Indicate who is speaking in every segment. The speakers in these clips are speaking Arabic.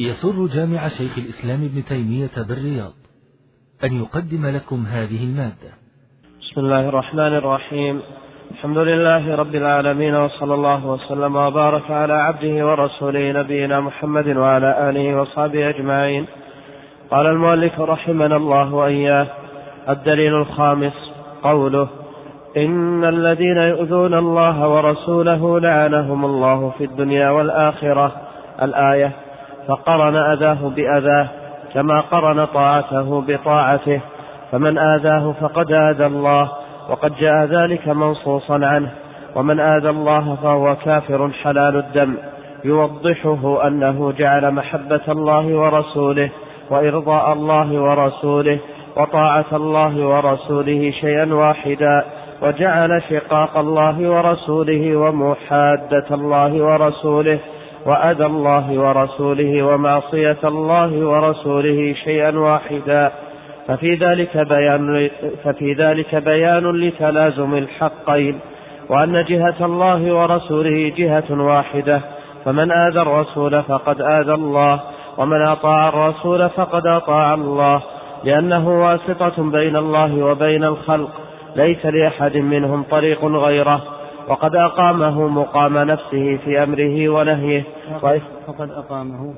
Speaker 1: يسر جامع شيخ الإسلام ابن تيمية بالرياض أن يقدم لكم هذه المادة.
Speaker 2: بسم الله الرحمن الرحيم. الحمد لله رب العالمين وصلى الله وسلم وبارك على عبده ورسوله نبينا محمد وعلى آله وصحبه أجمعين. قال المؤلف رحمنا الله وإياه الدليل الخامس قوله إن الذين يؤذون الله ورسوله لعنهم الله في الدنيا والآخرة. الآية فقرن أذاه بأذاه كما قرن طاعته بطاعته. فمن آذاه فقد آذى الله وقد جاء ذلك منصوصا عنه. ومن آذى الله فهو كافر حلال الدم. يوضحه أنه جعل محبة الله ورسوله وإرضاء الله ورسوله وطاعة الله ورسوله شيئا واحدا وجعل شقاق الله ورسوله ومحادة الله ورسوله. وأذى الله ورسوله ومعصية الله ورسوله شيئا واحدا. ففي ذلك بيان ففي ذلك بيان لتلازم الحقين وأن جهة الله ورسوله جهة واحدة. فمن آذى الرسول فقد آذى الله ومن أطاع الرسول فقد أطاع الله لأنه واسطة بين الله وبين الخلق ليس لأحد منهم طريق غيره. وقد أقامه مقام نفسه في أمره ونهيه.
Speaker 3: وقد أقامه.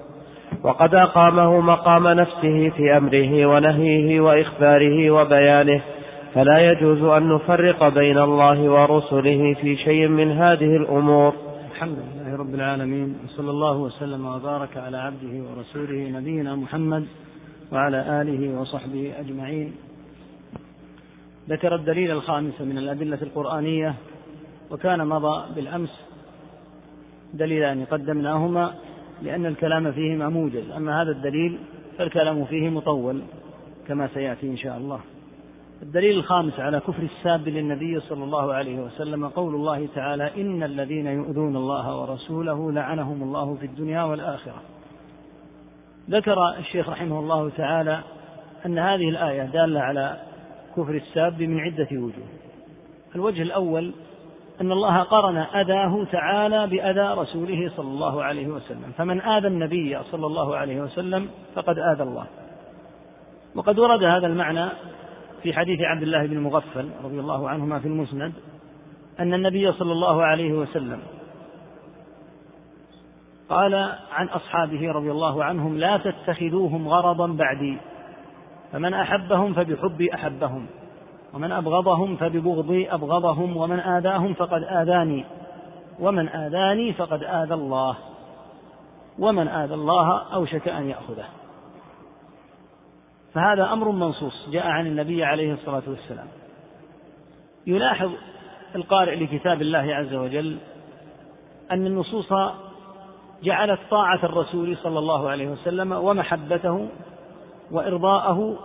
Speaker 2: وقد أقامه مقام نفسه في أمره ونهيه وإخباره وبيانه. فلا يجوز أن نفرق بين الله ورسله في شيء من هذه الأمور.
Speaker 3: الحمد لله رب العالمين وصلى الله وسلم وبارك على عبده ورسوله نبينا محمد وعلى آله وصحبه أجمعين. ذكر الدليل الخامس من الأدلة القرآنية وكان مضى بالأمس دليلان قدمناهما لأن الكلام فيهما موجز أما هذا الدليل فالكلام فيه مطول كما سيأتي إن شاء الله. الدليل الخامس على كفر الساب للنبي صلى الله عليه وسلم قول الله تعالى إن الذين يؤذون الله ورسوله لعنهم الله في الدنيا والآخرة. ذكر الشيخ رحمه الله تعالى أن هذه الآية دالة على كفر الساب من عدة وجوه. الوجه الأول أن الله قرن أذاه تعالى بأذى رسوله صلى الله عليه وسلم. فمن آذى النبي صلى الله عليه وسلم فقد آذى الله. وقد ورد هذا المعنى في حديث عبد الله بن مغفل رضي الله عنهما في المسند أن النبي صلى الله عليه وسلم قال عن أصحابه رضي الله عنهم لا تتخذوهم غرضا بعدي فمن أحبهم فبحبي أحبهم. ومن أبغضهم فببغضي أبغضهم ومن آذاهم فقد آذاني ومن آذاني فقد آذى الله ومن آذى الله أوشك أن يأخذه. فهذا أمر منصوص جاء عن النبي عليه الصلاة والسلام. يلاحظ القارئ لكتاب الله عز وجل أن النصوص جعلت طاعة الرسول صلى الله عليه وسلم ومحبته وإرضاءه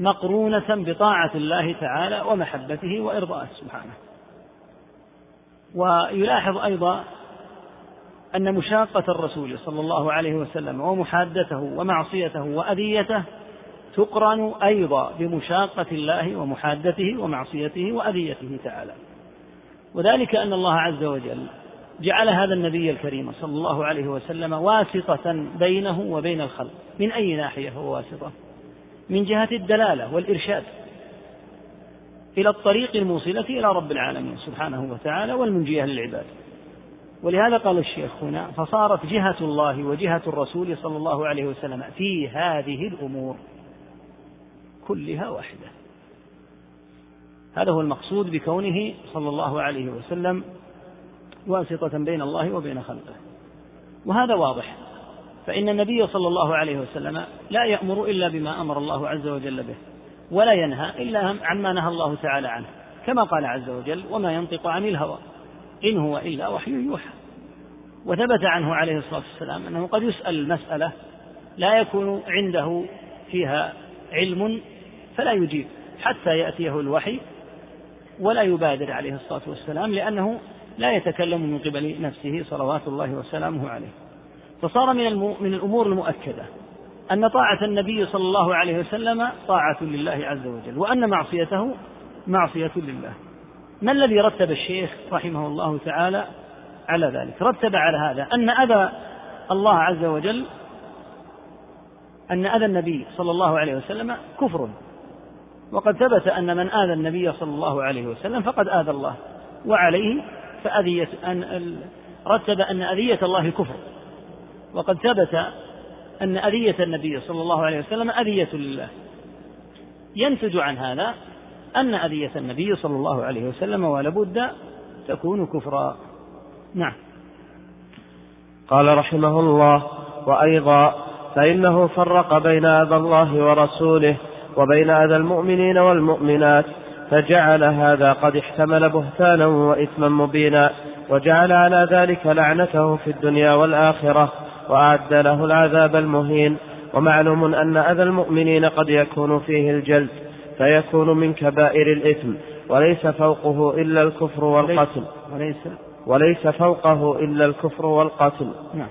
Speaker 3: مقرونة بطاعة الله تعالى ومحبته وإرضائه سبحانه. ويلاحظ أيضا أن مشاقة الرسول صلى الله عليه وسلم ومحادته ومعصيته وأذيته تقرن أيضا بمشاقة الله ومحادته ومعصيته وأذيته تعالى. وذلك أن الله عز وجل جعل هذا النبي الكريم صلى الله عليه وسلم واسطة بينه وبين الخلق. من أي ناحية هو واسطة؟ من جهة الدلالة والإرشاد إلى الطريق الموصلة إلى رب العالمين سبحانه وتعالى والمنجية للعباد ولهذا قال الشيخ هنا فصارت جهة الله وجهة الرسول صلى الله عليه وسلم في هذه الأمور كلها واحدة. هذا هو المقصود بكونه صلى الله عليه وسلم واسطة بين الله وبين خلقه. وهذا واضح. فإن النبي صلى الله عليه وسلم لا يأمر إلا بما أمر الله عز وجل به ولا ينهى إلا عما نهى الله تعالى عنه كما قال عز وجل وما ينطق عن الهوى إن هو إلا وحي يوحى وثبت عنه عليه الصلاة والسلام أنه قد يسأل المسألة لا يكون عنده فيها علم فلا يجيب حتى يأتيه الوحي ولا يبادر عليه الصلاة والسلام لأنه لا يتكلم من قبل نفسه صلوات الله وسلامه عليه. فصار من من الأمور المؤكدة أن طاعة النبي صلى الله عليه وسلم طاعة لله عز وجل وأن معصيته معصية لله. ما الذي رتب الشيخ رحمه الله تعالى على ذلك؟ رتب على هذا أن أذى الله عز وجل أن أذى النبي صلى الله عليه وسلم كفر. وقد ثبت أن من آذى النبي صلى الله عليه وسلم فقد آذى الله وعليه فأذية أن رتب أن أذية الله كفر. وقد ثبت أن أذية النبي صلى الله عليه وسلم أذية لله. ينتج عن هذا أن أذية النبي صلى الله عليه وسلم ولابد تكون كفرا. نعم.
Speaker 2: قال رحمه الله وأيضا فإنه فرق بين أذى الله ورسوله وبين أذى المؤمنين والمؤمنات فجعل هذا قد احتمل بهتانا وإثما مبينا وجعل على ذلك لعنته في الدنيا والآخرة. وأعد له العذاب المهين. ومعلوم أن أذى المؤمنين قد يكون فيه الجلد فيكون من كبائر الإثم. وليس فوقه إلا الكفر والقتل.
Speaker 3: وليس
Speaker 2: وليس فوقه إلا الكفر والقتل.
Speaker 3: نعم.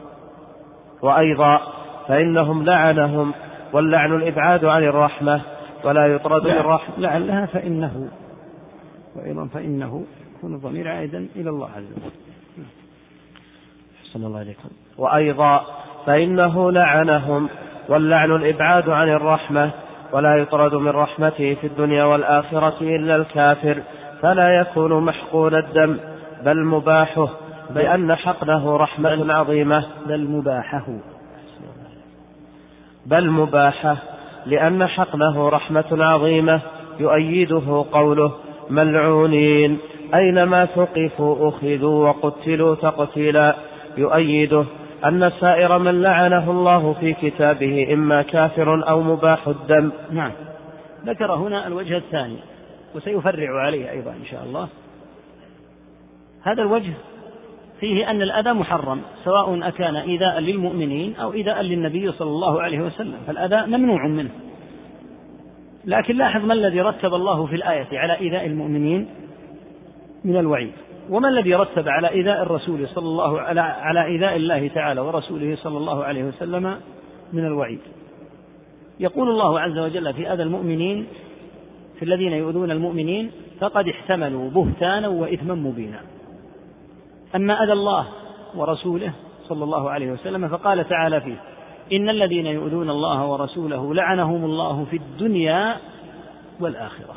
Speaker 2: وأيضا فإنهم لعنهم واللعن الإبعاد عن الرحمة ولا يطرد من الرحمة
Speaker 3: لعلها فإنه وأيضا فإنه يكون الضمير عائدا إلى الله عز وجل.
Speaker 2: أحسن الله إليكم. وأيضا فإنه لعنهم واللعن الإبعاد عن الرحمة ولا يطرد من رحمته في الدنيا والآخرة إلا الكافر فلا يكون محقون الدم بل مباحه لأن حقنه رحمة عظيمة
Speaker 3: بل مباحه.
Speaker 2: بل مباحة لأن حقنه رحمة عظيمة يؤيده قوله ملعونين أينما ثقفوا أخذوا وقتلوا تقتيلا يؤيده أن سائر من لعنه الله في كتابه إما كافر أو مباح الدم.
Speaker 3: نعم. ذكر هنا الوجه الثاني وسيفرع عليه أيضا إن شاء الله. هذا الوجه فيه أن الأذى محرم سواء أكان إيذاء للمؤمنين أو إيذاء للنبي صلى الله عليه وسلم. فالأذى ممنوع منه. لكن لاحظ ما الذي رتب الله في الآية على إيذاء المؤمنين من الوعيد. وما الذي رتب على إيذاء الرسول صلى الله على على إيذاء الله تعالى ورسوله صلى الله عليه وسلم من الوعيد؟ يقول الله عز وجل في أذى المؤمنين في الذين يؤذون المؤمنين فقد احتملوا بهتانا وإثما مبينا. أما أذى الله ورسوله صلى الله عليه وسلم فقال تعالى فيه إن الذين يؤذون الله ورسوله لعنهم الله في الدنيا والآخرة.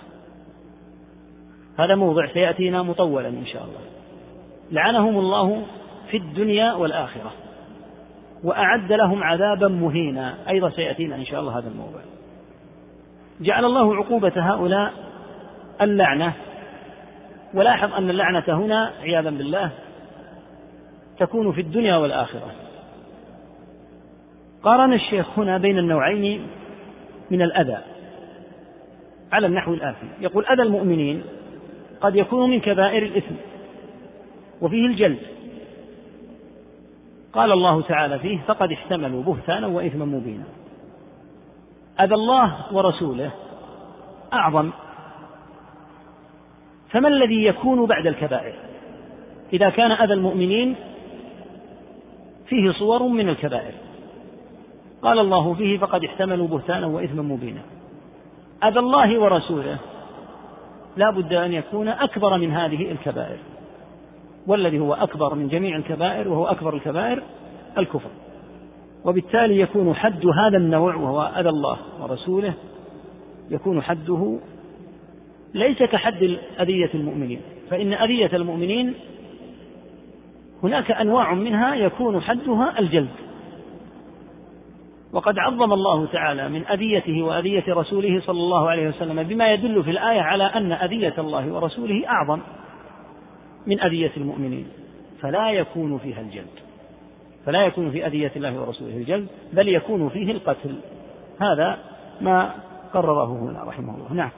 Speaker 3: هذا موضع سيأتينا مطولا إن شاء الله. لعنهم الله في الدنيا والآخرة وأعد لهم عذابا مهينا. أيضا سيأتينا إن شاء الله هذا الموضع. جعل الله عقوبة هؤلاء اللعنة. ولاحظ أن اللعنة هنا عياذا بالله تكون في الدنيا والآخرة. قارن الشيخ هنا بين النوعين من الأذى على النحو الآتي. يقول أذى المؤمنين قد يكون من كبائر الإثم وفيه الجلد. قال الله تعالى فيه فقد احتملوا بهتانا وإثما مبينا. أذى الله ورسوله أعظم. فما الذي يكون بعد الكبائر؟ إذا كان أذى المؤمنين فيه صور من الكبائر. قال الله فيه فقد احتملوا بهتانا وإثما مبينا. أذى الله ورسوله لا بد أن يكون أكبر من هذه الكبائر. والذي هو أكبر من جميع الكبائر وهو أكبر الكبائر الكفر. وبالتالي يكون حد هذا النوع وهو أذى الله ورسوله يكون حده ليس كحد أذية المؤمنين. فإن أذية المؤمنين هناك أنواع منها يكون حدها الجلد. وقد عظم الله تعالى من أذيته وأذية رسوله صلى الله عليه وسلم بما يدل في الآية على أن أذية الله ورسوله أعظم من أذية المؤمنين. فلا يكون فيها الجلد. فلا يكون في أذية الله ورسوله الجلد بل يكون فيه القتل. هذا ما قرره هنا رحمه الله. نعم.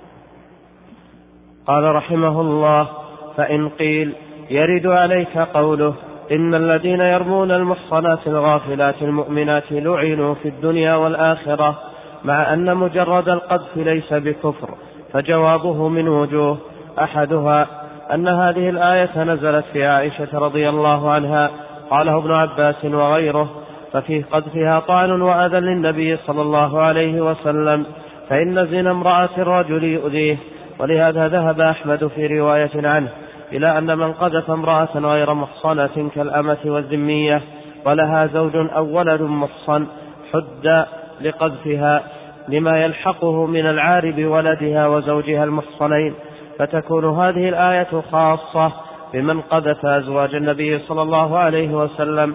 Speaker 2: قال رحمه الله فإن قيل يرد عليك قوله إن الذين يرمون المحصنات الغافلات المؤمنات لعنوا في الدنيا والآخرة مع أن مجرد القذف ليس بكفر فجوابه من وجوه أحدها أن هذه الآية نزلت في عائشة رضي الله عنها قاله ابن عباس وغيره ففي قذفها طعن وأذى للنبي صلى الله عليه وسلم فإن زنا امرأة الرجل يؤذيه ولهذا ذهب أحمد في رواية عنه. إلى أن من قذف امرأة غير محصنة كالأمة والذمية ولها زوج أو ولد محصن حد لقذفها لما يلحقه من العار بولدها وزوجها المحصنين. فتكون هذه الآية خاصة بمن قذف أزواج النبي صلى الله عليه وسلم.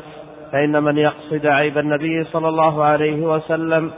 Speaker 2: فإن من يقصد عيب النبي صلى الله عليه وسلم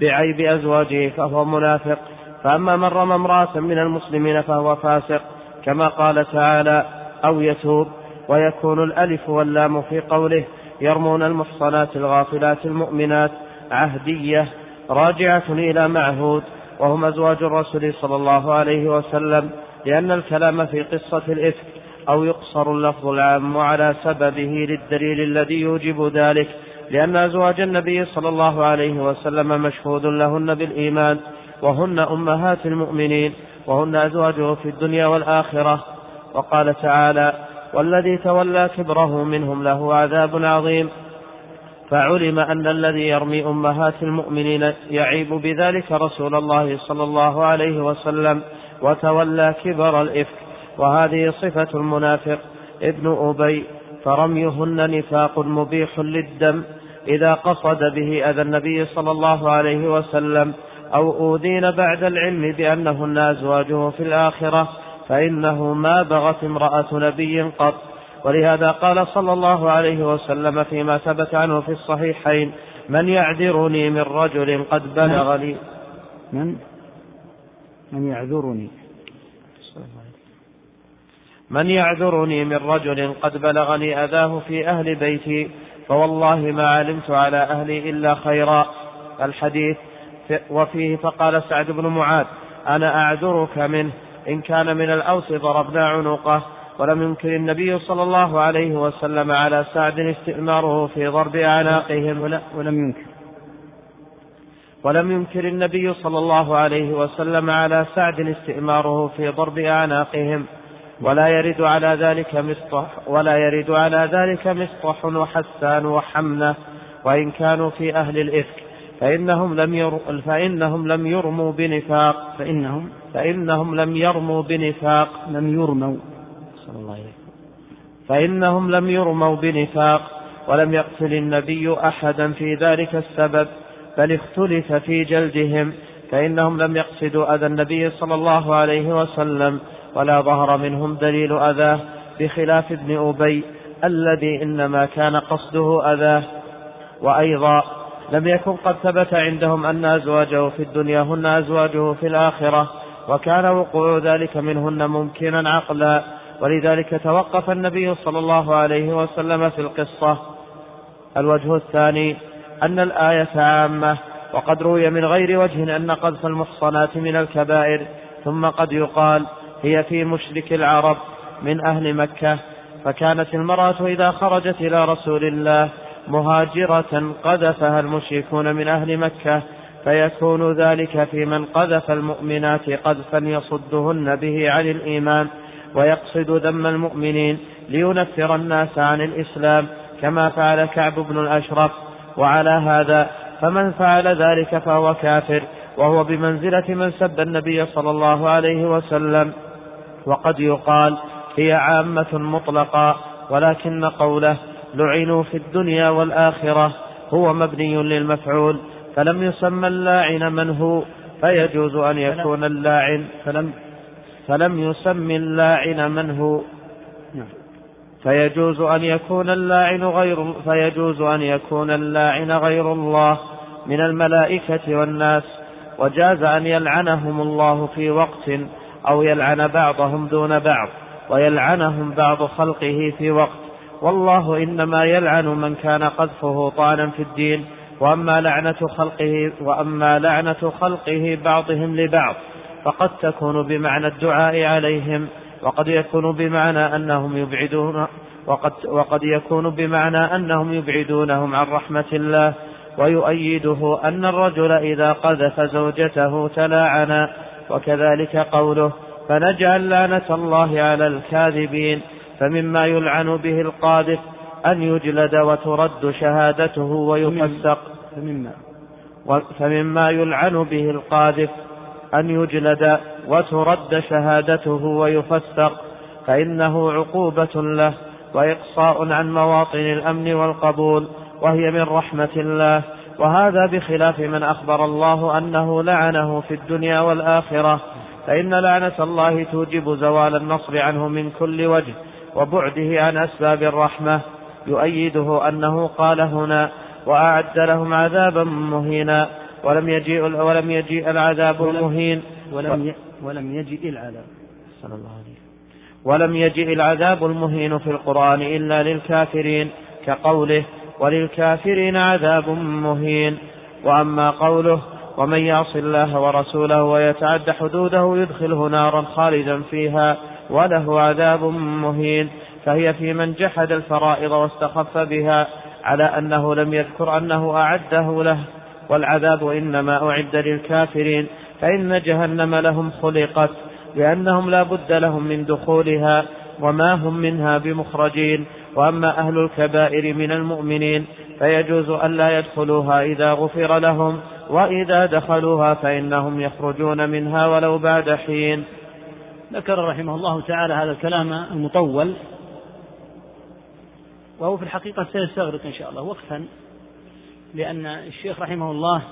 Speaker 2: بعيب أزواجه فهو منافق. فأما من رمى امرأة من المسلمين فهو فاسق. كما قال تعالى أو يتوب ويكون الألف واللام في قوله يرمون المحصنات الغافلات المؤمنات عهدية راجعة إلى معهود وهم أزواج الرسول صلى الله عليه وسلم لأن الكلام في قصة الإفك أو يقصر اللفظ العام على سببه للدليل الذي يوجب ذلك لأن أزواج النبي صلى الله عليه وسلم مشهود لهن بالإيمان وهن أمهات المؤمنين وهن أزواجه في الدنيا والآخرة. وقال تعالى والذي تولى كبره منهم له عذاب عظيم. فعلم أن الذي يرمي أمهات المؤمنين يعيب بذلك رسول الله صلى الله عليه وسلم وتولى كبر الإفك. وهذه صفة المنافق. ابن أبي فرميهن نفاق مبيح للدم إذا قصد به أذى النبي صلى الله عليه وسلم. أو أوذين بعد العلم بأنهن أزواجه في الآخرة فإنه ما بغت امرأة نبي قط. ولهذا قال صلى الله عليه وسلم فيما ثبت عنه في الصحيحين من يعذرني من رجل قد بلغني
Speaker 3: من؟ من يعذرني؟
Speaker 2: من يعذرني من رجل قد بلغني أذاه في أهل بيتي فوالله ما علمت على أهلي إلا خيرا. الحديث وفيه فقال سعد بن معاذ أنا أعذرك منه إن كان من الأوس ضربنا عنقه ولم ينكر النبي صلى الله عليه وسلم على سعد استئماره في ضرب أعناقهم.
Speaker 3: ولا ولم ينكر.
Speaker 2: ولم ينكر النبي صلى الله عليه وسلم على سعد استئماره في ضرب أعناقهم. ولا يرد على ذلك مصطح ولا يرد على ذلك مصطح وحسان وحمنة وإن كانوا في أهل الإفك. فإنهم لم ير فإنهم لم يرموا بنفاق.
Speaker 3: فإنهم
Speaker 2: فإنهم لم يرموا بنفاق.
Speaker 3: لم يرموا. صلى الله عليه
Speaker 2: فإنهم لم يرموا بنفاق. ولم يقتل النبي أحدا في ذلك السبب بل اختلف في جلدهم. فإنهم لم يقصدوا أذى النبي صلى الله عليه وسلم. ولا ظهر منهم دليل أذاه بخلاف ابن أبي الذي إنما كان قصده أذاه. وأيضا لم يكن قد ثبت عندهم أن أزواجه في الدنيا هن أزواجه في الآخرة وكان وقوع ذلك منهن ممكنا عقلا. ولذلك توقف النبي صلى الله عليه وسلم في القصة. الوجه الثاني أن الآية عامة وقد روي من غير وجه أن قذف المحصنات من الكبائر ثم قد يقال هي في مشرك العرب من أهل مكة. فكانت المرأة إذا خرجت إلى رسول الله مهاجرة قذفها المشركون من أهل مكة فيكون ذلك في من قذف المؤمنات قذفا يصدهن به عن الإيمان ويقصد ذم المؤمنين لينفر الناس عن الإسلام كما فعل كعب بن الأشرف. وعلى هذا فمن فعل ذلك فهو كافر وهو بمنزلة من سب النبي صلى الله عليه وسلم. وقد يقال هي عامة مطلقة ولكن قوله لعنوا في الدنيا والآخرة هو مبني للمفعول فلم يسمى اللاعن من هو فيجوز أن يكون اللاعن فلم فلم يسم اللاعن من هو. فيجوز أن يكون اللاعن غير فيجوز أن يكون اللاعن غير الله من الملائكة والناس وجاز أن يلعنهم الله في وقت أو يلعن بعضهم دون بعض ويلعنهم بعض خلقه في وقت والله إنما يلعن من كان قذفه طعنا في الدين وأما لعنة خلقه وأما لعنة خلقه بعضهم لبعض فقد تكون بمعنى الدعاء عليهم وقد يكون بمعنى أنهم يبعدون وقد, وقد يكون بمعنى أنهم يبعدونهم عن رحمة الله ويؤيده أن الرجل إذا قذف زوجته تلاعنا وكذلك قوله فنجعل لعنة الله على الكاذبين فمما يلعن به القاذف أن يجلد وترد شهادته ويفسق. فمما, فمما يلعن به القاذف أن يجلد وترد شهادته ويفسق. فإنه عقوبة له وإقصاء عن مواطن الأمن والقبول وهي من رحمة الله. وهذا بخلاف من أخبر الله أنه لعنه في الدنيا والآخرة. فإن لعنة الله توجب زوال النصر عنه من كل وجه. وبعده عن أسباب الرحمة يؤيده أنه قال هنا وأعد لهم عذابا مهينا ولم يجيء ولم يجيء العذاب المهين.
Speaker 3: ولم ولم يجئ العذاب.
Speaker 2: صلى الله عليه ولم يجئ العذاب المهين في القرآن إلا للكافرين كقوله وللكافرين عذاب مهين. وأما قوله ومن يعص الله ورسوله ويتعد حدوده يدخله نارا خالدا فيها وله عذاب مهين. فهي في من جحد الفرائض واستخف بها على أنه لم يذكر أنه أعده له. والعذاب إنما أعد للكافرين. فإن جهنم لهم خلقت لأنهم لا بد لهم من دخولها وما هم منها بمخرجين. وأما أهل الكبائر من المؤمنين فيجوز ألا يدخلوها إذا غفر لهم. وإذا دخلوها فإنهم يخرجون منها ولو بعد حين.
Speaker 3: ذكر رحمه الله تعالى هذا الكلام المطول وهو في الحقيقة سيستغرق إن شاء الله وقفا لأن الشيخ رحمه الله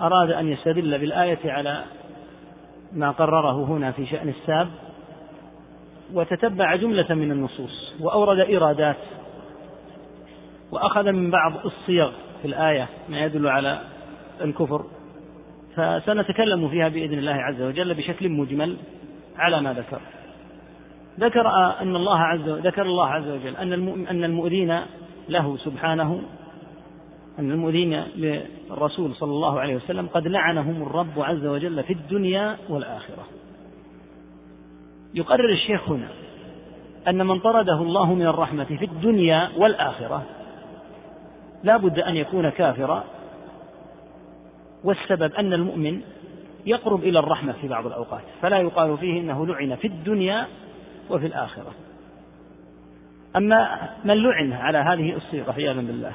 Speaker 3: أراد أن يستدل بالآية على ما قرره هنا في شأن الساب وتتبع جملة من النصوص وأورد إرادات وأخذ من بعض الصيغ في الآية ما يدل على الكفر فسنتكلم فيها بإذن الله عز وجل بشكل مجمل. على ما ذكر. ذكر أن الله عز وجل ذكر الله عز وجل أن أن المؤذين له سبحانه أن المؤذين للرسول صلى الله عليه وسلم قد لعنهم الرب عز وجل في الدنيا والآخرة. يقرر الشيخ هنا أن من طرده الله من الرحمة في الدنيا والآخرة لا بد أن يكون كافرا والسبب أن المؤمن يقرب إلى الرحمة في بعض الأوقات. فلا يقال فيه إنه لعن في الدنيا وفي الآخرة. أما من لعن على هذه الصيغة عياذا بالله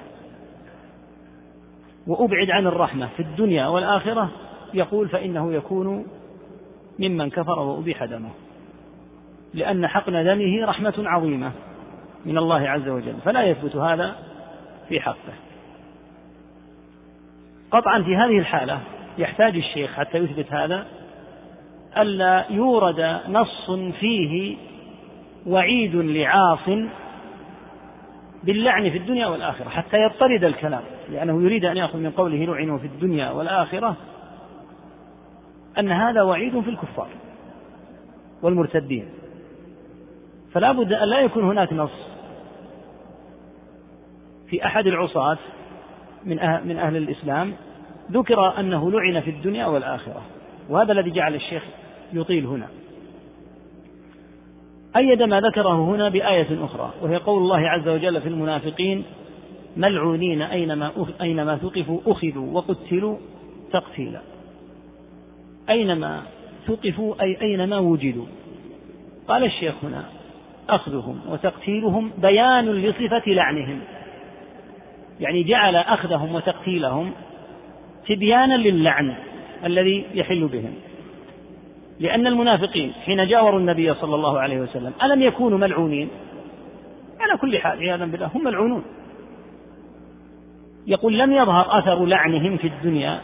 Speaker 3: وأبعد عن الرحمة في الدنيا والآخرة يقول فإنه يكون ممن كفر وأبيح دمه. لأن حقن دمه رحمة عظيمة من الله عز وجل. فلا يثبت هذا في حقه. قطعا في هذه الحالة يحتاج الشيخ حتى يثبت هذا ألا يورد نص فيه وعيد لعاص باللعن في الدنيا والآخرة حتى يضطرد الكلام لأنه يريد أن يأخذ من قوله لعنوا في الدنيا والآخرة أن هذا وعيد في الكفار والمرتدين. فلا بد أن لا يكون هناك نص في أحد العصاة من أهل, من أهل الإسلام ذكر أنه لعن في الدنيا والآخرة وهذا الذي جعل الشيخ يطيل هنا. أيد ما ذكره هنا بآية أخرى وهي قول الله عز وجل في المنافقين ملعونين أينما أينما ثقفوا أخذوا وقتلوا تقتيلا. أينما ثقفوا أي أينما وجدوا. قال الشيخ هنا أخذهم وتقتيلهم بيان لصفة لعنهم. يعني جعل أخذهم وتقتيلهم تبيانا للعن الذي يحل بهم. لأن المنافقين حين جاوروا النبي صلى الله عليه وسلم ألم يكونوا ملعونين؟ على كل حال عياذا بالله هم ملعونون. يقول لم يظهر أثر لعنهم في الدنيا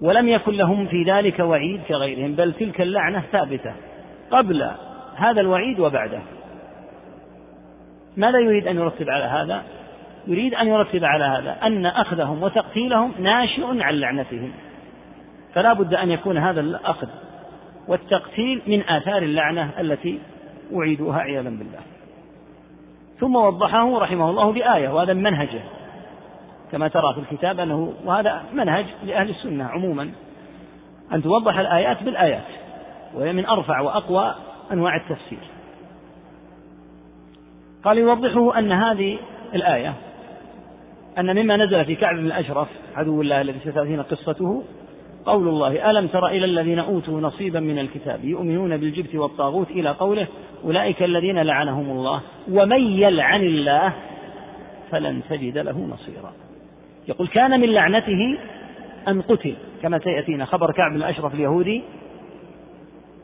Speaker 3: ولم يكن لهم في ذلك وعيد كغيرهم بل تلك اللعنة ثابتة قبل هذا الوعيد وبعده. ماذا يريد أن يرتب على هذا؟ يريد أن يرتب على هذا أن أخذهم وتقتيلهم ناشئ عن لعنتهم. فلا بد أن يكون هذا الأخذ والتقتيل من آثار اللعنة التي أعيدوها عياذا بالله. ثم وضحه رحمه الله بآية وهذا منهجه كما ترى في الكتاب أنه وهذا منهج لأهل السنة عموما. أن توضح الآيات بالآيات وهي من أرفع وأقوى أنواع التفسير. قال يوضحه أن هذه الآية أن مما نزل في كعب بن الأشرف عدو الله الذي ستأتينا قصته قول الله ألم تر إلى الذين أوتوا نصيبا من الكتاب يؤمنون بالجبت والطاغوت إلى قوله أولئك الذين لعنهم الله ومن يلعن الله فلن تجد له نصيرا. يقول كان من لعنته أن قتل كما سيأتينا خبر كعب بن الأشرف اليهودي.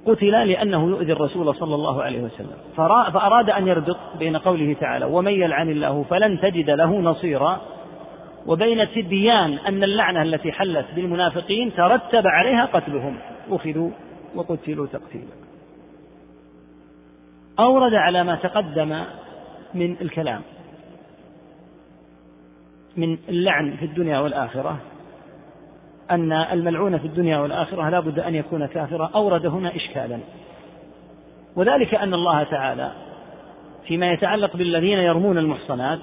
Speaker 3: قتل لأنه يؤذي الرسول صلى الله عليه وسلم. فأراد أن يربط بين قوله تعالى ومن يلعن الله فلن تجد له نصيرا. وبين تبيان أن اللعنة التي حلت بالمنافقين ترتب عليها قتلهم. أخذوا وقتلوا تقتيلا. أورد على ما تقدم من الكلام من اللعن في الدنيا والآخرة أن الملعون في الدنيا والآخرة لا بد أن يكون كافرا. أورد هنا إشكالا. وذلك أن الله تعالى فيما يتعلق بالذين يرمون المحصنات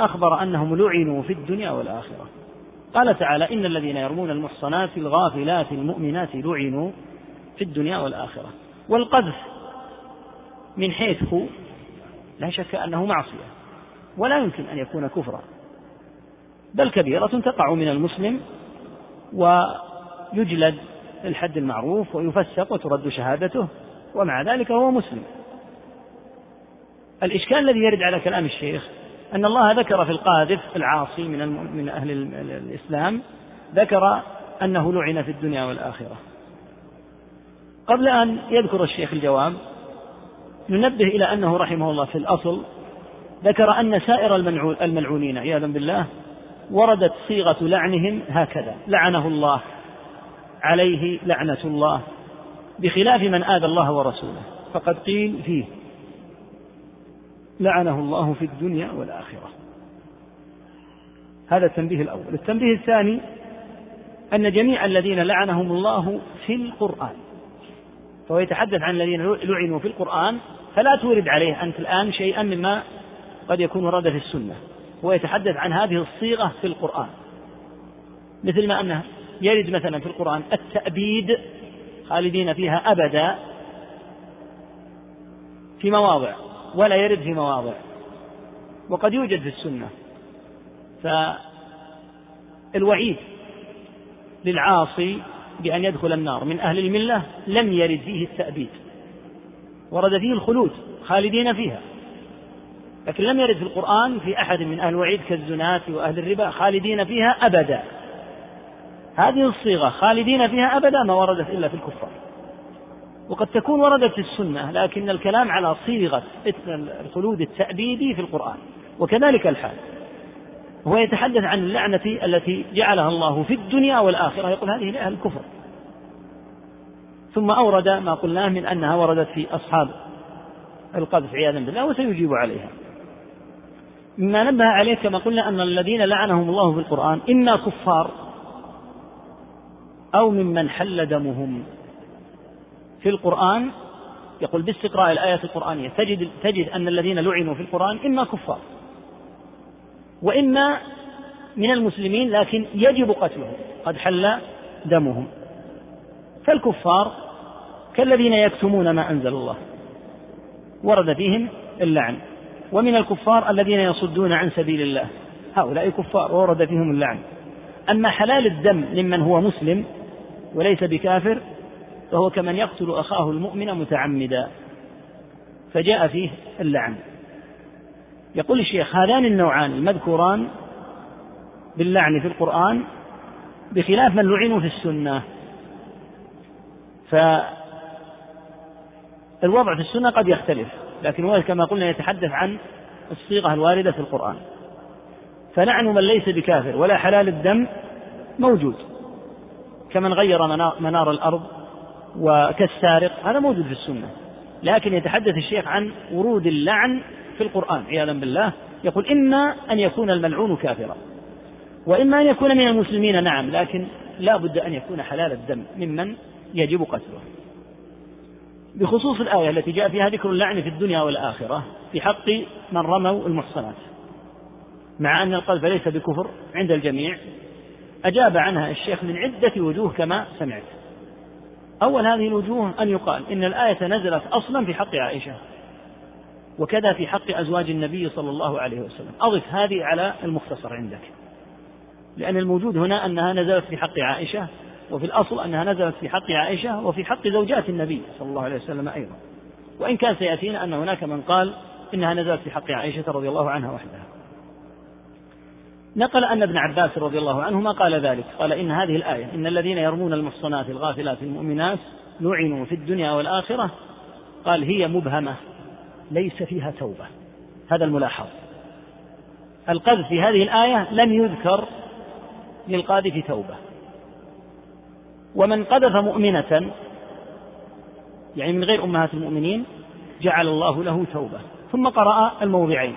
Speaker 3: أخبر أنهم لعنوا في الدنيا والآخرة. قال تعالى إن الذين يرمون المحصنات الغافلات المؤمنات لعنوا في الدنيا والآخرة. والقذف من حيث هو لا شك أنه معصية ولا يمكن أن يكون كفرا بل كبيرة تقع من المسلم ويجلد الحد المعروف ويفسق وترد شهادته ومع ذلك هو مسلم. الإشكال الذي يرد على كلام الشيخ أن الله ذكر في القاذف العاصي من من أهل الإسلام ذكر أنه لعن في الدنيا والآخرة. قبل أن يذكر الشيخ الجواب ننبه إلى أنه رحمه الله في الأصل ذكر أن سائر الملعونين عياذا بالله وردت صيغة لعنهم هكذا. لعنه الله عليه لعنة الله بخلاف من آذى الله ورسوله. فقد قيل فيه لعنه الله في الدنيا والآخرة. هذا التنبيه الأول. التنبيه الثاني أن جميع الذين لعنهم الله في القرآن. فهو يتحدث عن الذين لعنوا في القرآن فلا تورد عليه أنت الآن شيئا مما قد يكون ورد في السنة. هو يتحدث عن هذه الصيغة في القرآن. مثل ما أنه يرد مثلا في القرآن التأبيد خالدين فيها أبدا في مواضع. ولا يرد في مواضع. وقد يوجد في السنة. فالوعيد للعاصي بأن يدخل النار من أهل الملة لم يرد فيه التأبيد. ورد فيه الخلود خالدين فيها. لكن لم يرد في القرآن في أحد من أهل الوعيد كالزناة وأهل الربا خالدين فيها أبدا. هذه الصيغة خالدين فيها أبدا ما وردت إلا في الكفار. وقد تكون وردت في السنة لكن الكلام على صيغة الخلود التأبيدي في القرآن وكذلك الحال. هو يتحدث عن اللعنة التي جعلها الله في الدنيا والآخرة يقول هذه لأهل الكفر. ثم أورد ما قلناه من أنها وردت في أصحاب القذف عياذا بالله وسيجيب عليها. مما نبه عليه كما قلنا أن الذين لعنهم الله في القرآن إما كفار أو ممن حل دمهم. في القرآن يقول باستقراء الآيات القرآنية تجد تجد أن الذين لعنوا في القرآن إما كفار وإما من المسلمين لكن يجب قتلهم قد حل دمهم. فالكفار كالذين يكتمون ما أنزل الله ورد فيهم اللعن. ومن الكفار الذين يصدون عن سبيل الله هؤلاء كفار ورد فيهم اللعن. أما حلال الدم ممن هو مسلم وليس بكافر فهو كمن يقتل أخاه المؤمن متعمدا. فجاء فيه اللعن. يقول الشيخ هذان النوعان المذكوران باللعن في القرآن بخلاف من لعنوا في السنة. فالوضع في السنة قد يختلف لكن هو كما قلنا يتحدث عن الصيغة الواردة في القرآن. فلعن من ليس بكافر ولا حلال الدم موجود كمن غير منار الأرض وكالسارق هذا موجود في السنة. لكن يتحدث الشيخ عن ورود اللعن في القرآن عياذا بالله. يقول إما أن يكون الملعون كافرا وإما أن يكون من المسلمين نعم لكن لا بد أن يكون حلال الدم ممن يجب قتله. بخصوص الآية التي جاء فيها ذكر اللعن في الدنيا والآخرة في حق من رموا المحصنات. مع أن القذف ليس بكفر عند الجميع أجاب عنها الشيخ من عدة وجوه كما سمعت. أول هذه الوجوه أن يقال إن الآية نزلت أصلا في حق عائشة وكذا في حق أزواج النبي صلى الله عليه وسلم. أضف هذه على المختصر عندك. لأن الموجود هنا أنها نزلت في حق عائشة وفي الأصل أنها نزلت في حق عائشة وفي حق زوجات النبي صلى الله عليه وسلم أيضا. وإن كان سيأتينا أن هناك من قال إنها نزلت في حق عائشة رضي الله عنها وحدها. نقل أن ابن عباس رضي الله عنهما قال ذلك قال إن هذه الآية إن الذين يرمون المحصنات الغافلات المؤمنات لعنوا في الدنيا والآخرة قال هي مبهمة ليس فيها توبة. هذا الملاحظ. القذف في هذه الآية لم يذكر للقاذف توبة. ومن قذف مؤمنة يعني من غير أمهات المؤمنين جعل الله له توبة. ثم قرأ الموضعين.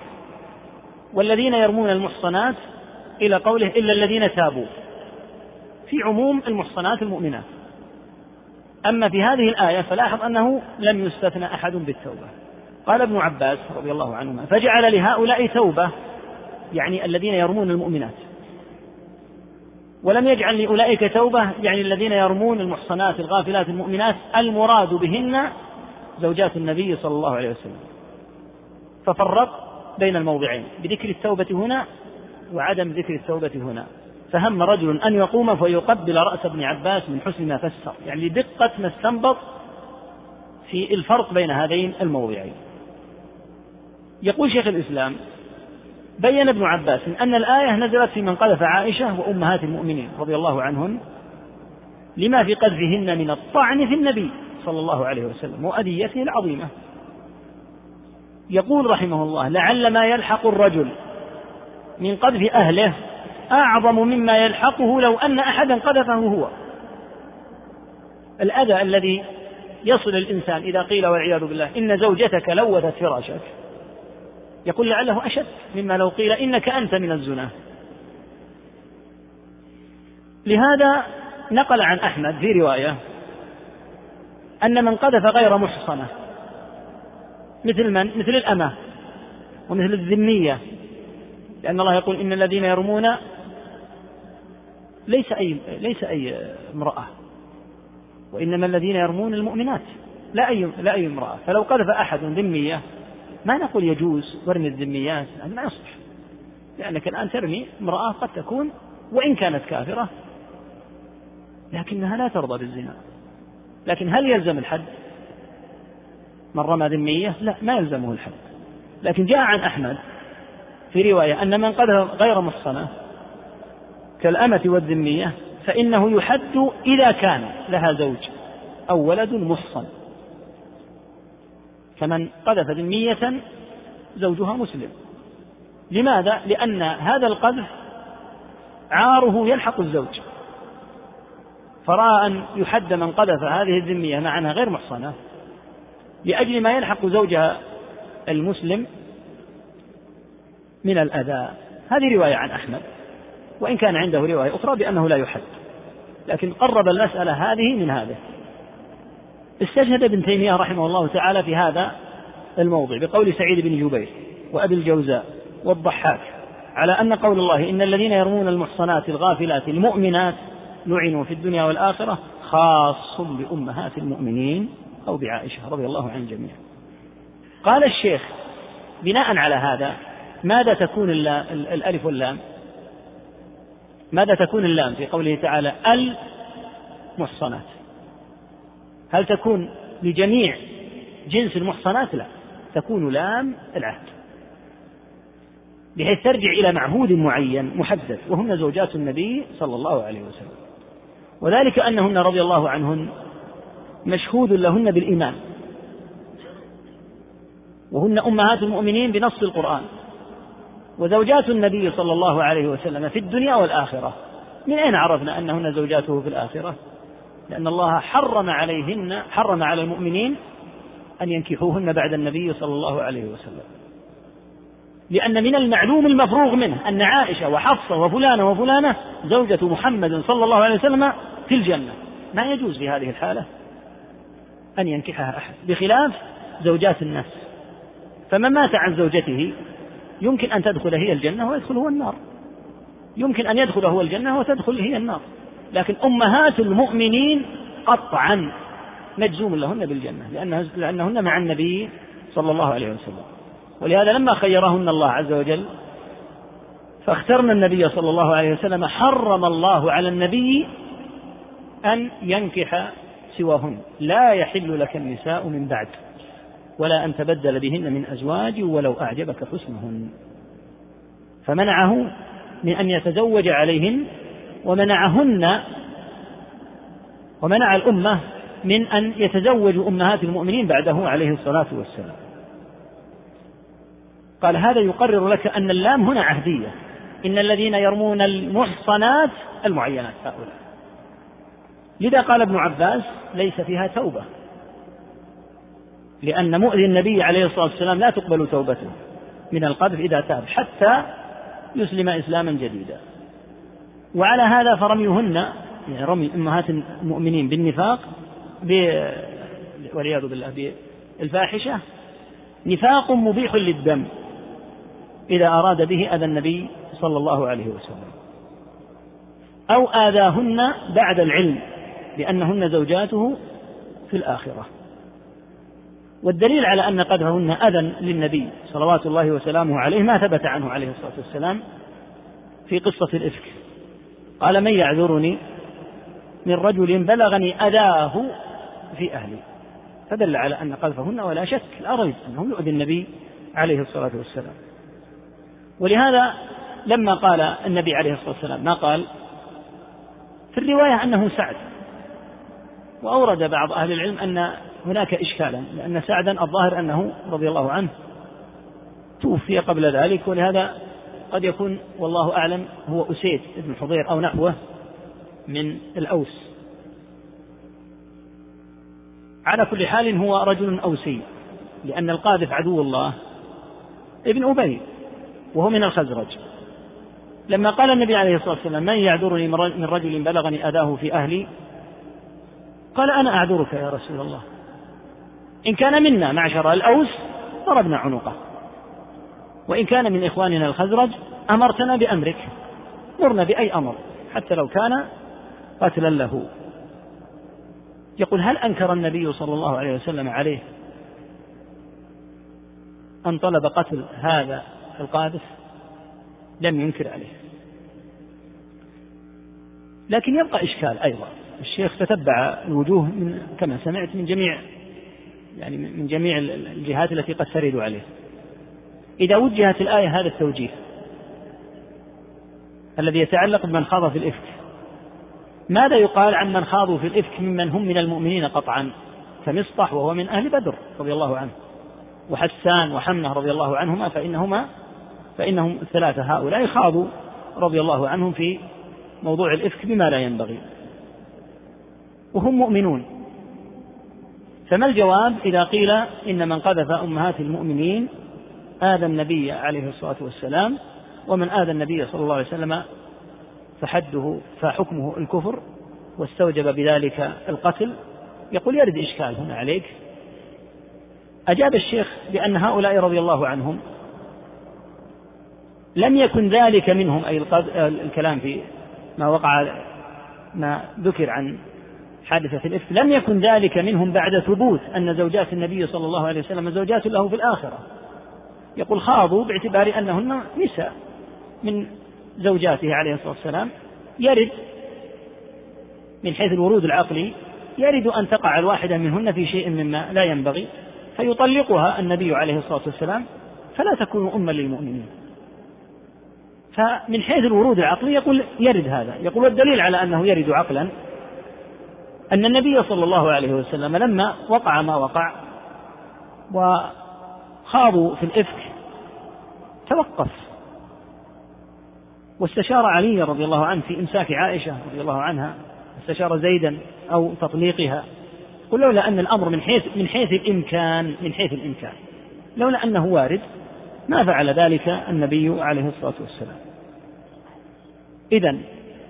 Speaker 3: والذين يرمون المحصنات إلى قوله إلا الذين تابوا. في عموم المحصنات المؤمنات. أما في هذه الآية فلاحظ أنه لم يستثنى أحد بالتوبة. قال ابن عباس رضي الله عنهما فجعل لهؤلاء توبة. يعني الذين يرمون المؤمنات. ولم يجعل لأولئك توبة يعني الذين يرمون المحصنات الغافلات المؤمنات المراد بهن زوجات النبي صلى الله عليه وسلم. ففرق بين الموضعين. بذكر التوبة هنا وعدم ذكر التوبة هنا. فهم رجل أن يقوم فيقبل رأس ابن عباس من حسن ما فسر. يعني لدقة ما استنبط في الفرق بين هذين الموضعين. يقول شيخ الإسلام بين ابن عباس أن الآية نزلت في من قذف عائشة وأمهات المؤمنين رضي الله عنهن لما في قذفهن من الطعن في النبي صلى الله عليه وسلم وأذيته العظيمة. يقول رحمه الله لعل ما يلحق الرجل من قذف أهله. أعظم مما يلحقه لو أن أحدا قذفه هو. الأذى الذي يصل الإنسان إذا قيل والعياذ بالله إن زوجتك لوثت فراشك. يقول لعله أشد مما لو قيل إنك أنت من الزنا. لهذا نقل عن أحمد في رواية أن من قذف غير محصنة مثل من؟ مثل الأمة ومثل الذمية. لأن الله يقول إن الذين يرمون ليس أي ليس أي امرأة وإنما الذين يرمون المؤمنات لا أي لا أي امرأة. فلو قذف أحد ذمية ما نقول يجوز ورمي الذميات ما يصلح. لأنك الآن ترمي امرأة قد تكون وإن كانت كافرة لكنها لا ترضى بالزنا. لكن هل يلزم الحد؟ من رمى ذمية؟ لا ما يلزمه الحد. لكن جاء عن أحمد في رواية أن من قذف غير محصنة كالأمة والذمية فإنه يحد إذا كان لها زوج أو ولد محصن. فمن قذف ذمية زوجها مسلم. لماذا؟ لأن هذا القذف عاره يلحق الزوج. فرأى أن يحد من قذف هذه الذمية مع أنها غير محصنة لأجل ما يلحق زوجها المسلم من الأذى. هذه رواية عن أحمد. وإن كان عنده رواية أخرى بأنه لا يحد لكن قرب المسألة هذه من هذه استشهد ابن تيمية رحمه الله تعالى في هذا الموضع بقول سعيد بن جبير وأبي الجوزاء والضحاك على أن قول الله إن الذين يرمون المحصنات الغافلات المؤمنات لعنوا في الدنيا والآخرة خاص بأمهات المؤمنين أو بعائشة رضي الله عن الجميع قال الشيخ بناء على هذا ماذا تكون الألف واللام؟ ماذا تكون اللام في قوله تعالى المحصنات؟ هل تكون لجميع جنس المحصنات؟ لا تكون لام العهد بحيث ترجع إلى معهود معين محدد وهن زوجات النبي صلى الله عليه وسلم. وذلك أنهن رضي الله عنهن مشهود لهن بالإيمان. وهن أمهات المؤمنين بنص القرآن. وزوجات النبي صلى الله عليه وسلم في الدنيا والآخرة. من أين عرفنا أنهن زوجاته في الآخرة؟ لأن الله حرم عليهن حرم على المؤمنين أن ينكحوهن بعد النبي صلى الله عليه وسلم. لأن من المعلوم المفروغ منه أن عائشة وحفصة وفلانة وفلانة زوجة محمد صلى الله عليه وسلم في الجنة. ما يجوز في هذه الحالة أن ينكحها أحد؟ بخلاف زوجات الناس. فمن مات عن زوجته يمكن أن تدخل هي الجنة ويدخل هو النار. يمكن أن يدخل هو الجنة وتدخل هي النار. لكن أمهات المؤمنين قطعا مجزوم لهن بالجنة لأنه لأنهن مع النبي صلى الله عليه وسلم. ولهذا لما خيرهن الله عز وجل فاخترن النبي صلى الله عليه وسلم حرم الله على النبي أن ينكح سواهن. لا يحل لك النساء من بعد. ولا أن تبدل بهن من أزواج ولو أعجبك حسنهن. فمنعه من أن يتزوج عليهن ومنعهن ومنع الأمة من أن يتزوجوا أمهات المؤمنين بعده عليه الصلاة والسلام. قال هذا يقرر لك أن اللام هنا عهدية. إن الذين يرمون المحصنات المعينات هؤلاء. لذا قال ابن عباس ليس فيها توبة. لأن مؤذي النبي عليه الصلاة والسلام لا تقبل توبته من القذف إذا تاب حتى يسلم إسلاما جديدا. وعلى هذا فرميهن يعني رمي أمهات المؤمنين بالنفاق والعياذ بالله بالفاحشة نفاق مبيح للدم إذا أراد به أذى النبي صلى الله عليه وسلم. أو آذاهن بعد العلم لأنهن زوجاته في الآخرة. والدليل على أن قذفهن أذى للنبي صلوات الله وسلامه عليه ما ثبت عنه عليه الصلاة والسلام في قصة الإفك. قال من يعذرني؟ من رجل بلغني أذاه في أهلي. فدل على أن قذفهن ولا شك لا ريب أنه يؤذي النبي عليه الصلاة والسلام. ولهذا لما قال النبي عليه الصلاة والسلام ما قال؟ في الرواية أنه سعد. وأورد بعض أهل العلم أن هناك إشكالا لأن سعدا الظاهر أنه رضي الله عنه توفي قبل ذلك ولهذا قد يكون والله أعلم هو أسيد بن حضير أو نحوه من الأوس. على كل حال هو رجل أوسي لأن القاذف عدو الله ابن أبي وهو من الخزرج. لما قال النبي عليه الصلاة والسلام من يعذرني من رجل بلغني أذاه في أهلي؟ قال أنا أعذرك يا رسول الله. إن كان منا معشر الأوس ضربنا عنقه. وإن كان من إخواننا الخزرج أمرتنا بأمرك. مرنا بأي أمر حتى لو كان قتلا له. يقول هل أنكر النبي صلى الله عليه وسلم عليه أن طلب قتل هذا القاذف لم ينكر عليه. لكن يبقى إشكال أيضا. الشيخ تتبع الوجوه من كما سمعت من جميع يعني من جميع الجهات التي قد ترد عليه إذا وجهت الآية هذا التوجيه الذي يتعلق بمن خاض في الإفك ماذا يقال عن من خاضوا في الإفك ممن هم من المؤمنين قطعا؟ كمصطح وهو من أهل بدر رضي الله عنه وحسان وحمنة رضي الله عنهما فإنهما فإنهم الثلاثة هؤلاء خاضوا رضي الله عنهم في موضوع الإفك بما لا ينبغي. وهم مؤمنون. فما الجواب إذا قيل إن من قذف أمهات المؤمنين آذى النبي عليه الصلاة والسلام ومن آذى النبي صلى الله عليه وسلم فحده فحكمه الكفر واستوجب بذلك القتل. يقول يرد إشكال هنا عليك. أجاب الشيخ بأن هؤلاء رضي الله عنهم لم يكن ذلك منهم أي الكلام في ما وقع ما ذكر عن حادثة الإفك. لم يكن ذلك منهم بعد ثبوت أن زوجات النبي صلى الله عليه وسلم زوجات له في الآخرة. يقول خاضوا باعتبار أنهن نساء من زوجاته عليه الصلاة والسلام. يرد من حيث الورود العقلي يرد أن تقع الواحدة منهن في شيء مما لا ينبغي فيطلقها النبي عليه الصلاة والسلام. فلا تكون أما للمؤمنين. فمن حيث الورود العقلي يقول يرد هذا. يقول والدليل على أنه يرد عقلا أن النبي صلى الله عليه وسلم لما وقع ما وقع وخاضوا في الإفك توقف. واستشار علي رضي الله عنه في إمساك عائشة رضي الله عنها استشار زيدا أو تطليقها. قل لولا أن الأمر من حيث من حيث الإمكان من حيث الإمكان. لولا أنه وارد ما فعل ذلك النبي عليه الصلاة والسلام. إذا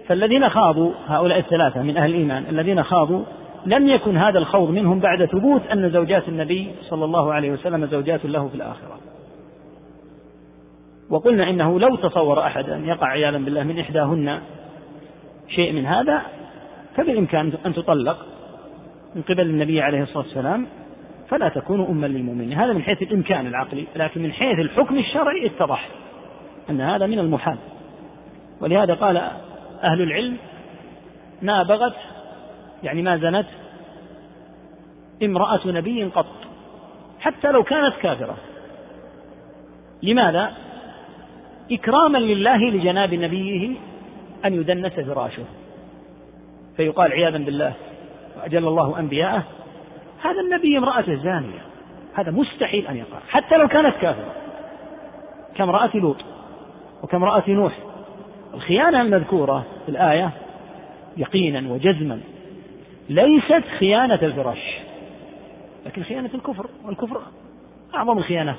Speaker 3: فالذين خاضوا هؤلاء الثلاثة من أهل الإيمان الذين خاضوا لم يكن هذا الخوض منهم بعد ثبوت أن زوجات النبي صلى الله عليه وسلم زوجات له في الآخرة. وقلنا إنه لو تصور أحد أن يقع عياذا بالله من إحداهن شيء من هذا فبالإمكان أن تطلق من قبل النبي عليه الصلاة والسلام فلا تكون أما للمؤمنين. هذا من حيث الإمكان العقلي لكن من حيث الحكم الشرعي اتضح أن هذا من المحال. ولهذا قال أهل العلم ما بغت يعني ما زنت امرأة نبي قط حتى لو كانت كافرة. لماذا؟ إكراما لله لجناب نبيه أن يدنس فراشه. فيقال عياذا بالله وأجل الله أنبياءه. هذا النبي امرأته زانية هذا مستحيل أن يقع حتى لو كانت كافرة. كامرأة لوط وكامرأة نوح الخيانة المذكورة في الآية يقينا وجزما ليست خيانة الفراش لكن خيانة الكفر والكفر أعظم الخيانات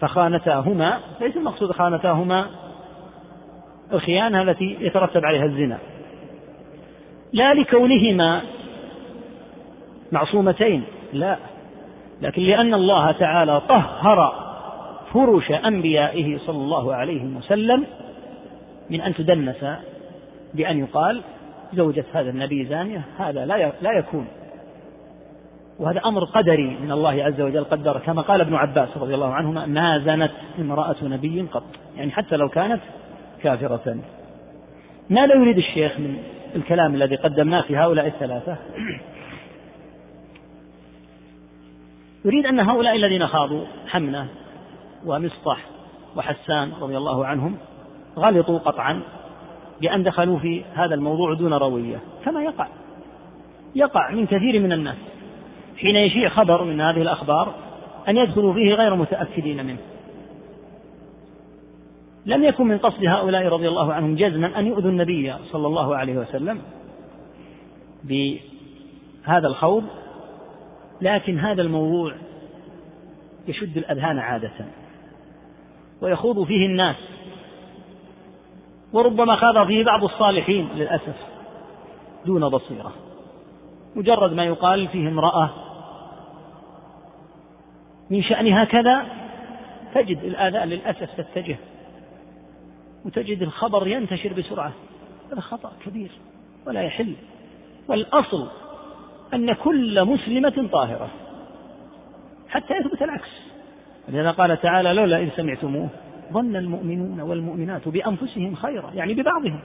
Speaker 3: فخانتاهما ليس المقصود خانتاهما الخيانة التي يترتب عليها الزنا. لا لكونهما معصومتين لا لكن لأن الله تعالى طهر فرش أنبيائه صلى الله عليه وسلم من أن تدنس بأن يقال زوجة هذا النبي زانية هذا لا لا يكون. وهذا أمر قدري من الله عز وجل قدر كما قال ابن عباس رضي الله عنهما ما زنت امرأة نبي قط. يعني حتى لو كانت كافرة. ماذا يريد الشيخ من الكلام الذي قدمناه في هؤلاء الثلاثة؟ يريد أن هؤلاء الذين خاضوا حمنة ومصطح وحسان رضي الله عنهم غلطوا قطعا بأن دخلوا في هذا الموضوع دون روية. كما يقع؟ يقع من كثير من الناس حين يشيع خبر من هذه الأخبار أن يدخلوا فيه غير متأكدين منه. لم يكن من قصد هؤلاء رضي الله عنهم جزما أن يؤذوا النبي صلى الله عليه وسلم بهذا الخوض لكن هذا الموضوع يشد الأذهان عادة ويخوض فيه الناس وربما خاض فيه بعض الصالحين للأسف دون بصيرة. مجرد ما يقال فيه امرأة من شأنها كذا تجد الآذاء للأسف تتجه وتجد الخبر ينتشر بسرعة. هذا خطأ كبير ولا يحل. والأصل أن كل مسلمة طاهرة حتى يثبت العكس. لذا قال تعالى لولا إذ سمعتموه ظن المؤمنون والمؤمنات بأنفسهم خيرا يعني ببعضهم.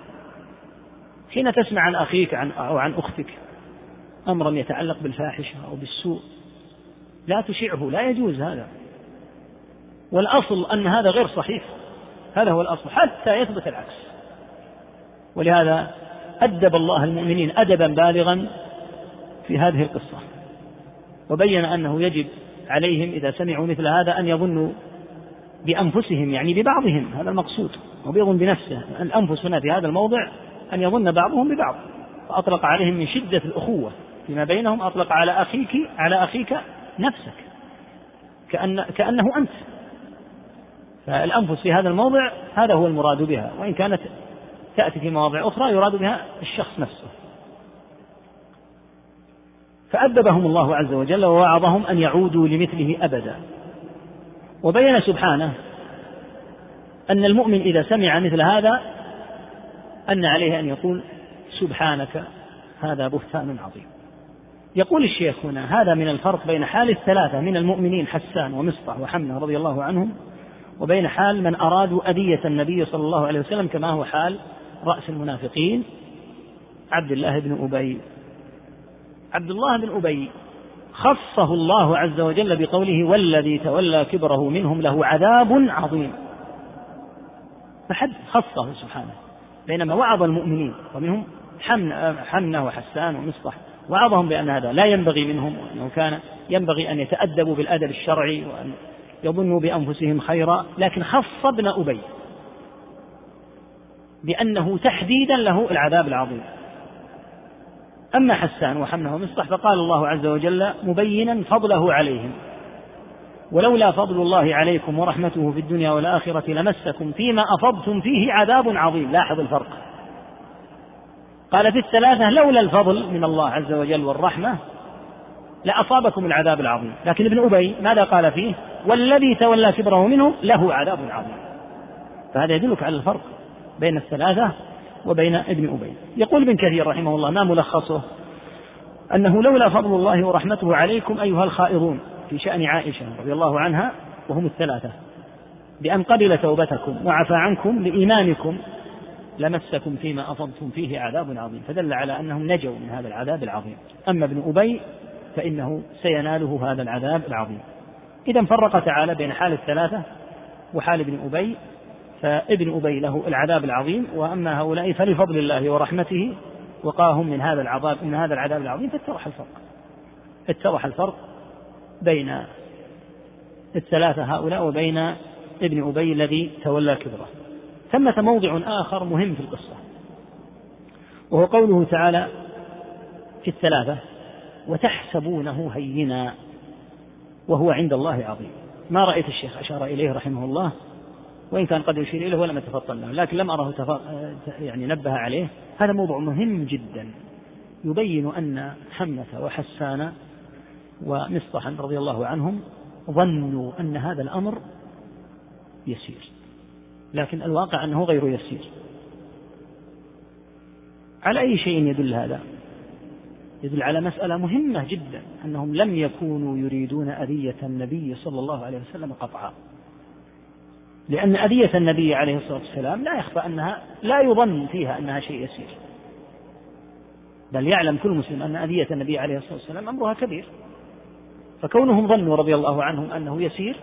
Speaker 3: حين تسمع عن أخيك عن أو عن أختك أمرا يتعلق بالفاحشة أو بالسوء لا تشعه لا يجوز هذا. والأصل أن هذا غير صحيح. هذا هو الأصل حتى يثبت العكس. ولهذا أدب الله المؤمنين أدبا بالغا في هذه القصة. وبين أنه يجب عليهم إذا سمعوا مثل هذا أن يظنوا بأنفسهم يعني ببعضهم هذا المقصود. وبيظن بنفسه. الأنفس هنا في هذا الموضع أن يظن بعضهم ببعض. فأطلق عليهم من شدة الأخوة فيما بينهم أطلق على أخيك على أخيك نفسك. كأن كأنه أنت. فالأنفس في هذا الموضع هذا هو المراد بها. وإن كانت تأتي في مواضع أخرى يراد بها الشخص نفسه. فأدبهم الله عز وجل ووعظهم أن يعودوا لمثله أبدا. وبين سبحانه أن المؤمن إذا سمع مثل هذا أن عليه أن يقول سبحانك هذا بهتان عظيم. يقول الشيخ هنا هذا من الفرق بين حال الثلاثة من المؤمنين حسان ومصطح وحمنة رضي الله عنهم وبين حال من أرادوا أذية النبي صلى الله عليه وسلم كما هو حال رأس المنافقين عبد الله بن أبي. عبد الله بن أبي خصه الله عز وجل بقوله والذي تولى كبره منهم له عذاب عظيم. فحد خصه سبحانه. بينما وعظ المؤمنين ومنهم حمنة وحسان ومصطح وعظهم بأن هذا لا ينبغي منهم وأنه كان ينبغي أن يتأدبوا بالأدب الشرعي وأن يظنوا بأنفسهم خيرا. لكن خص ابن أبي بأنه تحديدا له العذاب العظيم. أما حسان وحمنه ومصطح فقال الله عز وجل مبينا فضله عليهم. ولولا فضل الله عليكم ورحمته في الدنيا والآخرة لمسكم فيما أفضتم فيه عذاب عظيم. لاحظ الفرق. قال في الثلاثة لولا الفضل من الله عز وجل والرحمة لأصابكم العذاب العظيم. لكن ابن أبي ماذا قال فيه؟ والذي تولى كبره منهم له عذاب عظيم. فهذا يدلك على الفرق بين الثلاثة وبين ابن أبي. يقول ابن كثير رحمه الله ما ملخصه؟ أنه لولا فضل الله ورحمته عليكم أيها الخائضون في شأن عائشة رضي الله عنها وهم الثلاثة بأن قبل توبتكم وعفى عنكم لإيمانكم لمسكم فيما أفضتم فيه عذاب عظيم. فدل على أنهم نجوا من هذا العذاب العظيم. أما ابن أبي فإنه سيناله هذا العذاب العظيم. إذا فرق تعالى بين حال الثلاثة وحال ابن أبي فابن أبي له العذاب العظيم وأما هؤلاء فلفضل الله ورحمته وقاهم من هذا العذاب من هذا العذاب العظيم فاتضح الفرق. اتضح الفرق بين الثلاثة هؤلاء وبين ابن أبي الذي تولى كبره ثمة موضع آخر مهم في القصة وهو قوله تعالى في الثلاثة وتحسبونه هينا وهو عند الله عظيم. ما رأيت الشيخ أشار إليه رحمه الله؟ وإن كان قد يشير إليه ولم يتفطن له لكن لم أره. يعني نبه عليه. هذا موضوع مهم جدا. يبين أن حملة وحسان ومصطحا رضي الله عنهم ظنوا أن هذا الأمر يسير. لكن الواقع أنه غير يسير. على أي شيء يدل هذا؟ يدل على مسألة مهمة جدا أنهم لم يكونوا يريدون أذية النبي صلى الله عليه وسلم قطعا. لأن أذية النبي عليه الصلاة والسلام لا يخفى أنها لا يظن فيها أنها شيء يسير. بل يعلم كل مسلم أن أذية النبي عليه الصلاة والسلام أمرها كبير. فكونهم ظنوا رضي الله عنهم أنه يسير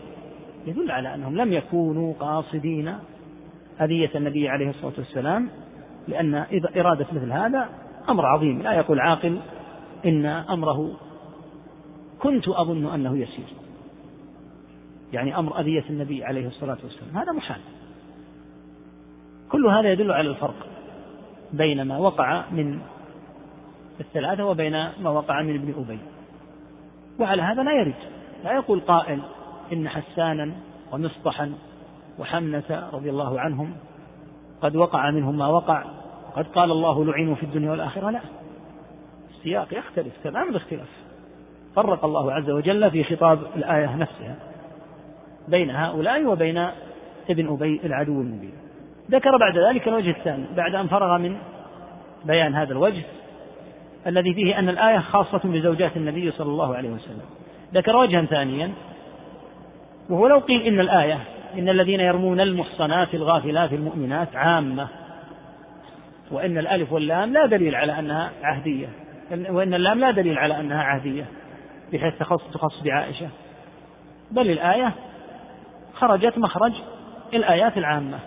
Speaker 3: يدل على أنهم لم يكونوا قاصدين أذية النبي عليه الصلاة والسلام لأن إرادة مثل هذا أمر عظيم. لا يقول عاقل إن أمره كنت أظن أنه يسير. يعني أمر أذية النبي عليه الصلاة والسلام. هذا محال. كل هذا يدل على الفرق بين ما وقع من الثلاثة وبين ما وقع من ابن أبي. وعلى هذا لا يرد. لا يقول قائل إن حسانا ومصطحا وحمنة رضي الله عنهم قد وقع منهم ما وقع. قد قال الله لعنوا في الدنيا والآخرة. لا. السياق يختلف تمام الاختلاف فرق الله عز وجل في خطاب الآية نفسها. بين هؤلاء وبين ابن أبي العدو المبين. ذكر بعد ذلك الوجه الثاني بعد أن فرغ من بيان هذا الوجه الذي فيه أن الآية خاصة بزوجات النبي صلى الله عليه وسلم. ذكر وجها ثانيا وهو لو قيل إن الآية إن الذين يرمون المحصنات الغافلات المؤمنات عامة وإن الألف واللام لا دليل على أنها عهدية وإن اللام لا دليل على أنها عهدية بحيث تخص تخص بعائشة. بل الآية خرجت مخرج الآيات العامة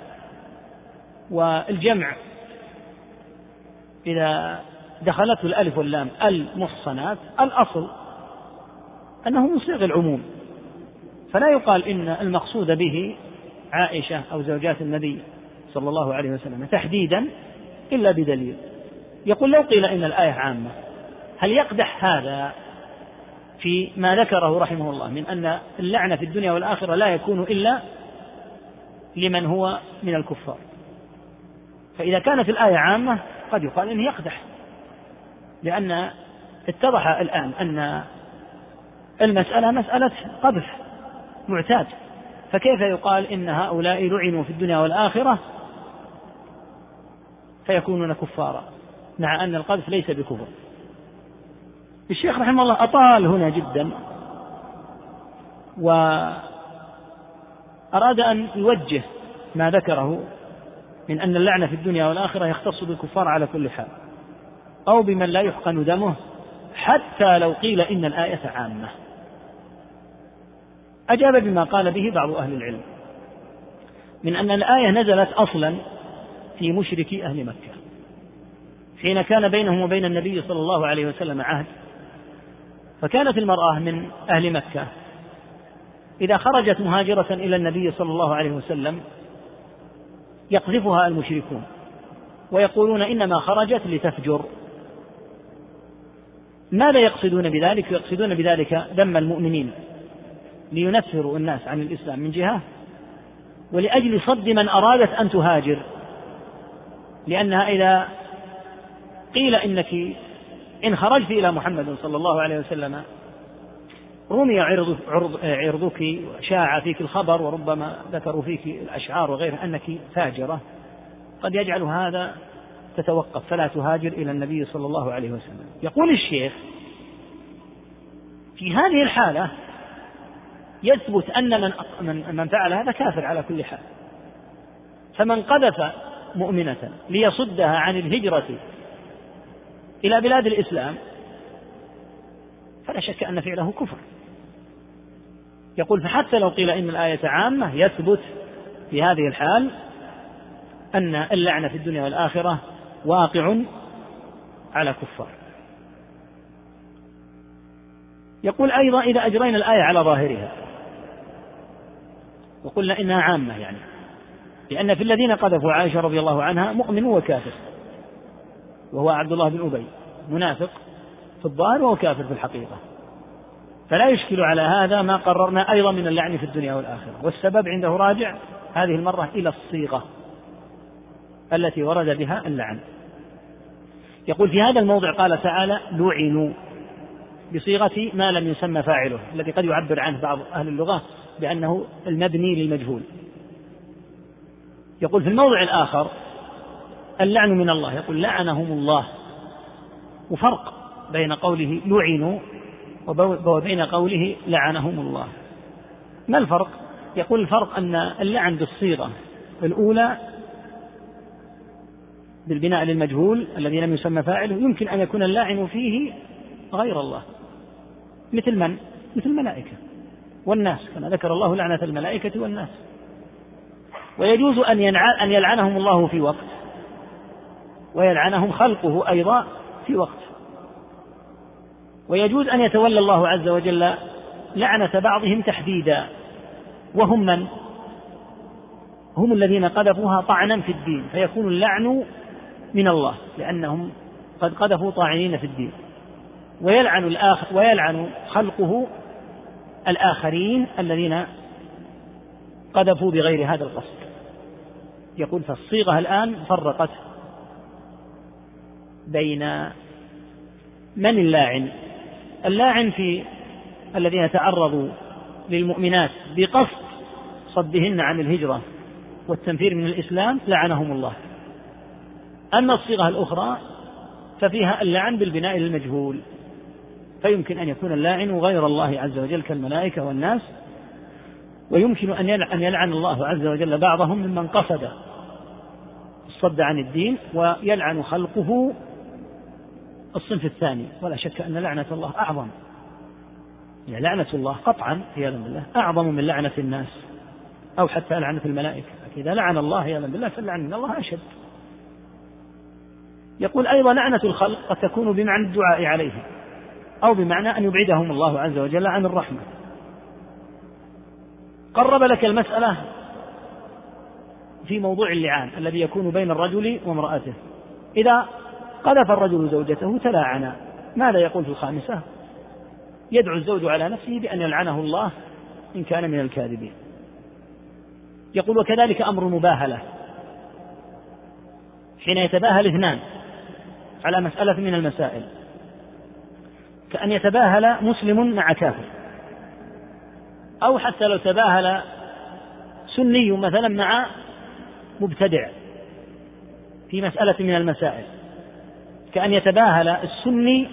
Speaker 3: والجمع. إذا دخلته الألف واللام المحصنات الأصل أنه من صيغ العموم. فلا يقال إن المقصود به عائشة أو زوجات النبي صلى الله عليه وسلم تحديدا إلا بدليل. يقول لو قيل إن الآية عامة هل يقدح هذا في ما ذكره رحمه الله من أن اللعنة في الدنيا والآخرة لا يكون إلا لمن هو من الكفار. فإذا كانت الآية عامة قد يقال إنه يقدح لأن اتضح الآن أن المسألة مسألة قذف معتاد. فكيف يقال إن هؤلاء لعنوا في الدنيا والآخرة فيكونون كفارا مع أن القذف ليس بكفر؟ الشيخ رحمه الله أطال هنا جدا وأراد أن يوجه ما ذكره من أن اللعنة في الدنيا والآخرة يختص بالكفار على كل حال أو بمن لا يحقن دمه حتى لو قيل إن الآية عامة. أجاب بما قال به بعض أهل العلم من أن الآية نزلت أصلا في مشركي أهل مكة حين كان بينهم وبين النبي صلى الله عليه وسلم عهد فكانت المرأة من أهل مكة إذا خرجت مهاجرة إلى النبي صلى الله عليه وسلم يقذفها المشركون ويقولون إنما خرجت لتفجر ماذا يقصدون بذلك؟ يقصدون بذلك ذم المؤمنين لينفروا الناس عن الإسلام من جهة ولأجل صد من أرادت أن تهاجر لأنها إذا قيل إنك إن خرجت إلى محمد صلى الله عليه وسلم رمي عرض عرضك وشاع فيك الخبر وربما ذكروا فيك الأشعار وغيرها أنك فاجرة. قد يجعل هذا تتوقف فلا تهاجر إلى النبي صلى الله عليه وسلم. يقول الشيخ في هذه الحالة يثبت أن من من فعل هذا كافر على كل حال. فمن قذف مؤمنة ليصدها عن الهجرة إلى بلاد الإسلام فلا شك أن فعله كفر. يقول فحتى لو قيل إن الآية عامة يثبت في هذه الحال أن اللعنة في الدنيا والآخرة واقع على كفار. يقول أيضا إذا أجرينا الآية على ظاهرها وقلنا إنها عامة يعني لأن في الذين قذفوا عائشة رضي الله عنها مؤمن وكافر. وهو عبد الله بن أبي منافق في الظاهر وهو كافر في الحقيقة. فلا يشكل على هذا ما قررنا أيضا من اللعن في الدنيا والآخرة. والسبب عنده راجع هذه المرة إلى الصيغة التي ورد بها اللعن. يقول في هذا الموضع قال تعالى لعنوا بصيغة ما لم يسمى فاعله الذي قد يعبر عنه بعض أهل اللغة بأنه المبني للمجهول. يقول في الموضع الآخر اللعن من الله يقول لعنهم الله. وفرق بين قوله لعنوا وبين قوله لعنهم الله. ما الفرق؟ يقول الفرق أن اللعن بالصيغة الأولى بالبناء للمجهول الذي لم يسمى فاعله يمكن أن يكون اللاعن فيه غير الله. مثل من؟ مثل الملائكة والناس كما ذكر الله لعنة الملائكة والناس. ويجوز أن أن يلعنهم الله في وقت. ويلعنهم خلقه أيضا في وقت. ويجوز أن يتولى الله عز وجل لعنة بعضهم تحديدا. وهم من؟ هم الذين قذفوها طعنا في الدين فيكون اللعن من الله لأنهم قد قذفوا طاعنين في الدين. ويلعن الآخر ويلعن خلقه الآخرين الذين قذفوا بغير هذا القصد. يقول فالصيغة الآن فرقت بين من اللاعن؟ اللاعن في الذين تعرضوا للمؤمنات بقصد صدهن عن الهجرة والتنفير من الإسلام لعنهم الله. أما الصيغة الأخرى ففيها اللعن بالبناء للمجهول فيمكن أن يكون اللاعن غير الله عز وجل كالملائكة والناس ويمكن أن يلعن الله عز وجل بعضهم ممن قصد الصد عن الدين ويلعن خلقه الصنف الثاني. ولا شك أن لعنة الله أعظم. يعني لعنة الله قطعا عياذا بالله أعظم من لعنة الناس. أو حتى لعنة الملائكة. إذا لعن الله عياذا بالله فاللعن من الله أشد. يقول أيضا لعنة الخلق قد تكون بمعنى الدعاء عليهم. أو بمعنى أن يبعدهم الله عز وجل عن الرحمة. قرب لك المسألة في موضوع اللعان الذي يكون بين الرجل وامرأته. إذا قذف الرجل زوجته تلاعنا. ماذا يقول في الخامسة؟ يدعو الزوج على نفسه بأن يلعنه الله إن كان من الكاذبين. يقول وكذلك أمر المباهلة حين يتباهل اثنان على مسألة من المسائل. كأن يتباهل مسلم مع كافر. أو حتى لو تباهل سني مثلا مع مبتدع في مسألة من المسائل. كأن يتباهل السني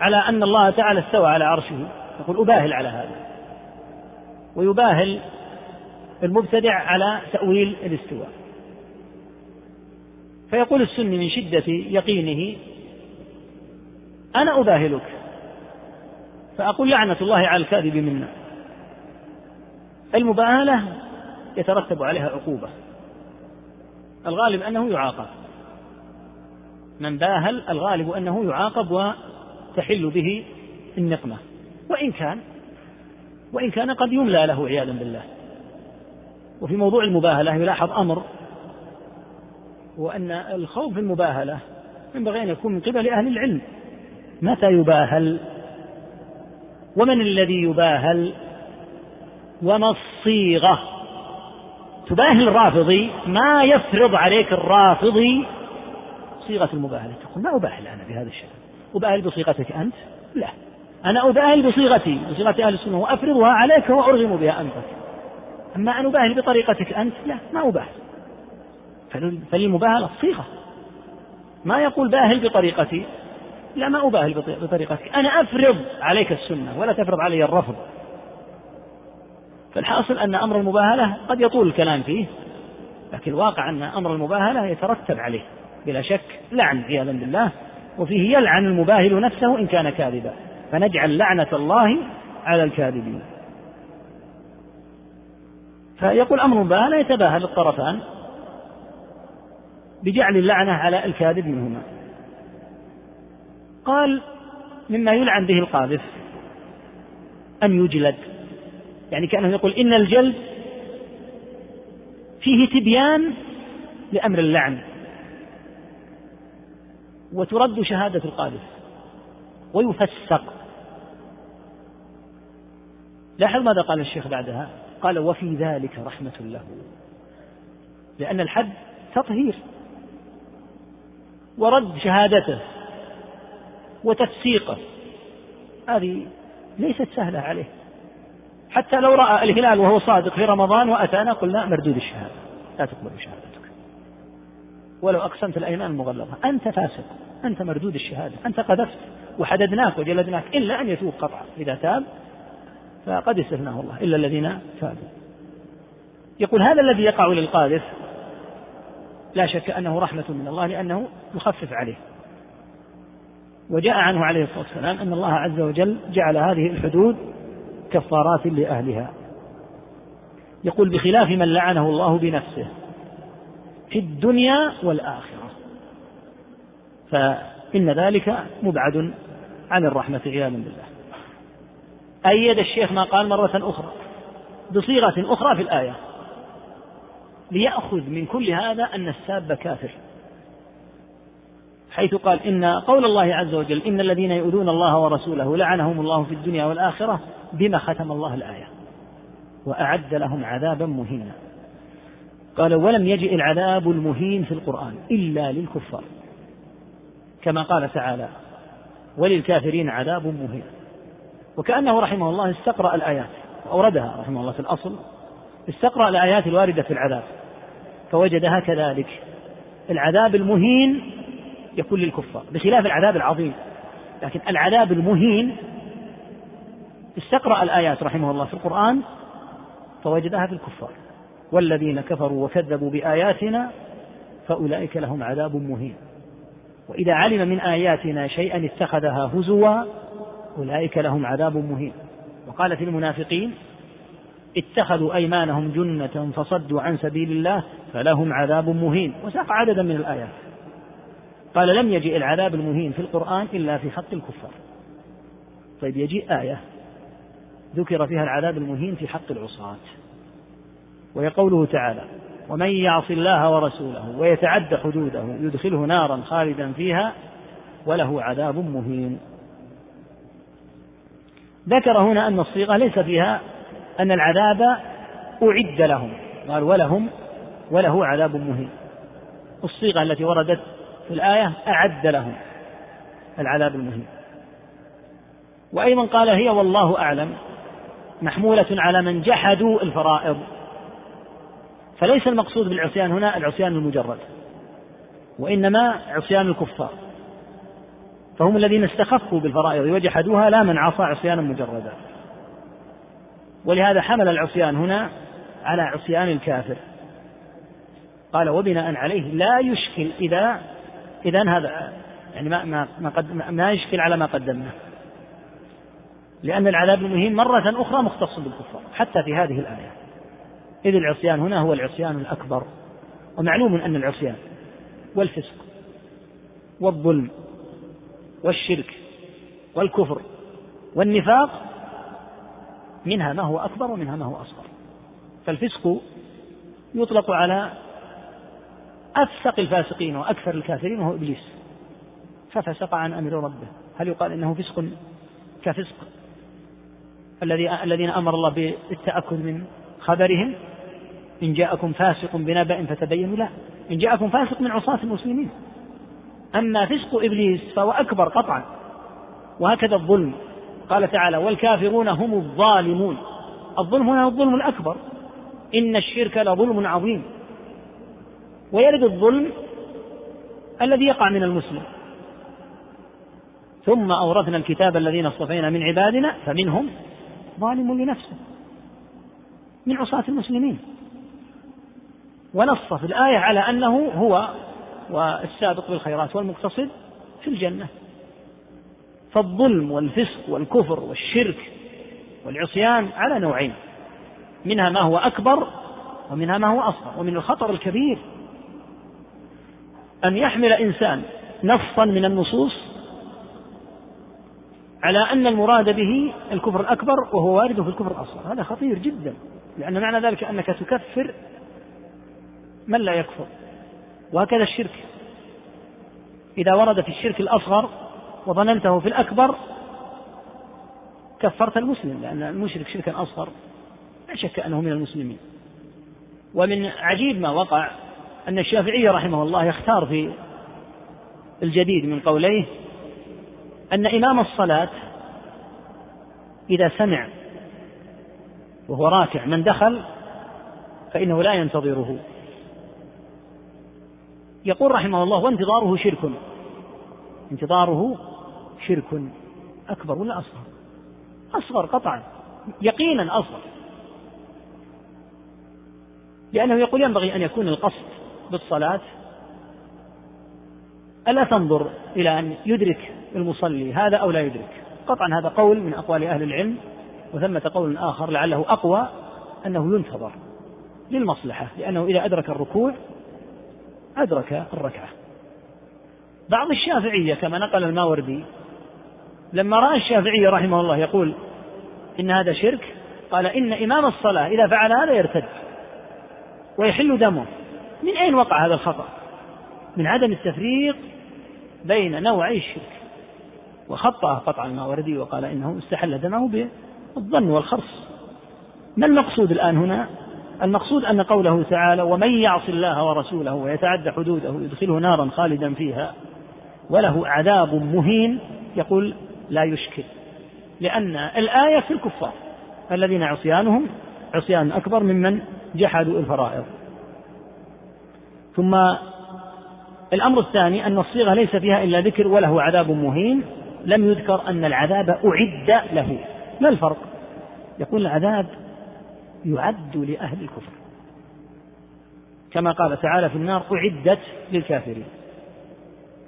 Speaker 3: على أن الله تعالى استوى على عرشه. يقول أباهل على هذا. ويباهل المبتدع على تأويل الاستواء. فيقول السني من شدة يقينه أنا أباهلك. فأقول لعنة الله على الكاذب منا. المباهلة يترتب عليها عقوبة. الغالب أنه يعاقب. من باهل الغالب أنه يعاقب وتحل به النقمة. وإن كان وإن كان قد يملى له عياذا بالله. وفي موضوع المباهلة يلاحظ أمر وأن الخوف المباهلة ينبغي أن يكون من قبل أهل العلم. متى يباهل؟ ومن الذي يباهل؟ وما الصيغة؟ تباهل الرافضي ما يفرض عليك الرافضي صيغة المباهلة. تقول ما أباهل أنا بهذا الشكل. أباهل بصيغتك أنت؟ لا. أنا أباهل بصيغتي. بصيغة أهل السنة. وأفرضها عليك وأرغم بها أنت. أما أن أباهل بطريقتك أنت؟ لا ما أباهل. فللمباهلة الصيغة ما يقول باهل بطريقتي؟ لا ما أباهل بطريقتك. أنا أفرض عليك السنة ولا تفرض علي الرفض. فالحاصل أن أمر المباهلة قد يطول الكلام فيه لكن الواقع أن أمر المباهلة يترتب عليه. بلا شك لعن عياذا بالله وفيه يلعن المباهل نفسه إن كان كاذبا. فنجعل لعنة الله على الكاذبين. فيقول أمر المباهلة يتباهل الطرفان بجعل اللعنة على الكاذب منهما. قال مما يلعن به القاذف أن يجلد. يعني كأنه يقول إن الجلد فيه تبيان لأمر اللعن. وترد شهادة القاذف ويفسق. لاحظ ماذا قال الشيخ بعدها؟ قال وفي ذلك رحمة له. لأن الحد تطهير. ورد شهادته. وتفسيقه. هذه ليست سهلة عليه. حتى لو رأى الهلال وهو صادق في رمضان وأتانا قلنا مردود الشهادة. لا تقبل شهادتك ولو أقسمت الأيمان المغلظة أنت فاسق. أنت مردود الشهادة. أنت قذفت وحددناك وجلدناك إلا أن يتوب قطعا. إذا تاب فقد استثناه الله. إلا الذين تابوا. يقول هذا الذي يقع للقاذف لا شك أنه رحمة من الله لأنه يخفف عليه. وجاء عنه عليه الصلاة والسلام أن الله عز وجل جعل هذه الحدود كفارات لأهلها. يقول بخلاف من لعنه الله بنفسه. في الدنيا والآخرة. فإن ذلك مبعد عن الرحمة عياذا بالله. أيد الشيخ ما قال مرة أخرى بصيغة أخرى في الآية ليأخذ من كل هذا أن الساب كافر. حيث قال إن قول الله عز وجل إن الذين يؤذون الله ورسوله لعنهم الله في الدنيا والآخرة بما ختم الله الآية وأعد لهم عذابا مهينا. قال ولم يجئ العذاب المهين في القرآن إلا للكفار. كما قال تعالى وللكافرين عذاب مهين. وكأنه رحمه الله استقرأ الآيات وأوردها رحمه الله في الأصل استقرأ الآيات الواردة في العذاب فوجدها كذلك العذاب المهين يكون للكفار بخلاف العذاب العظيم. لكن العذاب المهين استقرأ الآيات رحمه الله في القرآن فوجدها في الكفار. والذين كفروا وكذبوا بآياتنا فأولئك لهم عذاب مهين. وإذا علم من آياتنا شيئا اتخذها هزوا أولئك لهم عذاب مهين. وقال في المنافقين اتخذوا أيمانهم جنة فصدوا عن سبيل الله فلهم عذاب مهين. وساق عددا من الآيات. قال لم يجئ العذاب المهين في القرآن إلا في حق الكفار. طيب يجيء آية ذكر فيها العذاب المهين في حق العصاة. وهي قوله تعالى ومن يعص الله ورسوله ويتعد حدوده يدخله نارا خالدا فيها وله عذاب مهين. ذكر هنا أن الصيغة ليس فيها أن العذاب أعد لهم. قال ولهم وله عذاب مهين. الصيغة التي وردت في الآية أعد لهم العذاب المهين. وأيضا قال هي والله أعلم محمولة على من جحدوا الفرائض. فليس المقصود بالعصيان هنا العصيان المجرد وإنما عصيان الكفار فهم الذين استخفوا بالفرائض وجحدوها لا من عصى عصيانا مجردا. ولهذا حمل العصيان هنا على عصيان الكافر. قال وبناء عليه لا يشكل إذا إذا هذا يعني ما ما ما, قد ما يشكل على ما قدمنا. لأن العذاب المهين مرة أخرى مختص بالكفار حتى في هذه الآية. إذ العصيان هنا هو العصيان الأكبر ومعلوم أن العصيان والفسق والظلم والشرك والكفر والنفاق منها ما هو أكبر ومنها ما هو أصغر. فالفسق يطلق على أفسق الفاسقين وأكثر الكافرين وهو إبليس. ففسق عن أمر ربه. هل يقال إنه فسق كفسق؟ الذي الذين أمر الله بالتأكد من خبرهم؟ إن جاءكم فاسق بنبأ فتبينوا لا إن جاءكم فاسق من عصاة المسلمين. أما فسق إبليس فهو أكبر قطعا. وهكذا الظلم. قال تعالى والكافرون هم الظالمون. الظلم هنا الظلم الأكبر. إن الشرك لظلم عظيم. ويرد الظلم الذي يقع من المسلم. ثم أورثنا الكتاب الذين اصطفينا من عبادنا فمنهم ظالم لنفسه. من عصاة المسلمين. ونص في الآية على أنه هو والسابق بالخيرات والمقتصد في الجنة. فالظلم والفسق والكفر والشرك والعصيان على نوعين منها ما هو أكبر ومنها ما هو أصغر ومن الخطر الكبير أن يحمل إنسان نصا من النصوص على أن المراد به الكفر الأكبر وهو وارد في الكفر الأصغر. هذا خطير جدا لأن معنى ذلك أنك تكفر من لا يكفر؟ وهكذا الشرك. إذا ورد في الشرك الأصغر وظننته في الأكبر كفرت المسلم لأن المشرك شركا أصغر. لا شك أنه من المسلمين. ومن عجيب ما وقع أن الشافعي رحمه الله يختار في الجديد من قوليه أن إمام الصلاة إذا سمع وهو راكع من دخل فإنه لا ينتظره. يقول رحمه الله وانتظاره شرك. انتظاره شرك. أكبر ولا أصغر؟ أصغر قطعا. يقينا أصغر. لأنه يقول ينبغي أن يكون القصد بالصلاة. ألا تنظر إلى أن يدرك المصلي هذا أو لا يدرك؟ قطعا هذا قول من أقوال أهل العلم وثمة قول آخر لعله أقوى أنه ينتظر للمصلحة لأنه إذا أدرك الركوع أدرك الركعة. بعض الشافعية كما نقل الماوردي لما رأى الشافعي رحمه الله يقول إن هذا شرك قال إن إمام الصلاة إذا فعل هذا يرتد ويحل دمه. من أين وقع هذا الخطأ؟ من عدم التفريق بين نوعي الشرك. وخطأ قطع الماوردي وقال إنه استحل دمه بالظن والخرص. ما المقصود الآن هنا؟ المقصود أن قوله تعالى ومن يعص الله ورسوله ويتعدى حدوده يدخله نارا خالدا فيها وله عذاب مهين يقول لا يشكل. لأن الآية في الكفار الذين عصيانهم عصيان أكبر ممن جحدوا الفرائض. ثم الأمر الثاني أن الصيغة ليس فيها إلا ذكر وله عذاب مهين لم يذكر أن العذاب أعد له. ما الفرق؟ يقول العذاب يعد لأهل الكفر. كما قال تعالى في النار أعدت للكافرين.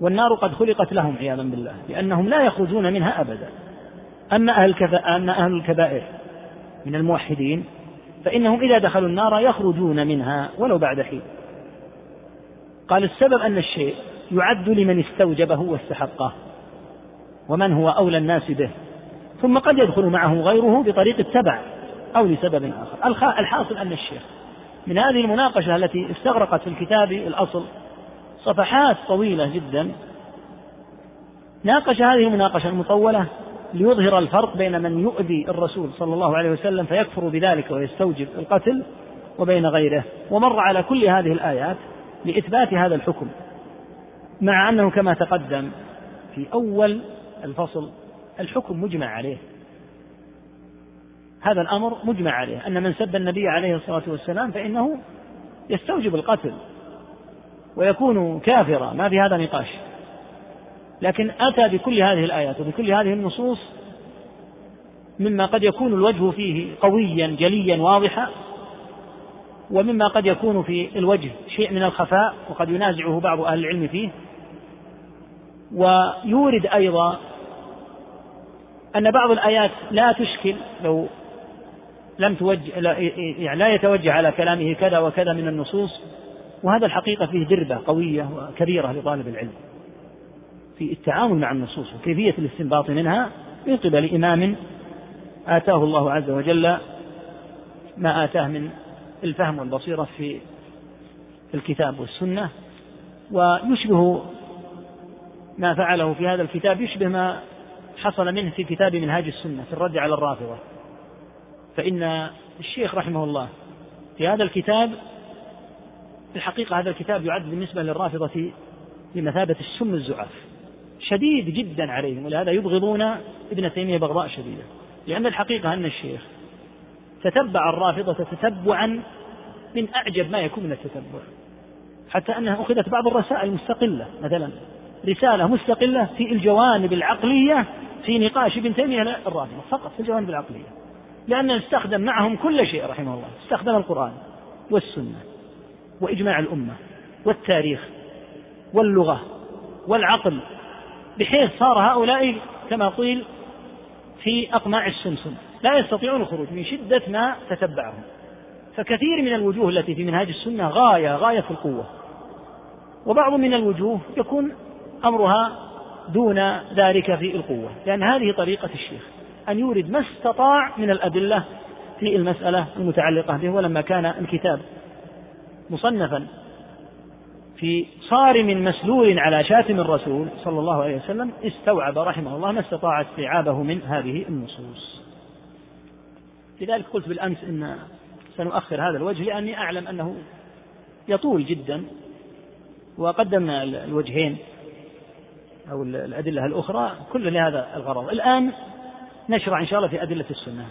Speaker 3: والنار قد خلقت لهم عياذا بالله لأنهم لا يخرجون منها أبدا. أما أهل, أما أهل الكبائر من الموحدين فإنهم إذا دخلوا النار يخرجون منها ولو بعد حين. قال السبب أن الشيء يعد لمن استوجبه واستحقه ومن هو أولى الناس به. ثم قد يدخل معه غيره بطريق التبع. أو لسبب آخر. الحاصل أن الشيخ من هذه المناقشة التي استغرقت في الكتاب الأصل صفحات طويلة جدا ناقش هذه المناقشة المطولة ليظهر الفرق بين من يؤذي الرسول صلى الله عليه وسلم فيكفر بذلك ويستوجب القتل وبين غيره. ومر على كل هذه الآيات لإثبات هذا الحكم مع أنه كما تقدم في أول الفصل الحكم مجمع عليه. هذا الأمر مجمع عليه. أن من سب النبي عليه الصلاة والسلام فإنه يستوجب القتل ويكون كافرا. ما في هذا نقاش. لكن أتى بكل هذه الآيات وبكل هذه النصوص مما قد يكون الوجه فيه قويا جليا واضحا ومما قد يكون في الوجه شيء من الخفاء وقد ينازعه بعض أهل العلم فيه. ويورد أيضا أن بعض الآيات لا تشكل لو لم توجه لا, يعني لا يتوجه على كلامه كذا وكذا من النصوص وهذا الحقيقة فيه دربة قوية وكبيرة لطالب العلم في التعامل مع النصوص وكيفية الاستنباط منها من قبل إمام آتاه الله عز وجل ما آتاه من الفهم والبصيرة في الكتاب والسنة ويشبه ما فعله في هذا الكتاب يشبه ما حصل منه في كتاب منهاج السنة في الرد على الرافضة. فإن الشيخ رحمه الله في هذا الكتاب في الحقيقة هذا الكتاب يعد بالنسبة للرافضة بمثابة السم الزعاف. شديد جدا عليهم ولهذا يبغضون ابن تيمية بغضاء شديدة. لأن الحقيقة أن الشيخ تتبع الرافضة تتبعا من أعجب ما يكون من التتبع. حتى أنها أخذت بعض الرسائل مستقلة مثلا رسالة مستقلة في الجوانب العقلية في نقاش ابن تيمية الرافضة فقط في الجوانب العقلية. لأنه استخدم معهم كل شيء رحمه الله. استخدم القرآن والسنة وإجماع الأمة والتاريخ واللغة والعقل بحيث صار هؤلاء كما قيل في أقماع السمسم. لا يستطيعون الخروج من شدة ما تتبعهم. فكثير من الوجوه التي في منهاج السنة غاية غاية في القوة. وبعض من الوجوه يكون أمرها دون ذلك في القوة لأن هذه طريقة الشيخ. أن يورد ما استطاع من الأدلة في المسألة المتعلقة به ولما كان الكتاب مصنفا في صارم مسلول على شاتم الرسول صلى الله عليه وسلم استوعب رحمه الله ما استطاع استيعابه من هذه النصوص. لذلك قلت بالأمس إن سنؤخر هذا الوجه لأني أعلم أنه يطول جدا وقدمنا الوجهين أو الأدلة الأخرى كل لهذا الغرض. الآن نشرع إن شاء الله في أدلة السنة.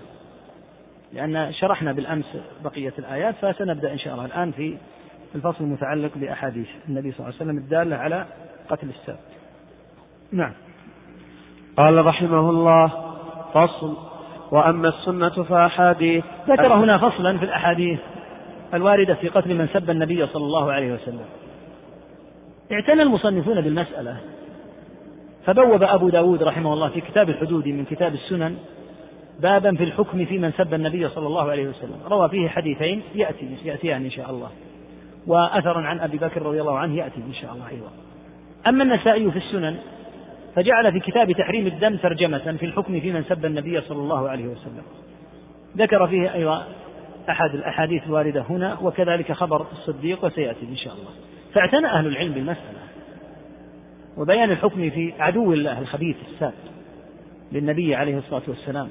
Speaker 3: لأن شرحنا بالأمس بقية الآيات فسنبدأ إن شاء الله الآن في الفصل المتعلق بأحاديث النبي صلى الله عليه وسلم الدالة على قتل السبت. نعم.
Speaker 2: قال رحمه الله فصل. وأما السنة فأحاديث.
Speaker 3: ذكر هنا فصلا في الأحاديث الواردة في قتل من سب النبي صلى الله عليه وسلم. اعتنى المصنفون بالمسألة. فبوب أبو داود رحمه الله في كتاب الحدود من كتاب السنن بابا في الحكم في من سب النبي صلى الله عليه وسلم. روى فيه حديثين يأتي يأتيان إن شاء الله. وأثر عن أبي بكر رضي الله عنه يأتي إن شاء الله أيضا. أما النسائي في السنن فجعل في كتاب تحريم الدم ترجمة في الحكم في من سب النبي صلى الله عليه وسلم. ذكر فيه أيضا أحد الأحاديث الواردة هنا وكذلك خبر الصديق وسيأتي إن شاء الله. فاعتنى أهل العلم بالمسألة. وبيان الحكم في عدو الله الخبيث الساب للنبي عليه الصلاة والسلام.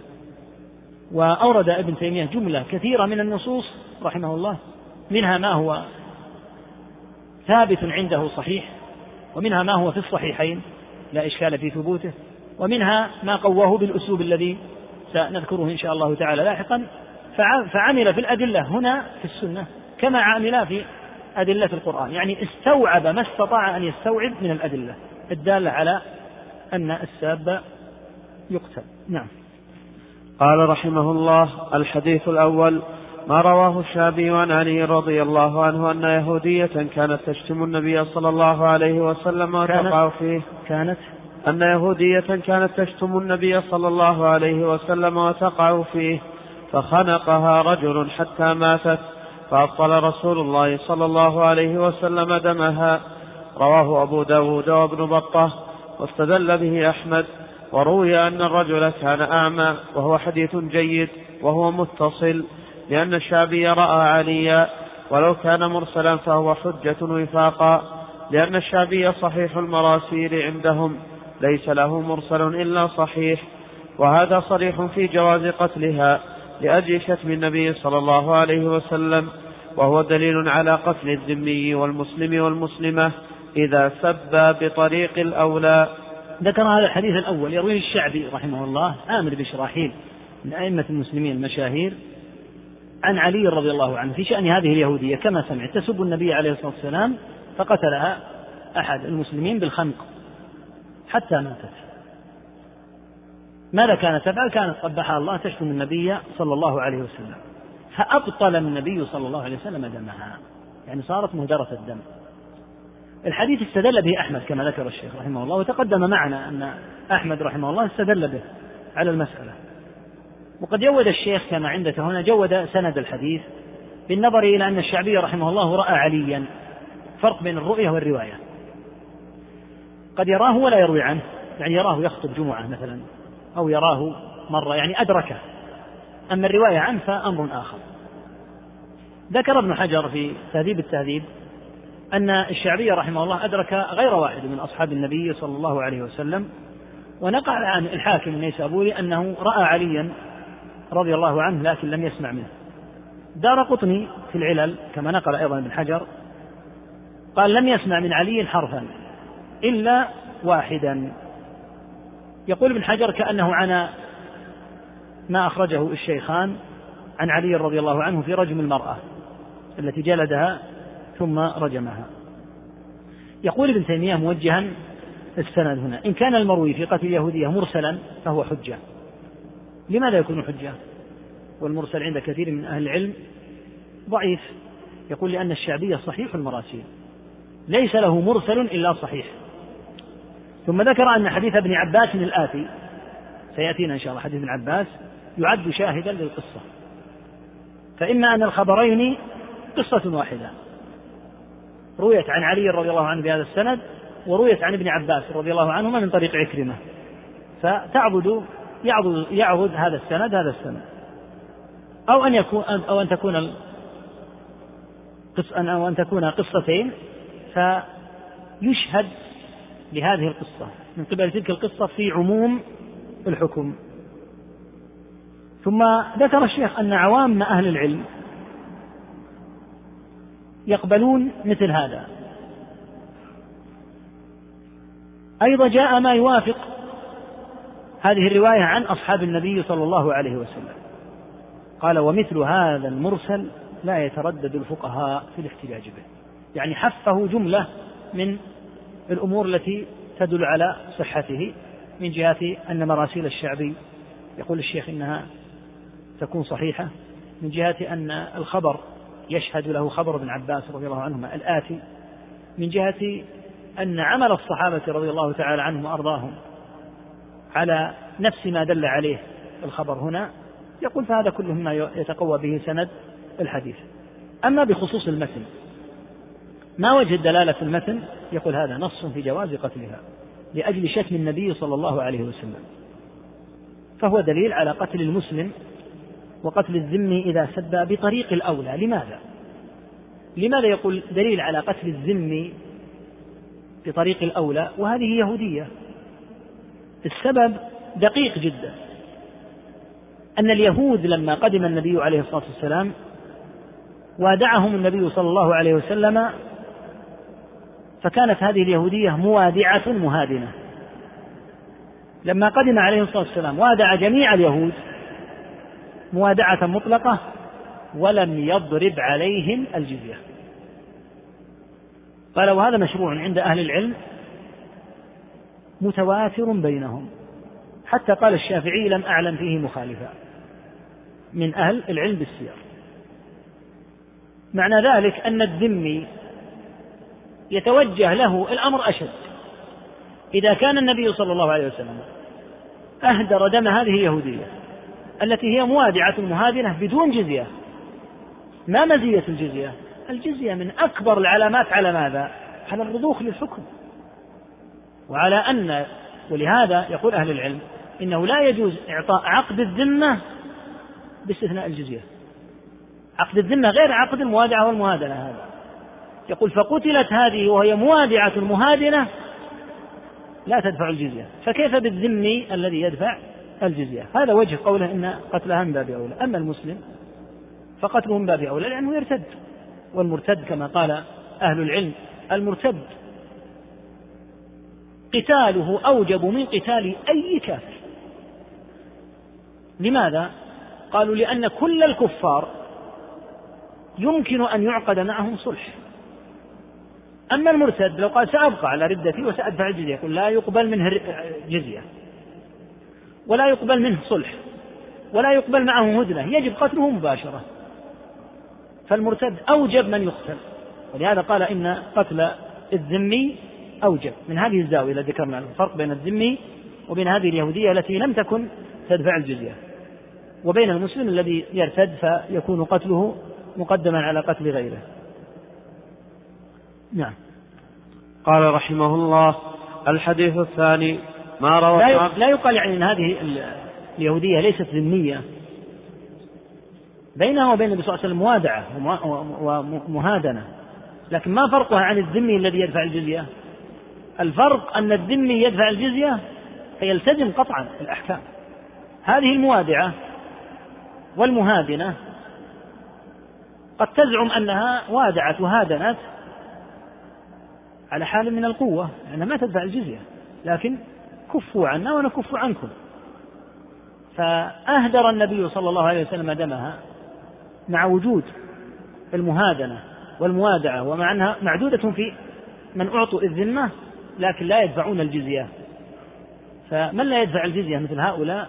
Speaker 3: وأورد ابن تيمية جملة كثيرة من النصوص رحمه الله منها ما هو ثابت عنده صحيح ومنها ما هو في الصحيحين لا إشكال في ثبوته ومنها ما قواه بالأسلوب الذي سنذكره إن شاء الله تعالى لاحقا. فعمل في الأدلة هنا في السنة كما عمل في أدلة القرآن. يعني استوعب ما استطاع أن يستوعب من الأدلة. الدالة على أن الساب يقتل. نعم.
Speaker 2: قال رحمه الله الحديث الأول ما رواه الشافعي عن علي رضي الله عنه أن يهودية كانت تشتم النبي صلى الله عليه وسلم وتقع فيه.
Speaker 3: كانت
Speaker 2: أن يهودية كانت تشتم النبي صلى الله عليه وسلم وتقع فيه فخنقها رجل حتى ماتت فأبطل رسول الله صلى الله عليه وسلم دمها. رواه أبو داود وابن بطة واستدل به أحمد وروي أن الرجل كان أعمى وهو حديث جيد وهو متصل لأن الشعبي رأى عليا ولو كان مرسلا فهو حجة وفاقا لأن الشعبي صحيح المراسيل عندهم ليس له مرسل إلا صحيح وهذا صريح في جواز قتلها لأجل شتم النبي صلى الله عليه وسلم وهو دليل على قتل الذمي والمسلم والمسلمة إذا سب بطريق الأولى.
Speaker 3: ذكر هذا الحديث الأول يرويه الشعبي رحمه الله آمر بشراحيل من أئمة المسلمين المشاهير عن علي رضي الله عنه في شأن هذه اليهودية. كما سمعت تسب النبي عليه الصلاة والسلام فقتلها أحد المسلمين بالخنق حتى ماتت. ماذا كانت تفعل؟ كانت قبحها الله تشتم النبي صلى الله عليه وسلم فأبطل النبي صلى الله عليه وسلم دمها يعني صارت مهدرة الدم. الحديث استدل به أحمد كما ذكر الشيخ رحمه الله وتقدم معنا أن أحمد رحمه الله استدل به على المسألة. وقد جود الشيخ كما عندك هنا جود سند الحديث بالنظر إلى أن الشعبي رحمه الله رأى عليا. فرق بين الرؤية والرواية. قد يراه ولا يروي عنه يعني يراه يخطب جمعة مثلا أو يراه مرة يعني أدركه. أما الرواية عنه فأمر آخر. ذكر ابن حجر في تهذيب التهذيب أن الشعبي رحمه الله أدرك غير واحد من أصحاب النبي صلى الله عليه وسلم ونقل عن الحاكم النيسابوري أنه رأى عليا رضي الله عنه لكن لم يسمع منه. دار قطني في العلل كما نقل أيضا ابن حجر قال لم يسمع من علي حرفا إلا واحدا. يقول ابن حجر كأنه عنا ما أخرجه الشيخان عن علي رضي الله عنه في رجم المرأة التي جلدها ثم رجمها. يقول ابن تيمية موجها السند هنا إن كان المروي في قتل اليهودية مرسلا فهو حجة. لماذا يكون حجة؟ والمرسل عند كثير من أهل العلم ضعيف. يقول لأن الشعبية صحيح المراسيل. ليس له مرسل إلا صحيح. ثم ذكر أن حديث ابن عباس الآتي سيأتينا إن شاء الله حديث ابن عباس يعد شاهدا للقصة. فإما أن الخبرين قصة واحدة رويت عن علي رضي الله عنه بهذا السند ورويت عن ابن عباس رضي الله عنهما من طريق عكرمة. فتعبد يعبد, يعبد هذا السند هذا السند. أو أن يكون أو أن تكون أو أن تكون قصتين فيشهد لهذه القصة. من قبل تلك القصة في عموم الحكم. ثم ذكر الشيخ أن عوام أهل العلم يقبلون مثل هذا. أيضا جاء ما يوافق هذه الرواية عن أصحاب النبي صلى الله عليه وسلم. قال ومثل هذا المرسل لا يتردد الفقهاء في الاحتجاج به. يعني حفه جملة من الأمور التي تدل على صحته من جهة أن مراسيل الشعبي يقول الشيخ إنها تكون صحيحة من جهة أن الخبر يشهد له خبر ابن عباس رضي الله عنهما الآتي من جهة أن عمل الصحابة رضي الله تعالى عنهم وأرضاهم على نفس ما دل عليه الخبر هنا يقول فهذا كله مما يتقوى به سند الحديث. أما بخصوص المتن ما وجه الدلالة في المتن؟ يقول هذا نص في جواز قتلها لأجل شتم النبي صلى الله عليه وسلم فهو دليل على قتل المسلم وقتل الذمي إذا سب بطريق الأولى. لماذا؟ لماذا يقول دليل على قتل الذمي بطريق الأولى؟ وهذه يهودية. السبب دقيق جدا. أن اليهود لما قدم النبي عليه الصلاة والسلام وادعهم النبي صلى الله عليه وسلم فكانت هذه اليهودية موادعة مهادنة. لما قدم عليه الصلاة والسلام وادع جميع اليهود موادعة مطلقة ولم يضرب عليهم الجزية. قال وهذا مشروع عند أهل العلم متواتر بينهم. حتى قال الشافعي لم أعلم فيه مخالفا. من أهل العلم بالسير معنى ذلك أن الذمي يتوجه له الأمر أشد. إذا كان النبي صلى الله عليه وسلم أهدر دم هذه اليهودية التي هي موادعة مهادنة بدون جزية. ما مزية الجزية؟ الجزية من أكبر العلامات على ماذا؟ على الرضوخ للحكم. وعلى أن ولهذا يقول أهل العلم إنه لا يجوز إعطاء عقد الذمة باستثناء الجزية. عقد الذمة غير عقد الموادعة والمهادنة هذا. يقول فقتلت هذه وهي موادعة مهادنة لا تدفع الجزية. فكيف بالذمي الذي يدفع؟ الجزية. هذا وجه قوله إن قتلها من باب أولى. أما المسلم فقتله من باب أولى لأنه يرتد. والمرتد كما قال أهل العلم المرتد. قتاله أوجب من قتال أي كافر. لماذا؟ قالوا لأن كل الكفار يمكن أن يعقد معهم صلح. أما المرتد لو قال سأبقى على ردتي وسأدفع الجزية يقول لا يقبل منه جزية ولا يقبل منه صلح ولا يقبل معه هدنة يجب قتله مباشرة. فالمرتد أوجب من يقتل. ولهذا قال إن قتل الذمي أوجب. من هذه الزاوية التي ذكرنا الفرق بين الذمي وبين هذه اليهودية التي لم تكن تدفع الجزية. وبين المسلم الذي يرتد فيكون قتله مقدما على قتل غيره. نعم.
Speaker 2: قال رحمه الله الحديث الثاني ما روى
Speaker 3: لا, لا يقال يعني إن هذه اليهودية ليست ذمية. بينها وبين النبي صلى الله عليه وسلم موادعه ومهادنة. لكن ما فرقها عن الذمي الذي يدفع الجزية؟ الفرق أن الذمي يدفع الجزية فيلتزم قطعا الأحكام. هذه الموادعه والمهادنة قد تزعم أنها وادعت وهادنت على حال من القوة لأنها ما تدفع الجزية. لكن كفوا عنا ونكف عنكم. فأهدر النبي صلى الله عليه وسلم دمها مع وجود المهادنة والموادعة ومع أنها معدودة في من أعطوا الذمة لكن لا يدفعون الجزية. فمن لا يدفع الجزية مثل هؤلاء؟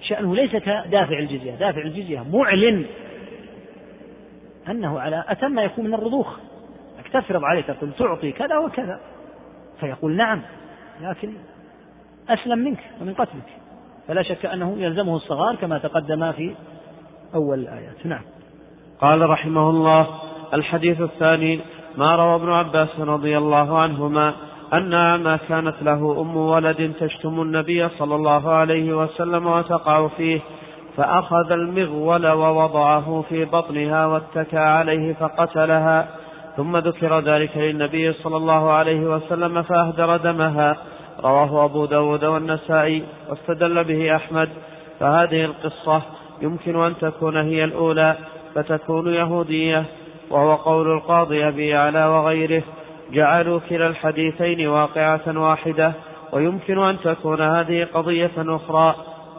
Speaker 3: شأنه ليس كدافع الجزية. دافع الجزية معلن أنه على أتم ما يكون من الرضوخ. تفرض عليه تقول تعطي كذا وكذا. فيقول نعم لكن أسلم منك ومن قتلك. فلا شك أنه يلزمه الصغار كما تقدم في أول الآيات. نعم.
Speaker 2: قال رحمه الله الحديث الثاني ما روى ابن عباس رضي الله عنهما أن أعمى كانت له أم ولد تشتم النبي صلى الله عليه وسلم وتقع فيه فأخذ المغول ووضعه في بطنها واتكى عليه فقتلها ثم ذكر ذلك للنبي صلى الله عليه وسلم فأهدر دمها. رواه أبو داود والنسائي واستدل به أحمد فهذه القصة يمكن أن تكون هي الأولى فتكون يهودية وهو قول القاضي أبي يعلى وغيره جعلوا كلا الحديثين واقعة واحدة ويمكن أن تكون هذه قضية أخرى.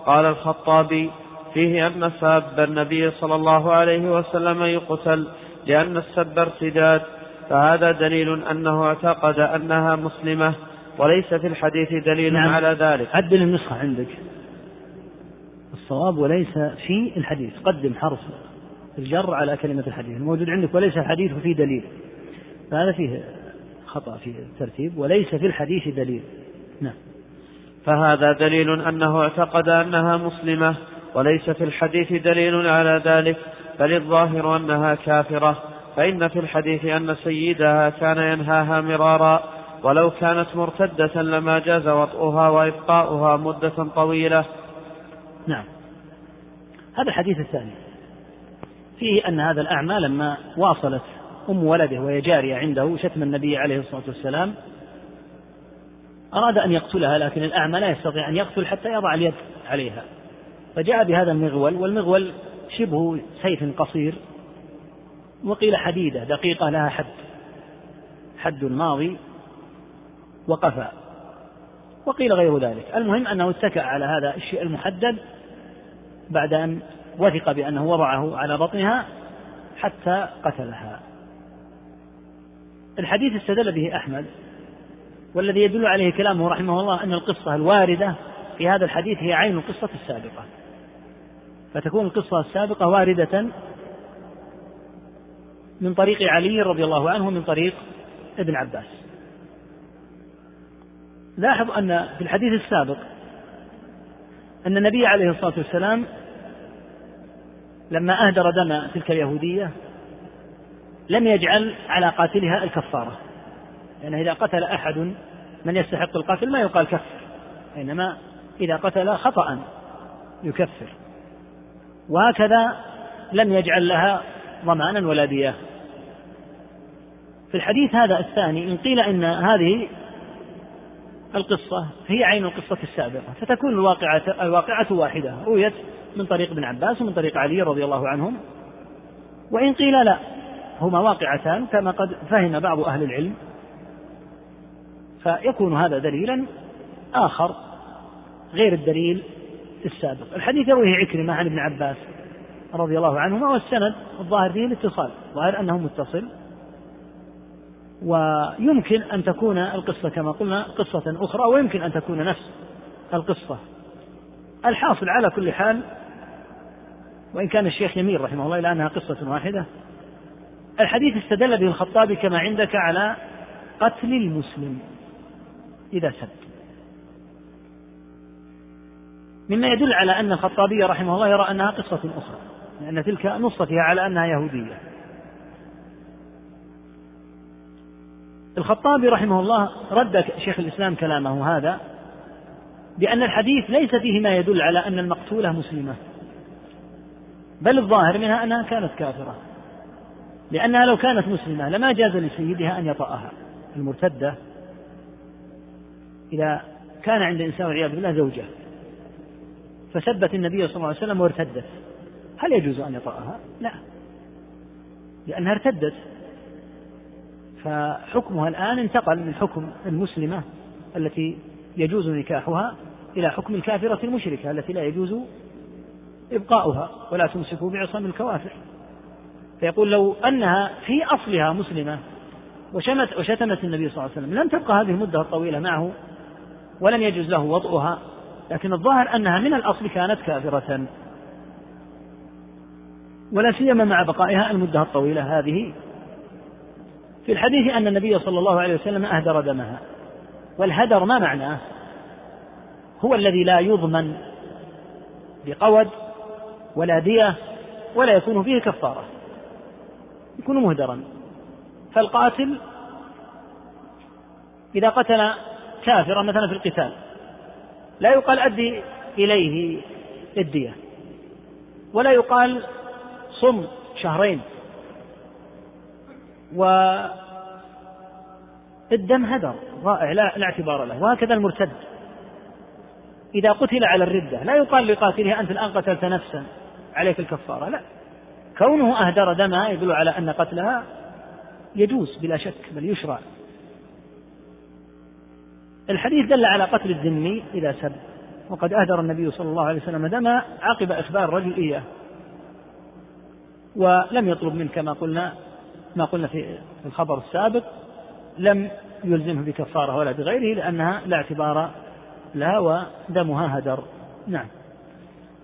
Speaker 2: قال الخطابي فيه أن ساب النبي صلى الله عليه وسلم يقتل لأن السب ارتداد فهذا دليل أنه اعتقد أنها مسلمة. وليس في الحديث دليل نعم. على ذلك.
Speaker 3: عدل النسخة عندك. الصواب وليس في الحديث. قدم حرف الجر على كلمة الحديث. الموجود عندك وليس الحديث فيه دليل. فهذا فيه خطأ في الترتيب. وليس في الحديث دليل. نعم.
Speaker 2: فهذا دليل أنه اعتقد أنها مسلمة وليس في الحديث دليل على ذلك. بل الظاهر أنها كافرة. فإن في الحديث أن سيدها كان ينهاها مرارا. ولو كانت مرتدة لما جاز وطئها وإبقاؤها مدة طويلة.
Speaker 3: نعم. هذا الحديث الثاني. فيه أن هذا الأعمى لما واصلت أم ولده وهي جارية عنده شتم النبي عليه الصلاة والسلام أراد أن يقتلها لكن الأعمى لا يستطيع أن يقتل حتى يضع اليد عليها. فجاء بهذا المغول والمغول شبه سيف قصير وقيل حديدة دقيقة لها حد. حد ماضي. وقفى وقيل غير ذلك. المهم أنه اتكأ على هذا الشيء المحدد بعد أن وثق بأنه وضعه على بطنها حتى قتلها. الحديث استدل به أحمد والذي يدل عليه كلامه رحمه الله أن القصة الواردة في هذا الحديث هي عين القصة السابقة. فتكون القصة السابقة واردة من طريق علي رضي الله عنه ومن طريق ابن عباس. لاحظ أن في الحديث السابق أن النبي عليه الصلاة والسلام لما أهدر دم تلك اليهودية لم يجعل على قاتلها الكفارة. لأنه يعني إذا قتل أحد من يستحق القتل ما يقال كفر إنما إذا قتل خطأ يكفر. وهكذا لم يجعل لها ضمانا ولا دية. في الحديث هذا الثاني إن قيل إن هذه القصة هي عين القصة السابقة. فتكون الواقعة الواقعة واحدة رويت من طريق ابن عباس ومن طريق علي رضي الله عنهم. وإن قيل لا هما واقعتان كما قد فهم بعض أهل العلم. فيكون هذا دليلا آخر غير الدليل السابق. الحديث يرويه عكرمة عن ابن عباس رضي الله عنهما والسند الظاهر فيه الاتصال. ظاهر أنه متصل. ويمكن أن تكون القصة كما قلنا قصة أخرى ويمكن أن تكون نفس القصة. الحاصل على كل حال وإن كان الشيخ يميل رحمه الله إلى أنها قصة واحدة الحديث استدل به الخطابي كما عندك على قتل المسلم إذا سب. مما يدل على أن الخطابي رحمه الله يرى أنها قصة أخرى لأن تلك نص فيها على أنها يهودية. الخطابي رحمه الله رد شيخ الإسلام كلامه هذا بأن الحديث ليس فيه ما يدل على أن المقتولة مسلمة. بل الظاهر منها أنها كانت كافرة. لأنها لو كانت مسلمة لما جاز لسيدها أن يطأها المرتدة إذا كان عند الإنسان والعياذ بالله زوجة. فسبت النبي صلى الله عليه وسلم وارتدت. هل يجوز أن يطأها؟ لا. لأنها ارتدت. فحكمها الآن انتقل من حكم المسلمة التي يجوز نكاحها إلى حكم الكافرة المشركة التي لا يجوز إبقاؤها ولا تمسكوا بعصام الكوافر. فيقول لو أنها في أصلها مسلمة وشمت وشتمت النبي صلى الله عليه وسلم لم تبقى هذه المدة الطويلة معه ولم يجوز له وضعها لكن الظاهر أنها من الأصل كانت كافرة. ولا سيما مع بقائها المدة الطويلة هذه. في الحديث أن النبي صلى الله عليه وسلم أهدر دمها. والهدر ما معناه هو الذي لا يضمن بقود ولا دية ولا يكون فيه كفارة. يكون مهدرا. فالقاتل إذا قتل كافرا مثلا في القتال لا يقال أدي إليه الدية ولا يقال صم شهرين. والدم هدر ضائع لا, لا اعتبار له وهكذا المرتد. إذا قتل على الردة لا يقال لقاتله أنت الآن قتلت نفسا عليك الكفارة لا. كونه أهدر دمها يدل على أن قتلها يجوز بلا شك بل يشرع. الحديث دل على قتل الذمي إذا سب وقد أهدر النبي صلى الله عليه وسلم دما عقب إخبار الرجل إياه ولم يطلب منه كما قلنا ما قلنا في الخبر السابق لم يلزمه بكفارة ولا بغيره لأنها لا اعتبار لها ودمها هدر. نعم.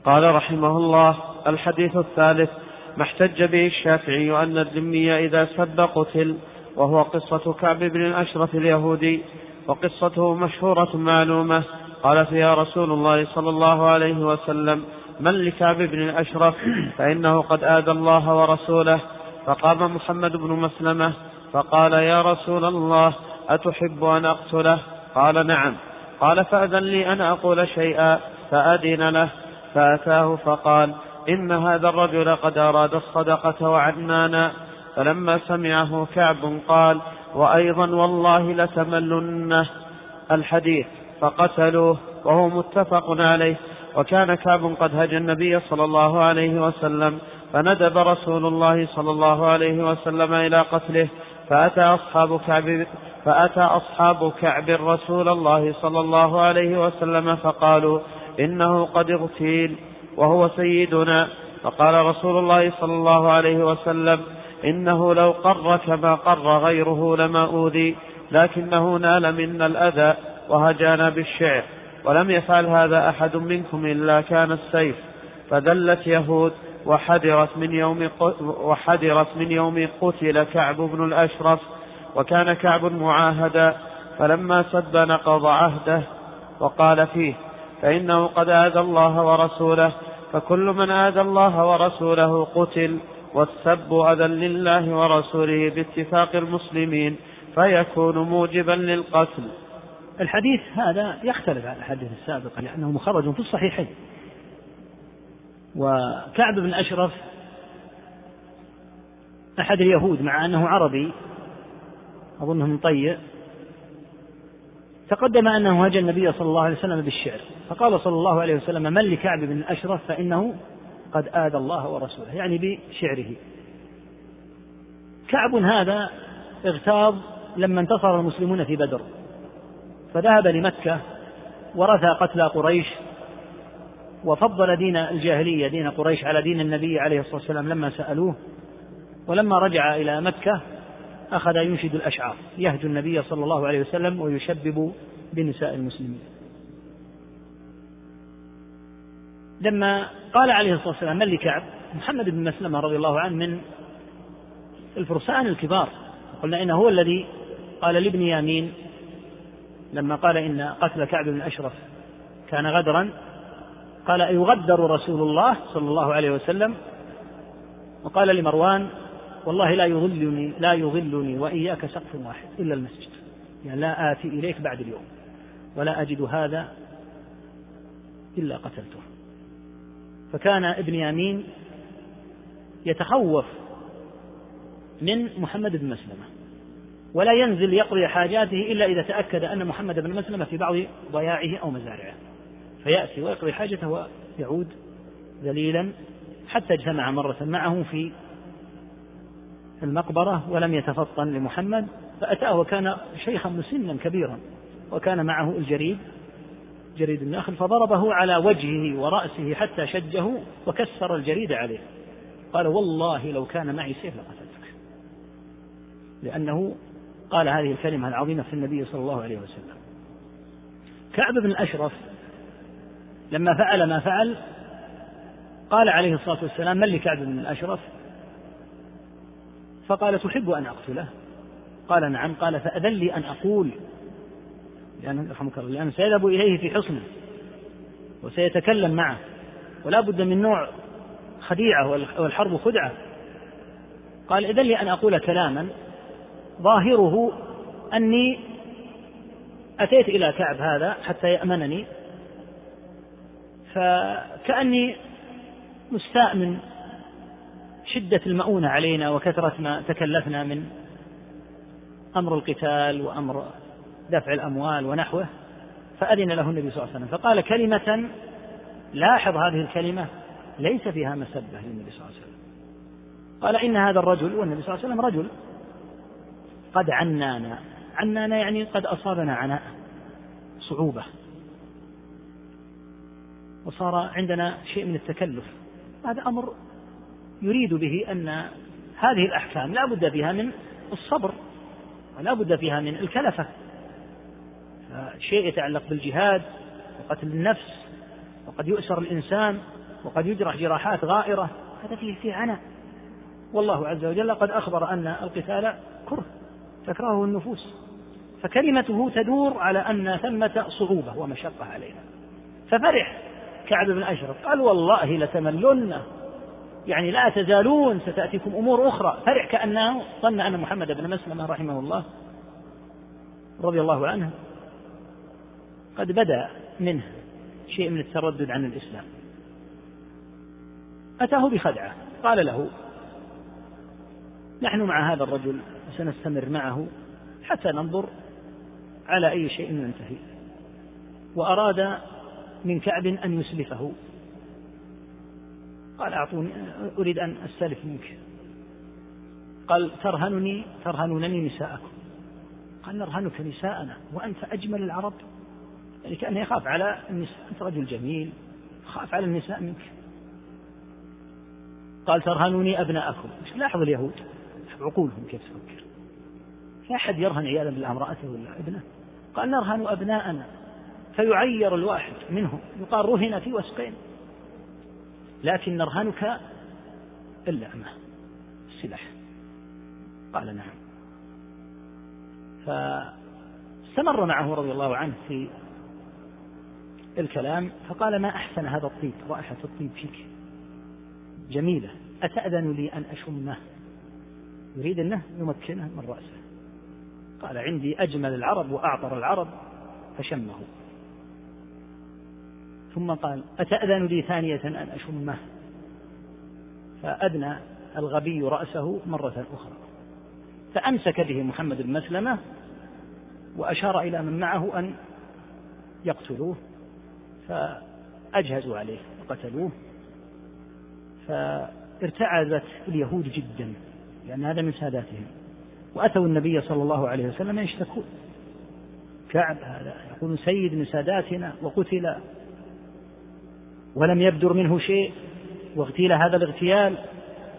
Speaker 2: قال رحمه الله الحديث الثالث ما احتج به الشافعي أن الذمي إذا سب قتل وهو قصة كعب بن الأشرف اليهودي وقصته مشهورة معلومة. قال فيها رسول الله صلى الله عليه وسلم من لكعب بن الأشرف فإنه قد آذى الله ورسوله. فقام محمد بن مسلمة فقال يا رسول الله أتحب أن أقتله؟ قال نعم. قال فأذن لي أن أقول شيئا فأذن له. فأتاه فقال إن هذا الرجل قد أراد الصدقة وعنانا فلما سمعه كعب قال وأيضا والله لتملنه الحديث. فقتلوه وهو متفق عليه. وكان كعب قد هجى النبي صلى الله عليه وسلم فندب رسول الله صلى الله عليه وسلم إلى قتله فأتى أصحاب كعب فأتى أصحاب كعب رسول الله صلى الله عليه وسلم فقالوا إنه قد اغتيل وهو سيدنا. فقال رسول الله صلى الله عليه وسلم إنه لو قر كما قر غيره لما أوذي لكنه نال منا الأذى وهجانا بالشعر ولم يفعل هذا أحد منكم إلا كان السيف فدلت يهود وحدرت من يوم وحدرت من يوم قتل كعب بن الأشرف وكان كعب معاهدا فلما سب نقض عهده وقال فيه فإنه قد آذى الله ورسوله فكل من آذى الله ورسوله قتل والسب أذى لله ورسوله باتفاق المسلمين فيكون موجبا للقتل.
Speaker 3: الحديث هذا يختلف عن الحديث السابق لأنه مخرج في الصحيحين. وكعب بن أشرف أحد اليهود مع أنه عربي أظنه من طيء تقدم أنه هجى النبي صلى الله عليه وسلم بالشعر فقال صلى الله عليه وسلم من لكعب بن أشرف فإنه قد آذى الله ورسوله. يعني بشعره. كعب هذا اغتاظ لما انتصر المسلمون في بدر فذهب لمكة ورثى قتلى قريش وفضل دين الجاهلية دين قريش على دين النبي عليه الصلاة والسلام لما سألوه ولما رجع إلى مكة أخذ ينشد الأشعار يهجو النبي صلى الله عليه وسلم ويشبب بنساء المسلمين. لما قال عليه الصلاة والسلام من لكعب محمد بن مسلمة رضي الله عنه من الفرسان الكبار قلنا إنه هو الذي قال لابن يامين لما قال إن قتل كعب بن أشرف كان غدرا قال أيغدر رسول الله صلى الله عليه وسلم؟ وقال لمروان والله لا يظلني لا يظلني وإياك سقف واحد إلا المسجد. يعني لا آتي إليك بعد اليوم. ولا أجد هذا إلا قتلته. فكان ابن يامين يتخوف من محمد بن مسلمة ولا ينزل يقضي حاجاته إلا إذا تأكد أن محمد بن مسلمة في بعض ضياعه أو مزارعه. فيأتي ويقضي حاجته ويعود ذليلا حتى اجتمع مرة معه في المقبرة ولم يتفطن لمحمد فأتاه وكان شيخا مسنا كبيرا وكان معه الجريد جريد النخل فضربه على وجهه ورأسه حتى شجه وكسر الجريد عليه. قال والله لو كان معي سيف لقتلتك. لأنه قال هذه الكلمة العظيمة في النبي صلى الله عليه وسلم. كعب بن الأشرف لما فعل ما فعل قال عليه الصلاة والسلام من لكعب بن الأشرف. فقال تحب أن أقتله؟ قال نعم. قال فأذن لي أن أقول. لأن رحمك الله لأن سيذهب إليه في حصنه وسيتكلم معه ولا بد من نوع خديعة والحرب خدعة. قال إذن لي أن أقول كلاما ظاهره أني أتيت إلى كعب هذا حتى يأمنني فكأني مستاء من شدة المؤونة علينا وكثرة ما تكلفنا من أمر القتال وأمر دفع الأموال ونحوه فأذن له النبي صلى الله عليه وسلم فقال كلمة لاحظ هذه الكلمة ليس فيها مسبة للنبي صلى الله عليه وسلم. قال إن هذا الرجل والنبي صلى الله عليه وسلم رجل قد عنانا عنانا يعني قد أصابنا عناء صعوبة. وصار عندنا شيء من التكلف. هذا أمر يريد به أن هذه الأحكام لا بد فيها من الصبر ولا بد فيها من الكلفة. شيء يتعلق بالجهاد وقتل النفس وقد يؤسر الإنسان وقد يجرح جراحات غائرة. هذا فيه فيه عناء. والله عز وجل قد أخبر أن القتال كره تكرهه النفوس فكلمته تدور على أن ثمة صعوبة ومشقة علينا ففرح كعب بن أشرف. قال والله لتملن. يعني لا تزالون ستأتيكم أمور أخرى. فرح كأنه ظن أن محمد بن مسلمة رحمه الله رضي الله عنه قد بدأ منه شيء من التردد عن الإسلام. أتاه بخدعة. قال له نحن مع هذا الرجل وسنستمر معه حتى ننظر على أي شيء ننتهي وأراد من كعب أن يسلفه. قال أعطوني أريد أن أستلف منك. قال ترهنني ترهنونني نساءكم. قال نرهنك نساءنا وأنت أجمل العرب. يعني كأنه يخاف على النساء. أنت رجل جميل خاف على النساء منك. قال ترهنوني أبناءكم. لاحظ اليهود؟ عقولهم كيف تفكر؟ لا أحد يرهن عياذا بالله امرأته ولا ابنه. قال نرهن أبناءنا. فيعير الواحد منهم. يقال رهن في وسقين. لكن نرهنك إلا السلاح. قال نعم. فاستمر معه رضي الله عنه في الكلام فقال ما أحسن هذا الطيب؟ رائحة الطيب فيك. جميلة. أتأذن لي أن أشمه؟ يريد أنه يمكنه من رأسه. قال عندي أجمل العرب وأعطر العرب فشمه. ثم قال أتأذن لي ثانية أن أشمه؟ فأدنى الغبي رأسه مرة أخرى. فأمسك به محمد بن مسلمة وأشار إلى من معه أن يقتلوه فأجهزوا عليه وقتلوه. فارتعدت اليهود جدا لأن هذا من ساداتهم. وأتوا النبي صلى الله عليه وسلم يشتكون. كعب هذا يقول سيد من ساداتنا وقتل ولم يبدر منه شيء واغتيل هذا الاغتيال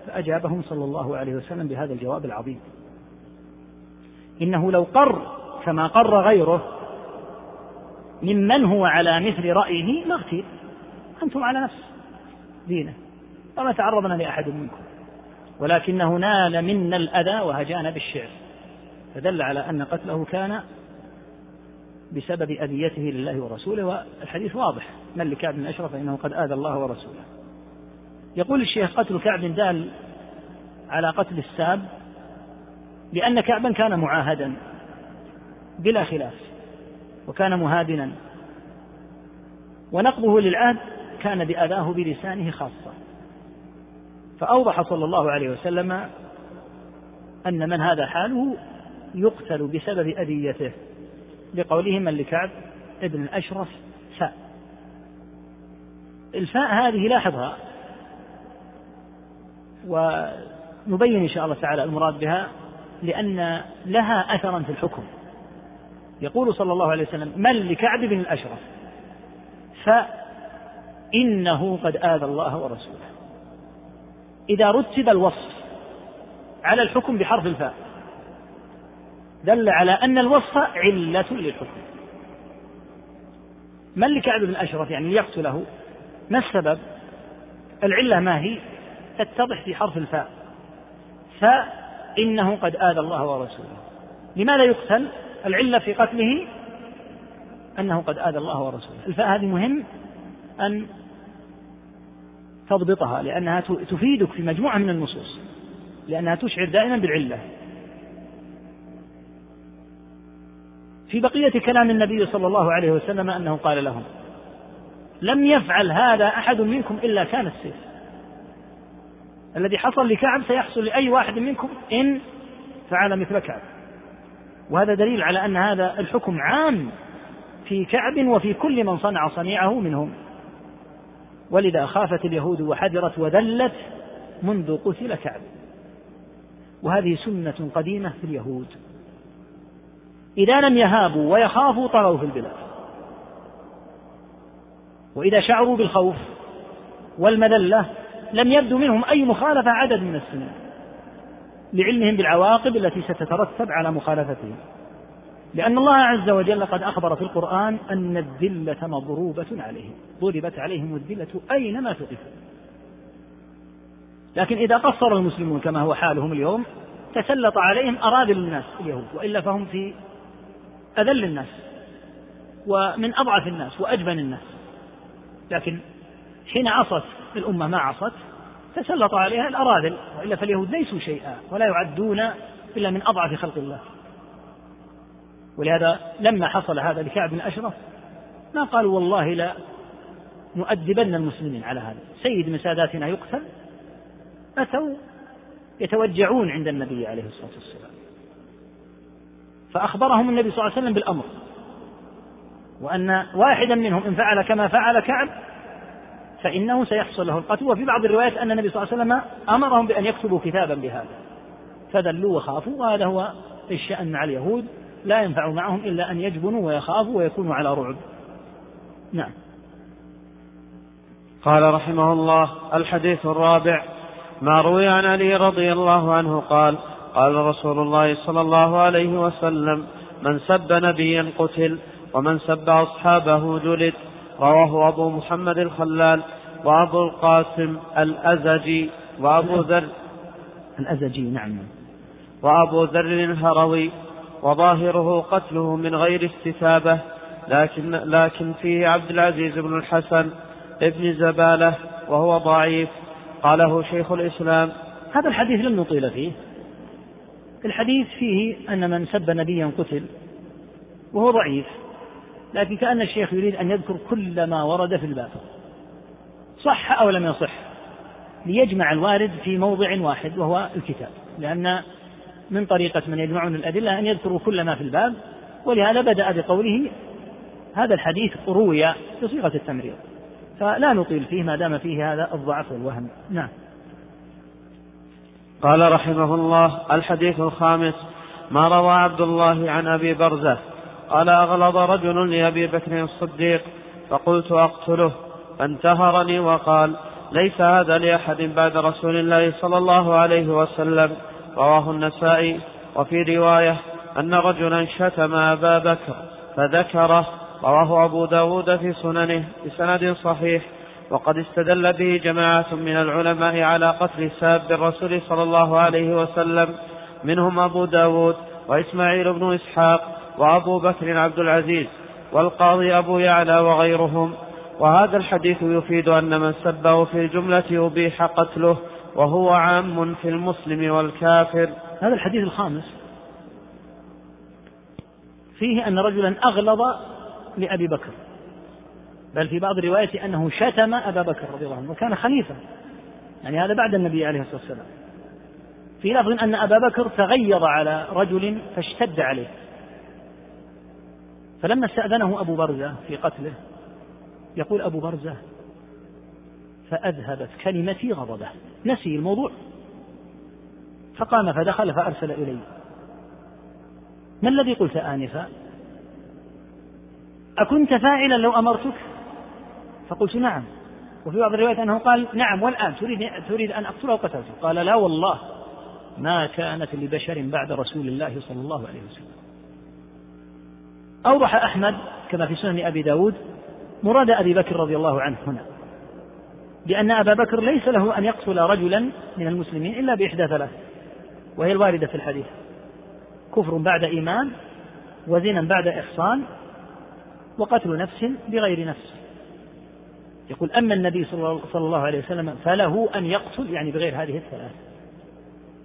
Speaker 3: فأجابهم صلى الله عليه وسلم بهذا الجواب العظيم. إنه لو قر كما قر غيره ممن هو على مثل رأيه ما اغتيل. أنتم على نفس دينه وما تعرضنا لأحد منكم. ولكنه نال منا الأذى وهجانا بالشعر. فدل على أن قتله كان بسبب أذيته لله ورسوله والحديث واضح. من لكعب بن أشرف فإنه قد آذى الله ورسوله. يقول الشيخ قتل كعب دال على قتل الساب لأن كعبا كان معاهدا بلا خلاف وكان مهادنا ونقضه للعهد كان بأذاه بلسانه خاصة. فأوضح صلى الله عليه وسلم أن من هذا حاله يقتل بسبب أذيته. لقوله من لكعب ابن الأشرف فاء الفاء هذه لاحظها. ونبين إن شاء الله تعالى المراد بها لأن لها أثرا في الحكم. يقول صلى الله عليه وسلم من لكعب بن الأشرف؟ فإنه قد آذى الله ورسوله. إذا رتب الوصف على الحكم بحرف الفاء دل على أن الوصف علة للحكم. من لكعب بن الأشرف يعني ليقتله ما السبب؟ العلة ما هي؟ تتضح في حرف الفاء. فإنه قد آذى الله ورسوله. لماذا يقتل؟ العلة في قتله أنه قد آذى الله ورسوله. الفاء هذه مهم أن تضبطها لأنها تفيدك في مجموعة من النصوص لأنها تشعر دائما بالعلة. في بقية كلام النبي صلى الله عليه وسلم أنه قال لهم لم يفعل هذا أحد منكم إلا كان السيف. الذي حصل لكعب سيحصل لأي واحد منكم إن فعل مثل كعب. وهذا دليل على أن هذا الحكم عام في كعب وفي كل من صنع صنيعه منهم. ولذا خافت اليهود وحذرت وذلت منذ قتل كعب. وهذه سنة قديمة في اليهود. إذا لم يهابوا ويخافوا طغوا في البلاد. وإذا شعروا بالخوف والمذلة لم يبدو منهم أي مخالفة عدد من السنين لعلمهم بالعواقب التي ستترتب على مخالفتهم. لأن الله عز وجل قد أخبر في القرآن أن الذلة مضروبة عليهم. ضربت عليهم الذلة أينما تقفوا لكن إذا قصر المسلمون كما هو حالهم اليوم تسلط عليهم أراذل الناس اليهود وإلا فهم في أذل الناس ومن أضعف الناس وأجبن الناس. لكن حين عصت الأمة ما عصت تسلط عليها الأراذل وإلا فاليهود ليسوا شيئا ولا يعدون إلا من أضعف خلق الله. ولهذا لما حصل هذا لكعب بن أشرف ما قالوا والله لا نؤدبن المسلمين على هذا. سيد من ساداتنا يقتل أتوا يتوجعون عند النبي عليه الصلاة والسلام. فأخبرهم النبي صلى الله عليه وسلم بالأمر. وأن واحدا منهم إن فعل كما فعل كعب فإنه سيحصل له القتل. وفي بعض الروايات أن النبي صلى الله عليه وسلم أمرهم بأن يكتبوا كتابا بهذا. فذلوا وخافوا وهذا هو الشأن مع اليهود لا ينفع معهم إلا أن يجبنوا ويخافوا ويكونوا على رعب. نعم.
Speaker 2: قال رحمه الله الحديث الرابع ما روي عن علي رضي الله عنه قال قال رسول الله صلى الله عليه وسلم من سب نبيا قتل ومن سب أصحابه جلد. رواه أبو محمد الخلال وأبو القاسم الأزجي وأبو ذر
Speaker 3: الأزجي نعم.
Speaker 2: وأبو ذر الهروي وظاهره قتله من غير استتابة لكن, لكن فيه عبد العزيز بن الحسن ابن زبالة وهو ضعيف. قاله شيخ الإسلام.
Speaker 3: هذا الحديث لم نطيل فيه. الحديث فيه أن من سب نبيا قتل وهو ضعيف لكن كأن الشيخ يريد أن يذكر كل ما ورد في الباب صح أو لم يصح؟ ليجمع الوارد في موضع واحد وهو الكتاب لأن من طريقة من يجمعون الأدلة أن يذكروا كل ما في الباب ولهذا بدأ بقوله هذا الحديث روي بصيغة التمريض فلا نطيل فيه ما دام فيه هذا الضعف والوهم. نعم.
Speaker 2: قال رحمه الله الحديث الخامس ما روى عبد الله عن أبي برزة؟ قال أغلظ رجل لأبي بكر الصديق فقلت أقتله. فانتهرني وقال ليس هذا لأحد بعد رسول الله صلى الله عليه وسلم. رواه النسائي. وفي رواية أن رجلا شتم أبا بكر فذكره. رواه أبو داود في سننه بسند صحيح. وقد استدل به جماعة من العلماء على قتل ساب الرسول صلى الله عليه وسلم منهم أبو داود وإسماعيل بن إسحاق وأبو بكر عبد العزيز والقاضي أبو يعلى وغيرهم. وهذا الحديث يفيد أن من سبه في الجملة أبيح قتله وهو عام في المسلم والكافر.
Speaker 3: هذا الحديث الخامس. فيه أن رجلا أغلظ لأبي بكر. بل في بعض الروايات أنه شتم أبا بكر رضي الله عنه وكان خليفة. يعني هذا بعد النبي عليه الصلاة والسلام. في لفظ أن أبا بكر تغيظ على رجل فاشتد عليه. فلما استأذنه أبو برزة في قتله يقول أبو برزة فأذهبت كلمتي غضبه. نسي الموضوع. فقام فدخل فأرسل إلي. ما الذي قلت آنفا؟ أكنت فاعلا لو أمرتك؟ فقلت نعم. وفي بعض الروايات أنه قال نعم والآن تريد, تريد أن أقتله قتلته؟ قال لا والله ما كانت لبشر بعد رسول الله صلى الله عليه وسلم. أوضح أحمد كما في سنن أبي داود مراد أبي بكر رضي الله عنه هنا لأن أبا بكر ليس له أن يقتل رجلا من المسلمين إلا بإحدى ثلاث وهي الواردة في الحديث. كفر بعد إيمان وزنا بعد إحصان وقتل نفس بغير نفس. يقول أما النبي صلى الله عليه وسلم فله أن يقتل يعني بغير هذه الثلاث.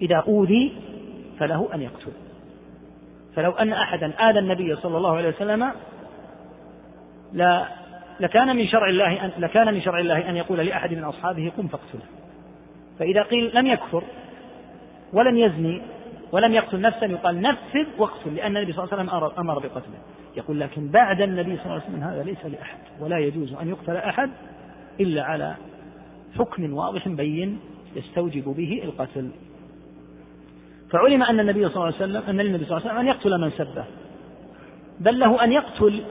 Speaker 3: إذا أوذي فله أن يقتل. فلو أن أحدا آذى النبي صلى الله عليه وسلم لا لكان من شرع الله أن لكان من شرع الله أن يقول لأحد من أصحابه قم فاقتله. فإذا قيل لم يكفر ولم يزني ولم يقتل نفسا يقال نفذ واقتل لأن النبي صلى الله عليه وسلم أمر بقتله. يقول لكن بعد النبي صلى الله عليه وسلم هذا ليس لأحد ولا يجوز أن يقتل أحد إلا على حكم واضح بين يستوجب به القتل. فعلم أن النبي صلى الله عليه وسلم أن للنبي صلى الله عليه وسلم أن يقتل من سبه. بل له أن يقتل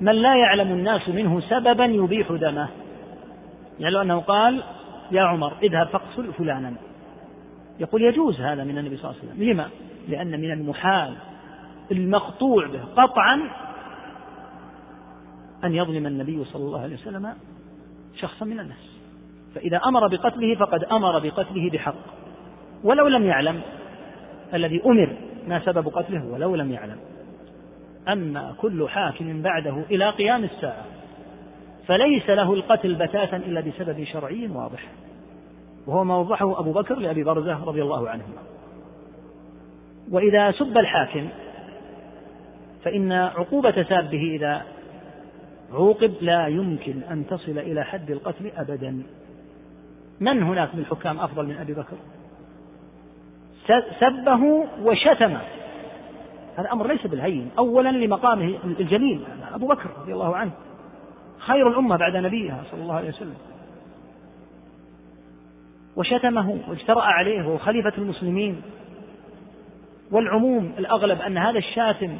Speaker 3: من لا يعلم الناس منه سببا يبيح دمه. يعني لو أنه قال يا عمر اذهب فاقتل فلانا. يقول يجوز هذا من النبي صلى الله عليه وسلم. لما؟ لأن من المحال المقطوع به قطعا أن يظلم النبي صلى الله عليه وسلم شخصا من الناس. فإذا أمر بقتله فقد أمر بقتله بحق. ولو لم يعلم الذي أمر ما سبب قتله ولو لم يعلم. أما كل حاكم بعده إلى قيام الساعة فليس له القتل بتاتا إلا بسبب شرعي واضح. وهو ما وضحه أبو بكر لأبي برزة رضي الله عنهما وإذا سب الحاكم فإن عقوبة سابه إذا عوقب لا يمكن أن تصل إلى حد القتل أبدا. من هناك من الحكام أفضل من أبي بكر؟ سبه وشتمه. هذا أمر ليس بالهين. أولا لمقامه الجليل أبو بكر رضي الله عنه. خير الأمة بعد نبيها صلى الله عليه وسلم. وشتمه واجترأ عليه وهو خليفة المسلمين. والعموم الأغلب أن هذا الشاتم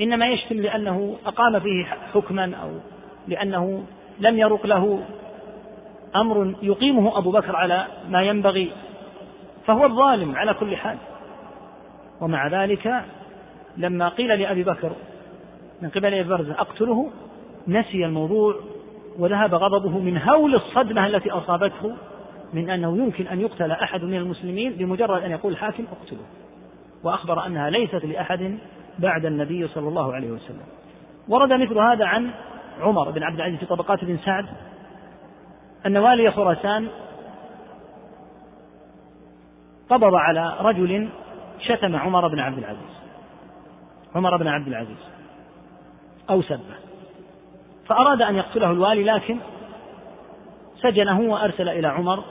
Speaker 3: إنما يشتم لأنه أقام فيه حكما أو لأنه لم يرق له أمر يقيمه أبو بكر على ما ينبغي. فهو الظالم على كل حال. ومع ذلك لما قيل لأبي بكر من قبل أبي برزة أقتله نسي الموضوع وذهب غضبه من هول الصدمة التي أصابته من أنه يمكن أن يقتل أحد من المسلمين بمجرد أن يقول الحاكم اقتله. وأخبر أنها ليست لأحد بعد النبي صلى الله عليه وسلم. ورد مثل هذا عن عمر بن عبد العزيز في طبقات بن سعد أن والي خراسان قبض على رجل شتم عمر بن عبد العزيز. عمر بن عبد العزيز أو سبه. فأراد أن يقتله الوالي لكن سجنه وأرسل إلى عمر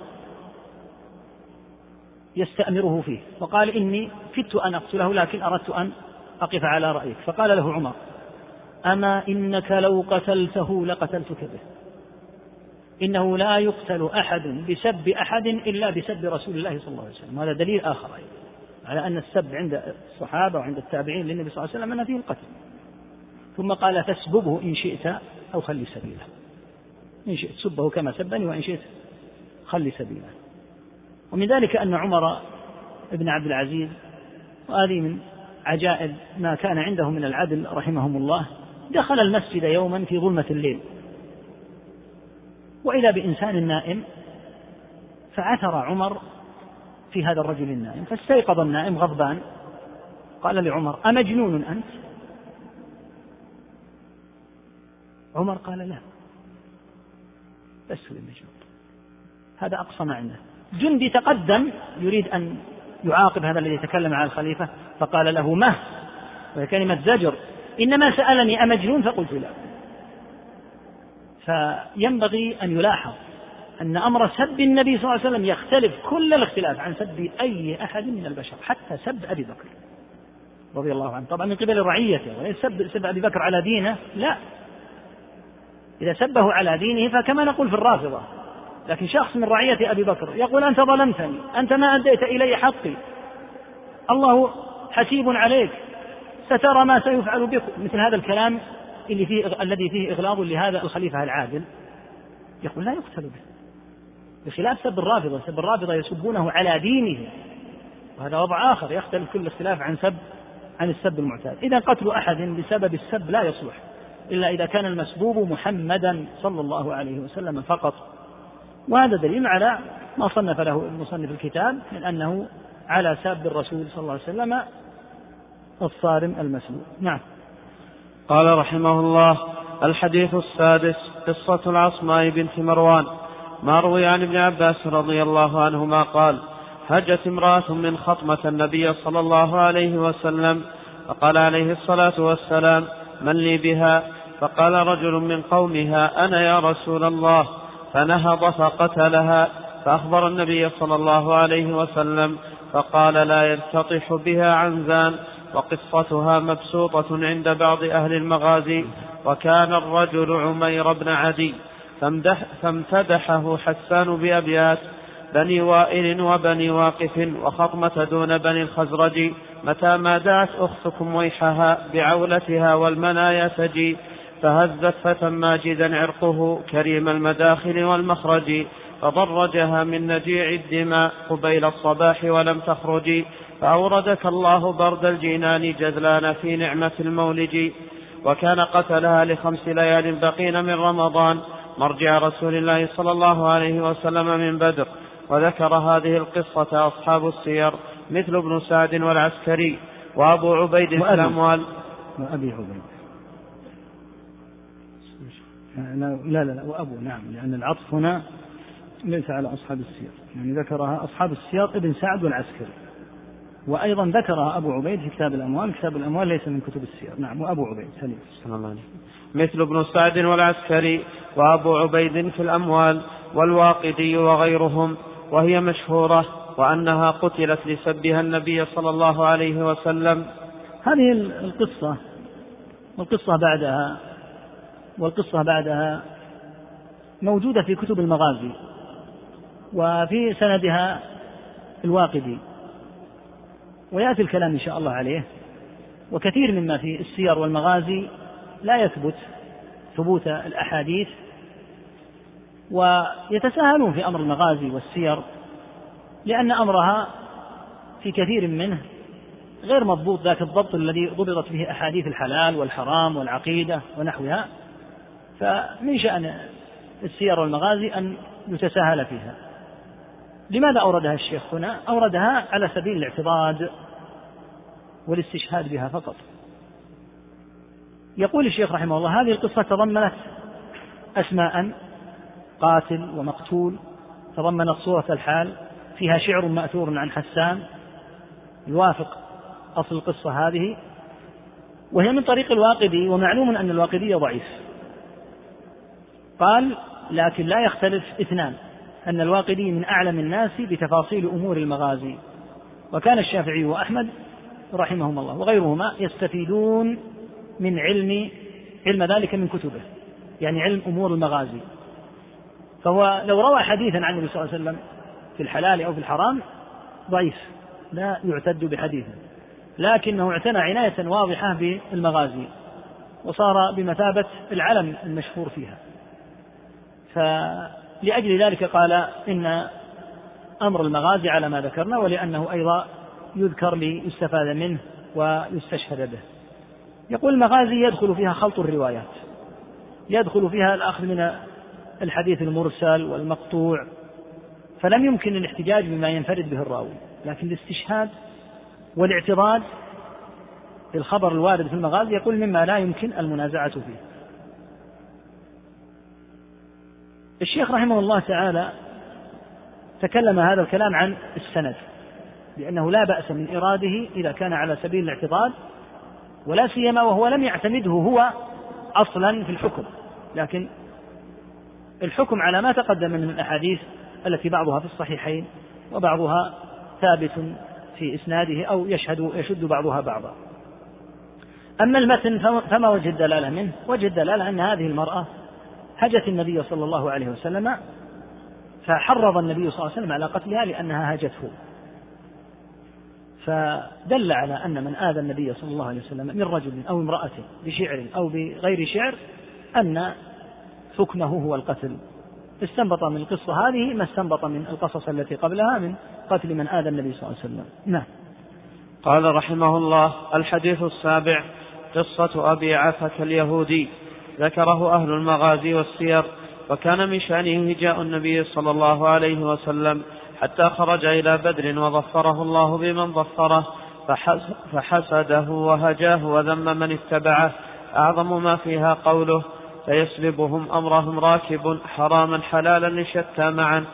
Speaker 3: يستأمره فيه. وقال إني كدت أن أقتله لكن أردت أن أقف على رأيك. فقال له عمر أما إنك لو قتلته لقتلتك به. إنه لا يقتل أحد بسب أحد إلا بسب رسول الله صلى الله عليه وسلم. هذا دليل آخر أيضا على أن السب عند الصحابة وعند التابعين للنبي صلى الله عليه وسلم أن فيه القتل. ثم قال فاسببه إن شئت أو خلي سبيله. إن شئت سبه كما سبني وإن شئت خلي سبيله. ومن ذلك أن عمر بن عبد العزيز وهذه من عجائب ما كان عنده من العدل رحمهم الله دخل المسجد يوما في ظلمة الليل. وإذا بإنسان نائم فعثر عمر في هذا الرجل النائم فاستيقظ النائم غضبان. قال لعمر أمجنون أنت؟ عمر قال لا بس المجنون هذا أقصى ما عنده جندي تقدم يريد أن يعاقب هذا الذي يتكلم على الخليفة فقال له مه وهي كلمة زجر إنما سألني أمجنون فقلت لا. فينبغي أن يلاحظ أن أمر سب النبي صلى الله عليه وسلم يختلف كل الاختلاف عن سب أي أحد من البشر حتى سب أبي بكر رضي الله عنه. طبعا من قبل رعيته وليس سب, سب أبي بكر على دينه لا. إذا سبه على دينه فكما نقول في الرافضة لكن شخص من رعية أبي بكر يقول أنت ظلمتني أنت ما أديت إلي حقي. الله حسيب عليك. سترى ما سيفعل بك. مثل هذا الكلام اللي فيه الذي فيه إغلاظ لهذا الخليفة العادل يقول لا يقتل به. بخلاف سب الرافضة سب الرافضة يسبونه على دينه. وهذا وضع آخر يختلف كل اختلاف عن سب عن السب المعتاد. إذا قتل أحد بسبب السب لا يصلح. إلا إذا كان المسبوب محمدا صلى الله عليه وسلم فقط. وهذا دليل على ما صنف له المصنف الكتاب من أنه على ساب الرسول صلى الله عليه وسلم الصارم المسلوب نعم.
Speaker 2: قال رحمه الله الحديث السادس قصة العصماء بنت مروان. ما روي عن ابن عباس رضي الله عنهما قال هجت امرأة من خطمة النبي صلى الله عليه وسلم فقال عليه الصلاة والسلام من لي بها؟ فقال رجل من قومها أنا يا رسول الله. فنهض فقتلها فأخبر النبي صلى الله عليه وسلم فقال لا يلتطح بها عنزان وقصتها مبسوطة عند بعض أهل المغازي وكان الرجل عمير بن عدي فامدح فامتدحه حسان بأبيات بني وائل وبني واقف وخطمة دون بني الخزرج متى ما دعت أختكم ويحها بعولتها والمنايا تجي فهزت فتى ماجدا عرقه كريم المداخل والمخرج فضرجها من نجيع الدماء قبيل الصباح ولم تخرج. فأوردك الله برد الجنان جذلان في نعمة المولج. وكان قتلها لخمس ليال بقين من رمضان. مرجع رسول الله صلى الله عليه وسلم من بدر. وذكر هذه القصة أصحاب السير مثل ابن سعد والعسكري. وأبو عبيد الأموال.
Speaker 3: وأبي عبيد. لا لا لا وأبو نعم لأن العطف هنا ليس على أصحاب السير يعني ذكرها أصحاب السير ابن سعد والعسكري. وأيضا ذكرها أبو عبيد في كتاب الأموال. كتاب الأموال ليس من كتب السير نعم وأبو عبيد سليم.
Speaker 2: الله مثل ابن سعد والعسكري وأبو عبيد في الأموال والواقدي وغيرهم وهي مشهورة وأنها قتلت لسبها النبي صلى الله عليه وسلم.
Speaker 3: هذه القصة والقصة بعدها والقصة بعدها موجودة في كتب المغازي وفي سندها الواقدي. ويأتي الكلام إن شاء الله عليه. وكثير مما في السير والمغازي لا يثبت ثبوت الأحاديث. ويتساهلون في أمر المغازي والسير لأن أمرها في كثير منه غير مضبوط ذاك الضبط الذي ضبطت به أحاديث الحلال والحرام والعقيدة ونحوها. فمن شأن السير والمغازي أن يتساهل فيها. لماذا أوردها الشيخ هنا؟ أوردها على سبيل الاعتضاد والاستشهاد بها فقط. يقول الشيخ رحمه الله هذه القصة تضمنت أسماء قاتل ومقتول تضمنت صورة الحال فيها شعر مأثور عن حسان يوافق أصل القصة هذه وهي من طريق الواقدي ومعلوم أن الواقدي ضعيف. قال لكن لا يختلف اثنان أن الواقدي من أعلم الناس بتفاصيل أمور المغازي. وكان الشافعي وأحمد رحمهم الله وغيرهما يستفيدون من علم علم ذلك من كتبه يعني علم أمور المغازي. فهو لو روى حديثا عن النبي صلى الله عليه وسلم في الحلال أو في الحرام ضعيف لا يعتد بحديثه لكنه اعتنى عناية واضحة بالمغازي وصار بمثابة العلم المشهور فيها. فلأجل ذلك قال إن أمر المغازي على ما ذكرنا ولأنه أيضا يذكر ليستفاد منه ويستشهد به. يقول المغازي يدخل فيها خلط الروايات. يدخل فيها الأخذ من الحديث المرسل والمقطوع. فلم يمكن الاحتجاج بما ينفرد به الراوي. لكن الاستشهاد والاعتراض بالخبر الوارد في المغازي يقول مما لا يمكن المنازعة فيه. الشيخ رحمه الله تعالى تكلم هذا الكلام عن السند لأنه لا بأس من إراده إذا كان على سبيل الاعتضاد ولا سيما وهو لم يعتمده هو أصلا في الحكم. لكن الحكم على ما تقدم من الأحاديث التي بعضها في الصحيحين وبعضها ثابت في إسناده أو يشهد يشد بعضها بعضا. أما المتن فما وجه الدلالة منه؟ وجه الدلالة أن هذه المرأة هجت النبي صلى الله عليه وسلم فحرض النبي صلى الله عليه وسلم على قتلها لأنها هجته فدل على أن من آذى النبي صلى الله عليه وسلم من رجل أو امرأة بشعر أو بغير شعر أن حكمه هو القتل. استنبط من القصة هذه ما استنبط من القصص التي قبلها من قتل من آذى النبي صلى الله عليه وسلم. نعم.
Speaker 2: قال رحمه الله الحديث السابع قصة أبي عفة اليهودي. ذكره أهل المغازي والسير وكان من شأنه هجاء النبي صلى الله عليه وسلم حتى خرج إلى بدر وظفره الله بمن ظفره فحسده وهجاه وذم من اتبعه. أعظم ما فيها قوله فيسلبهم أمرهم راكب حراما حلالا لشتى معا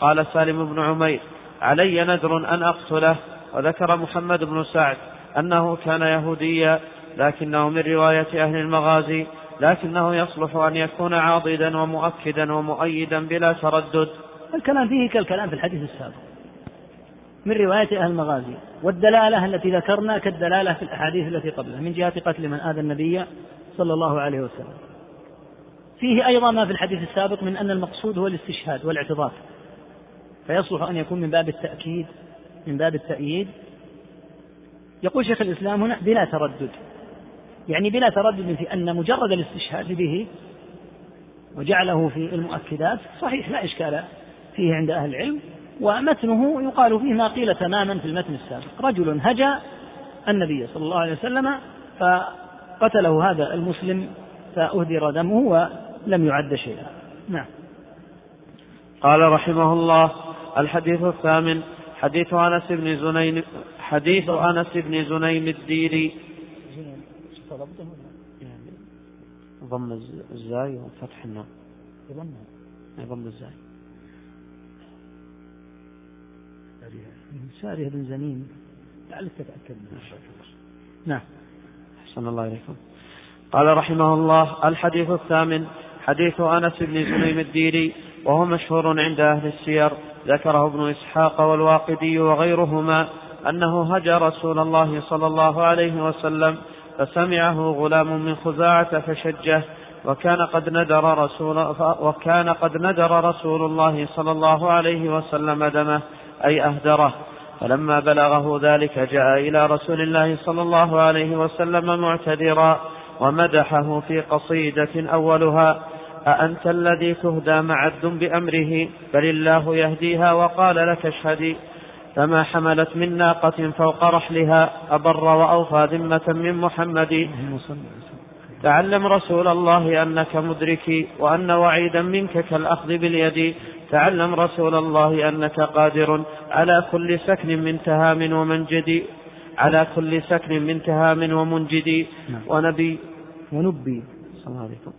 Speaker 2: قال سالم بن عمير علي ندر أن أقتله وذكر محمد بن سعد أنه كان يهوديا لكنه من رواية أهل المغازي لكنه يصلح أن يكون عاضدا ومؤكدا ومؤيدا بلا تردد.
Speaker 3: الكلام فيه كالكلام في الحديث السابق. من رواية أهل المغازي والدلالة التي ذكرنا كالدلالة في الأحاديث التي قبلها من جهة قتل من آذى النبي صلى الله عليه وسلم. فيه أيضا ما في الحديث السابق من أن المقصود هو الاستشهاد والاعتضاد فيصلح أن يكون من باب التأكيد من باب التأييد. يقول شيخ الإسلام هنا بلا تردد. يعني بلا تردد في أن مجرد الاستشهاد به وجعله في المؤكدات صحيح لا إشكال فيه عند أهل العلم ومتنه يقال فيه ما قيل تماما في المتن السابق. رجل هجا النبي صلى الله عليه وسلم فقتله هذا المسلم فأهدر دمه ولم يعد شيئا. نعم.
Speaker 2: قال رحمه الله الحديث الثامن حديث أنس بن زنين حديث أنس بن زنيم الديري ضم الزاي وفتح النون. ضم الزاي.
Speaker 3: سارية بن زنيم لعلك تتأكد نعم.
Speaker 2: أحسن الله إليكم. قال رحمه الله الحديث الثامن حديث أنس بن زنيم الديري وهو مشهور عند أهل السير. ذكره ابن إسحاق والواقدي وغيرهما أنه هجى رسول الله صلى الله عليه وسلم فسمعه غلام من خزاعة فشجه وكان قد ندر رسول وكان قد ندر رسول الله صلى الله عليه وسلم دمه أي أهدره. فلما بلغه ذلك جاء إلى رسول الله صلى الله عليه وسلم معتذرا ومدحه في قصيدة أولها أأنت الذي تهدى معد بأمره بل الله يهديها وقال لك اشهدي. فما حملت من ناقة فوق رحلها أبر وأوفى ذمة من محمد. تعلم رسول الله أنك مدركي وأن وعيدا منك كالأخذ باليد. تعلم رسول الله أنك قادر على كل سكن من تهام ومنجد. على كل سكن من تهام ومنجد. نعم. ونبي
Speaker 3: ونبي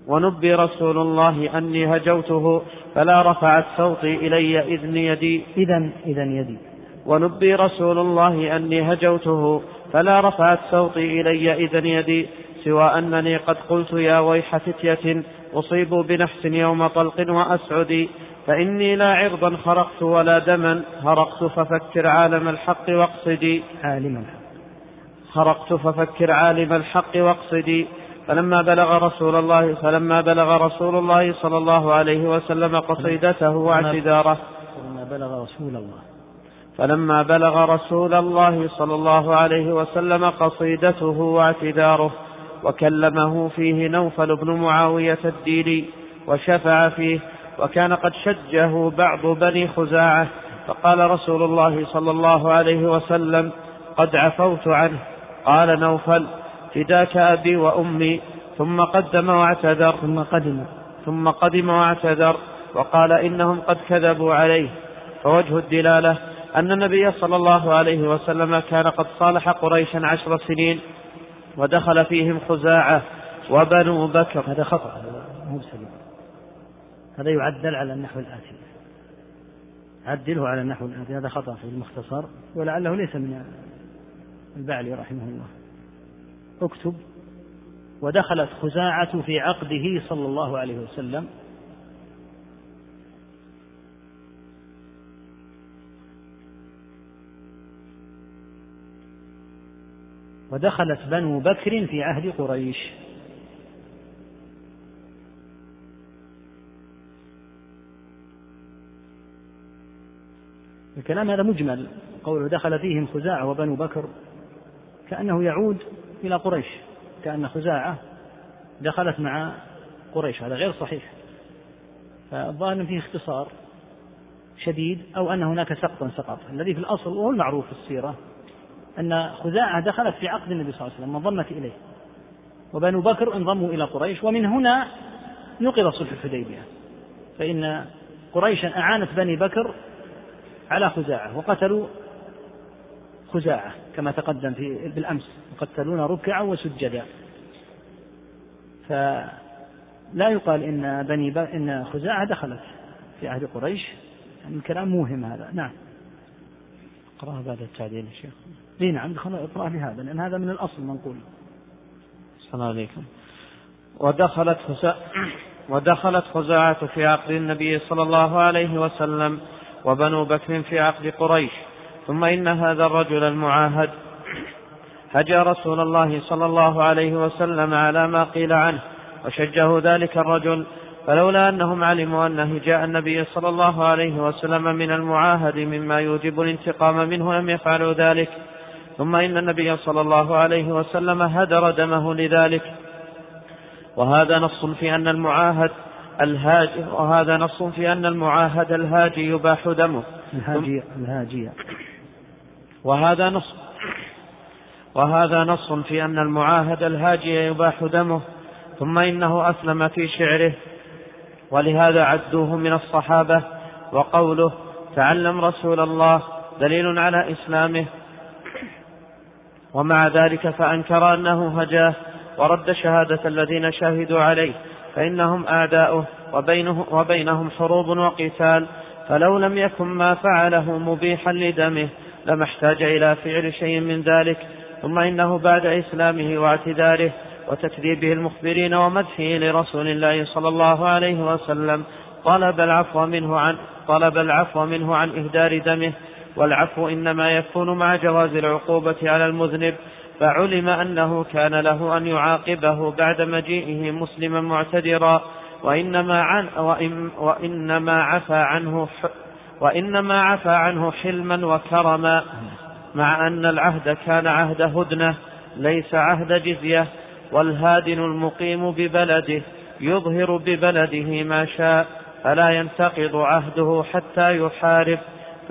Speaker 2: ونبي رسول الله أني هجوته فلا رفعت صوتي إلي إذن يدي.
Speaker 3: إذا إذا يدي.
Speaker 2: ونبي رسول الله أني هجوته فلا رفعت صوتي إلي إذن يدي سوى أنني قد قلت يا ويح فتية أصيبوا بنحس يوم طلق وأسعد فإني لا عرضا خرقت ولا دما هرقت ففكر عالم الحق واقصدي.
Speaker 3: عالم الحق.
Speaker 2: خرقت ففكر عالم الحق واقصدي. فلما بلغ رسول الله فلما بلغ رسول الله صلى الله عليه وسلم قصيدته واعتذاره.
Speaker 3: فلما بلغ رسول الله.
Speaker 2: فلما بلغ رسول الله صلى الله عليه وسلم قصيدته واعتذاره وكلمه فيه نوفل بن معاوية الديني وشفع فيه وكان قد شجه بعض بني خزاعة فقال رسول الله صلى الله عليه وسلم قد عفوت عنه. قال نوفل فداك أبي وأمي ثم قدم واعتذر.
Speaker 3: ثم قدم.
Speaker 2: ثم قدم واعتذر وقال إنهم قد كذبوا عليه. فوجه الدلالة أن النبي صلى الله عليه وسلم كان قد صالح قريشا عشر سنين ودخل فيهم خزاعة وبنو بكر.
Speaker 3: هذا خطأ. مو بسليم. هذا يعدل على النحو الآتي. عدله على النحو الآتي. هذا خطأ في المختصر ولعله ليس من البعلي رحمه الله. اكتب ودخلت خزاعة في عقده صلى الله عليه وسلم ودخلت بنو بكر في عهد قريش. الكلام هذا مجمل. قوله دخل فيهم خزاعة وبنو بكر كأنه يعود إلى قريش كأن خزاعة دخلت مع قريش. هذا غير صحيح. فالظاهر فيه اختصار شديد أو أن هناك سقطا سقط. الذي في الأصل وهو المعروف في السيرة. أن خزاعة دخلت في عقد النبي صلى الله عليه وسلم انضمت إليه. وبنو بكر انضموا إلى قريش ومن هنا نقض صلح الحديبية. فإن قريشا أعانت بني بكر على خزاعة وقتلوا خزاعة كما تقدم في بالأمس. يقتلون ركعا وسجدا. فلا يقال إن بني. إن خزاعة دخلت في عهد قريش. الكلام موهم هذا. نعم. أقرأها بعد التعديل يا شيخ. اي نعم اقرأها بهذا لأن هذا من الأصل منقول
Speaker 2: السلام عليكم. ودخلت ودخلت خزاعة في عقد النبي صلى الله عليه وسلم وبنو بكر في عقد قريش. ثم إن هذا الرجل المعاهد هجا رسول الله صلى الله عليه وسلم على ما قيل عنه وشجه ذلك الرجل فلولا أنهم علموا أن هجاء النبي صلى الله عليه وسلم من المعاهد مما يوجب الانتقام منه لم يفعلوا ذلك. ثم إن النبي صلى الله عليه وسلم هدر دمه لذلك. وهذا نص في أن المعاهد الهاجي وهذا نص في أن المعاهد الهاجي يباح دمه.
Speaker 3: الهاجي الهاجية
Speaker 2: وهذا نص وهذا نص في أن المعاهد الهاجي يباح دمه ثم إنه أسلم في شعره. ولهذا عدوه من الصحابة وقوله تعلم رسول الله دليل على إسلامه ومع ذلك فأنكر أنه هجاه ورد شهادة الذين شهدوا عليه فإنهم أعداؤه وبينه وبينهم حروب وقتال فلو لم يكن ما فعله مبيحا لدمه لما احتاج إلى فعل شيء من ذلك ثم إنه بعد إسلامه واعتذاره وتكذيبه المخبرين ومدحه لرسول الله صلى الله عليه وسلم طلب العفو منه عن طلب العفو منه عن إهدار دمه والعفو إنما يكون مع جواز العقوبة على المذنب فعلم أنه كان له أن يعاقبه بعد مجيئه مسلما معتذرا وإنما عن وإن وإنما عفى عنه وإنما عفى عنه حلما وكرما مع أن العهد كان عهد هدنة ليس عهد جزية والهادن المقيم ببلده يظهر ببلده ما شاء فلا ينتقض عهده حتى يحارب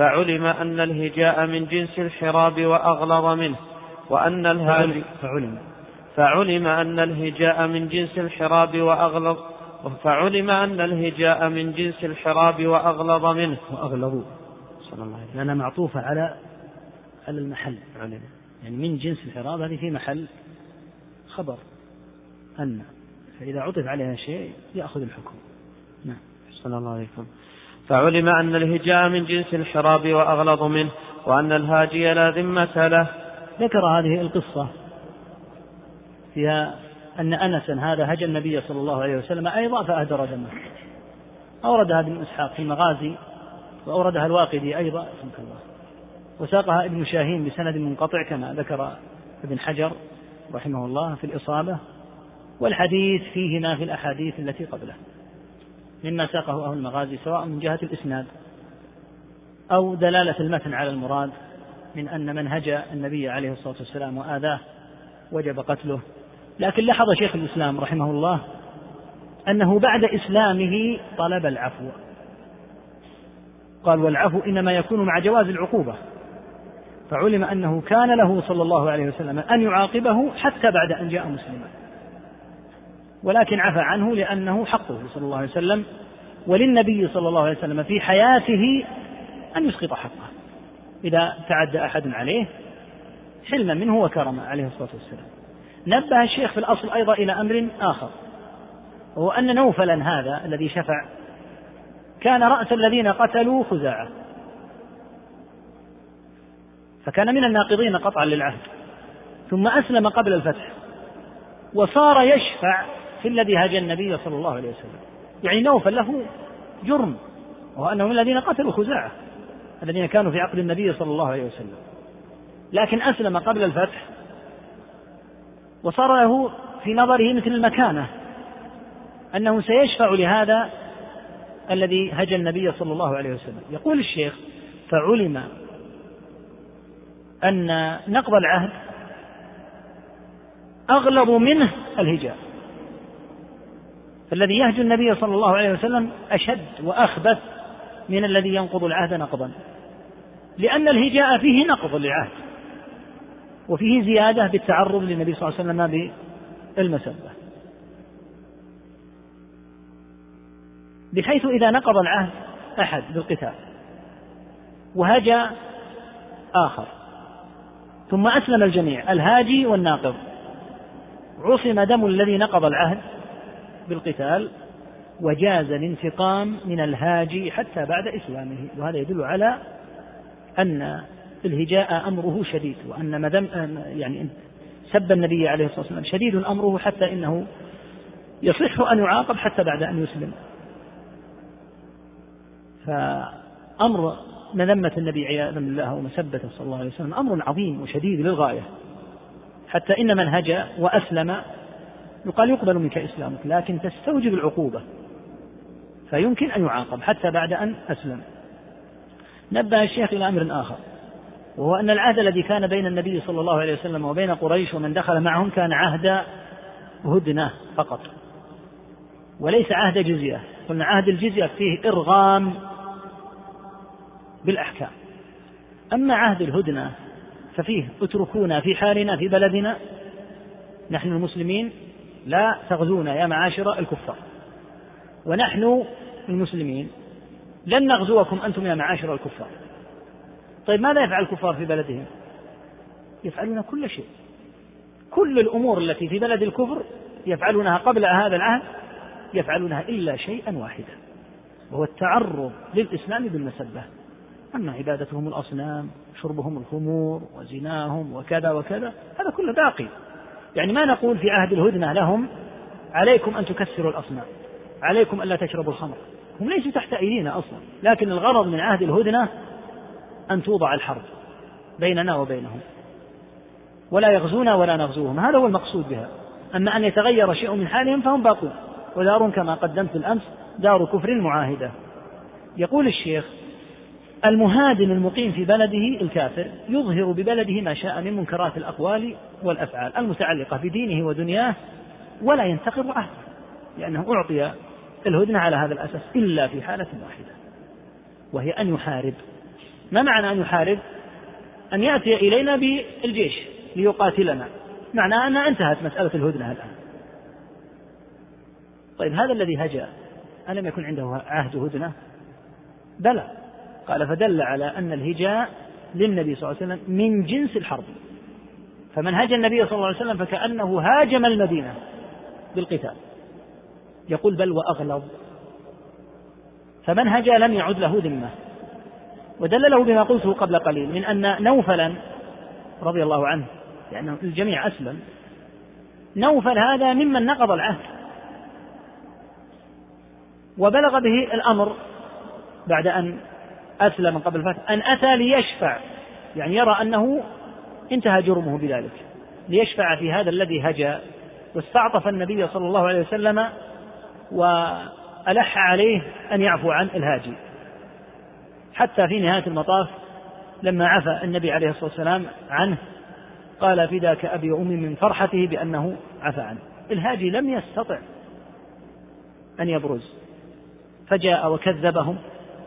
Speaker 2: فعلم أن الهجاء من جنس الحراب وأغلظ منه وأن الهادي
Speaker 3: فعلم
Speaker 2: فعلم. أن الهجاء من جنس الحراب وأغلظ فعلم أن الهجاء من جنس الحراب وأغلظ منه.
Speaker 3: وأغلظ صلى الله عليه وسلم. لأنها معطوفة على على المحل. علم. يعني من جنس الحراب هذه في محل خبر. أن فإذا عطف عليها شيء يأخذ الحكم.
Speaker 2: نعم. صلى الله عليكم فعلم أن الهجاء من جنس الحراب وأغلظ منه وأن الهاجي لا ذمة له.
Speaker 3: ذكر هذه القصة فيها أن أنسا هذا هجى النبي صلى الله عليه وسلم أيضا فأهدر دمه. أوردها ابن إسحاق في المغازي وأوردها الواقدي أيضا الله. وساقها ابن شاهين بسند منقطع كما ذكر ابن حجر رحمه الله في الإصابة. والحديث فيه ما في الأحاديث التي قبله. مما ساقه أهل المغازي سواء من جهة الإسناد أو دلالة المتن على المراد من أن من هجى النبي عليه الصلاة والسلام وآذاه وجب قتله. لكن لاحظ شيخ الإسلام رحمه الله أنه بعد إسلامه طلب العفو. قال والعفو إنما يكون مع جواز العقوبة. فعلم أنه كان له صلى الله عليه وسلم أن يعاقبه حتى بعد أن جاء مسلما. ولكن عفى عنه لأنه حقه صلى الله عليه وسلم وللنبي صلى الله عليه وسلم في حياته أن يسقط حقه. إذا تعدى أحد عليه حلما منه وكرما عليه الصلاة والسلام. نبه الشيخ في الأصل أيضا إلى أمر آخر وهو أن نوفلا هذا الذي شفع كان رأس الذين قتلوا خزاعة. فكان من الناقضين قطعا للعهد ثم أسلم قبل الفتح وصار يشفع في الذي هاجى النبي صلى الله عليه وسلم. يعني نوفل له جرم وهو أنه من الذين قتلوا خزاعة الذين كانوا في عقد النبي صلى الله عليه وسلم. لكن أسلم قبل الفتح وصار له في نظره مثل المكانة أنه سيشفع لهذا الذي هجى النبي صلى الله عليه وسلم. يقول الشيخ فعلم أن نقض العهد أغلظ منه الهجاء. فالذي يهجو النبي صلى الله عليه وسلم أشد وأخبث من الذي ينقض العهد نقضا. لأن الهجاء فيه نقض للعهد وفيه زيادة بالتعرض للنبي صلى الله عليه وسلم بالمسبة. بحيث إذا نقض العهد أحد بالقتال وهجى آخر. ثم أسلم الجميع الهاجي والناقض. عصم دم الذي نقض العهد بالقتال وجاز الانتقام من الهاجي حتى بعد إسلامه. وهذا يدل على أن الهجاء أمره شديد وأن مدم يعني سب النبي عليه الصلاة والسلام. شديد أمره حتى إنه يصح أن يعاقب حتى بعد أن يسلم. فأمر مذمة النبي عياذا بالله ومسبته صلى الله عليه وسلم أمر عظيم وشديد للغاية. حتى إن من هجأ وأسلم يقال يقبل منك إسلامك لكن تستوجب العقوبة فيمكن أن يعاقب حتى بعد أن أسلم. نبه الشيخ إلى أمر آخر وهو أن العهد الذي كان بين النبي صلى الله عليه وسلم وبين قريش ومن دخل معهم كان عهد هدنة فقط وليس عهد جزية. قلنا عهد الجزية فيه إرغام بالأحكام. أما عهد الهدنة ففيه اتركونا في حالنا في بلدنا نحن المسلمين لا تغزونا يا معاشر الكفار. ونحن المسلمين لن نغزوكم أنتم يا معاشر الكفار. طيب ماذا يفعل الكفار في بلدهم؟ يفعلون كل شيء. كل الأمور التي في بلد الكفر يفعلونها قبل هذا العهد يفعلونها إلا شيئا واحدا وهو التعرض للإسلام بالمسبة. أما عبادتهم الأصنام شربهم الخمور وزناهم وكذا وكذا هذا كله باقي. يعني ما نقول في عهد الهدنة لهم عليكم أن تكسروا الأصنام عليكم ألا تشربوا الخمر. هم ليسوا تحت أيدينا أصلا لكن الغرض من عهد الهدنة أن توضع الحرب بيننا وبينهم. ولا يغزونا ولا نغزوهم هذا هو المقصود بها. أما أن يتغير شيء من حالهم فهم باقون. ودار كما قدمت الأمس دار كفر معاهدة. يقول الشيخ المهادن المقيم في بلده الكافر يظهر ببلده ما شاء من منكرات الأقوال والأفعال المتعلقة بدينه ودنياه ولا ينتقض عهده لأنه أعطي الهدنة على هذا الأساس إلا في حالة واحدة وهي أن يحارب. ما معنى أن يحارب؟ أن يأتي إلينا بالجيش ليقاتلنا. معناه أنها انتهت مسألة الهدنة الآن. طيب هذا الذي هجأ ألم يكن عنده عهد هدنة؟ بلى. قال فدل على أن الهجاء للنبي صلى الله عليه وسلم من جنس الحرب. فمن هاج النبي صلى الله عليه وسلم فكأنه هاجم المدينة بالقتال. يقول بل وأغلظ. فمن هجا لم يعد له ذمة. ودلله بما قلته قبل قليل من أن نوفلا رضي الله عنه لأنه الجميع أسلم. نوفل هذا ممن نقض العهد. وبلغ به الأمر بعد أن أسلم قبل الفتح أن أتى ليشفع. يعني يرى أنه انتهى جرمه بذلك. ليشفع في هذا الذي هجا. واستعطف النبي صلى الله عليه وسلم وألح عليه أن يعفو عن الهاجي. حتى في نهاية المطاف لما عفى النبي عليه الصلاة والسلام عنه قال فداك أبي وأمي من فرحته بأنه عفى عنه. الهاجي لم يستطع أن يبرز. فجاء وكذبهم.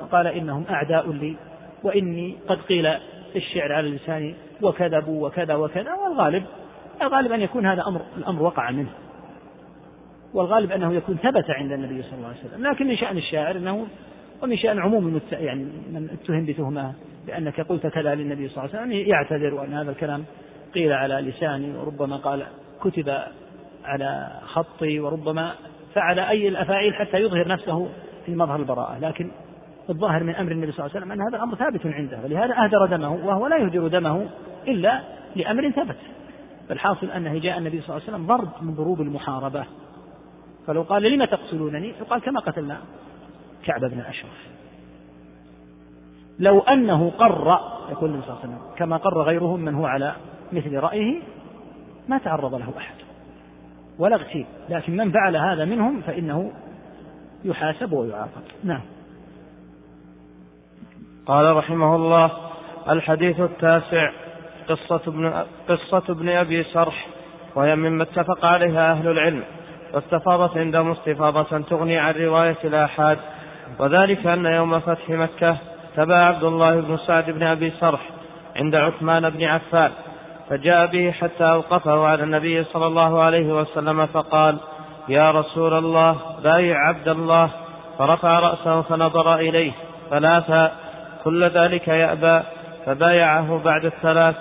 Speaker 3: وقال إنهم أعداء لي وإني قد قيل الشعر على لساني وكذبوا وكذا وكذا والغالب الغالب أن يكون هذا أمر الأمر وقع منه. والغالب أنه يكون ثبت عند النبي صلى الله عليه وسلم. لكن من شأن الشاعر أنه ومن شأن عموم يعني من اتهم بتهمة بأنك قلت كذا للنبي صلى الله عليه وسلم يعتذر أن هذا الكلام قيل على لساني وربما قال كتب على خطي وربما فعل أي الأفاعيل حتى يظهر نفسه في مظهر البراءة. لكن الظاهر من أمر النبي صلى الله عليه وسلم أن هذا الأمر ثابت عنده ولهذا أهدر دمه وهو لا يهدر دمه إلا لأمر ثبت. فالحاصل أنه جاء النبي صلى الله عليه وسلم ضرب من ضروب المحاربة. فلو قال لم تقتلونني؟ يقال كما قتلنا كعب بن الأشرف لو أنه قر يقول النبي صلى الله عليه وسلم كما قر غيره من هو على مثل رأيه ما تعرض له أحد. ولا اغتيل. لكن من فعل هذا منهم فإنه يحاسب ويعاقب. نعم.
Speaker 2: قال رحمه الله الحديث التاسع قصة ابن, قصة ابن أبي سرح وهي مما اتفق عليها أهل العلم واستفاضت عندهم استفاضة تغني عن رواية الآحاد وذلك أن يوم فتح مكة تبع عبد الله بن سعد بن أبي سرح عند عثمان بن عفان فجاء به حتى أوقفه على النبي صلى الله عليه وسلم فقال يا رسول الله بايع عبد الله. فرفع رأسه فنظر إليه ثلاثا كل ذلك يأبى فبايعه بعد الثلاث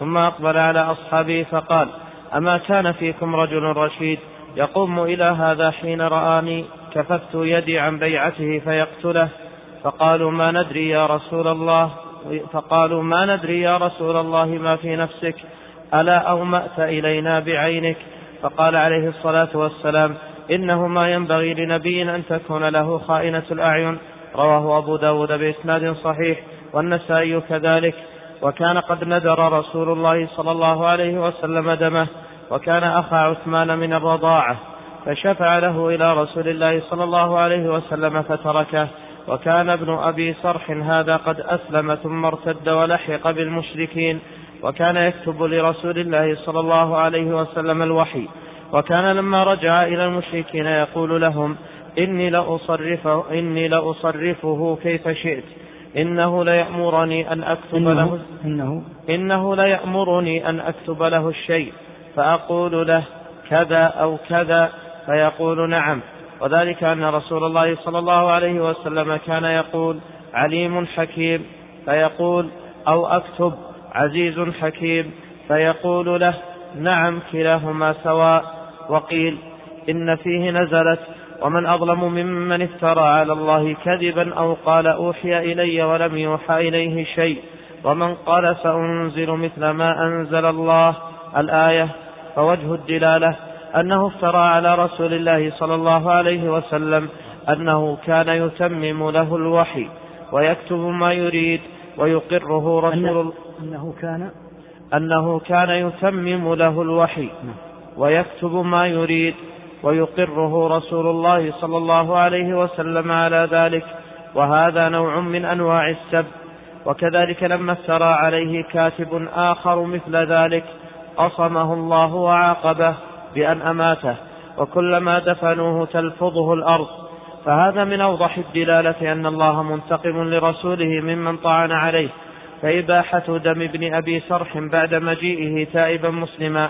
Speaker 2: ثم أقبل على أصحابه فقال أما كان فيكم رجل رشيد يقوم إلى هذا حين رآني كففت يدي عن بيعته فيقتله فقالوا ما ندري يا رسول الله؟ فقالوا ما ندري يا رسول الله ما في نفسك ألا أومأت إلينا بعينك؟ فقال عليه الصلاة والسلام إنه ما ينبغي لنبي أن تكون له خائنة الأعين. رواه أبو داود بإسناد صحيح والنسائي كذلك. وكان قد ندر رسول الله صلى الله عليه وسلم دمه وكان أخا عثمان من الرضاعة فشفع له إلى رسول الله صلى الله عليه وسلم فتركه. وكان ابن أبي صرح هذا قد أسلم ثم ارتد ولحق بالمشركين. وكان يكتب لرسول الله صلى الله عليه وسلم الوحي. وكان لما رجع إلى المشركين يقول لهم إني لأصرفه, إني لأصرفه كيف شئت. إنه ليأمرني أن أكتب
Speaker 3: إنه
Speaker 2: له
Speaker 3: إنه
Speaker 2: إنه ليأمرني أن أكتب له الشيء. فأقول له كذا أو كذا فيقول نعم. وذلك أن رسول الله صلى الله عليه وسلم كان يقول عليم حكيم فيقول أو أكتب عزيز حكيم فيقول له نعم كلاهما سواء. وقيل إن فيه نزلت ومن أظلم ممن افترى على الله كذبا أو قال أوحي إلي ولم يوحى إليه شيء ومن قال سأنزل مثل ما أنزل الله الآية فوجه الدلالة أنه افترى على رسول الله صلى الله عليه وسلم أنه كان يتمم له الوحي ويكتب ما يريد ويقره رسول
Speaker 3: أنه كان
Speaker 2: أنه كان يتمم له الوحي ويكتب ما يريد ويقره رسول الله صلى الله عليه وسلم على ذلك وهذا نوع من أنواع السب. وكذلك لما افترى عليه كاتب آخر مثل ذلك قصمه الله وعاقبه بأن أماته وكلما دفنوه تلفظه الأرض. فهذا من أوضح الدلالة أن الله منتقم لرسوله ممن طعن عليه. فإباحة دم ابن أبي سرح بعد مجيئه تائبا مسلما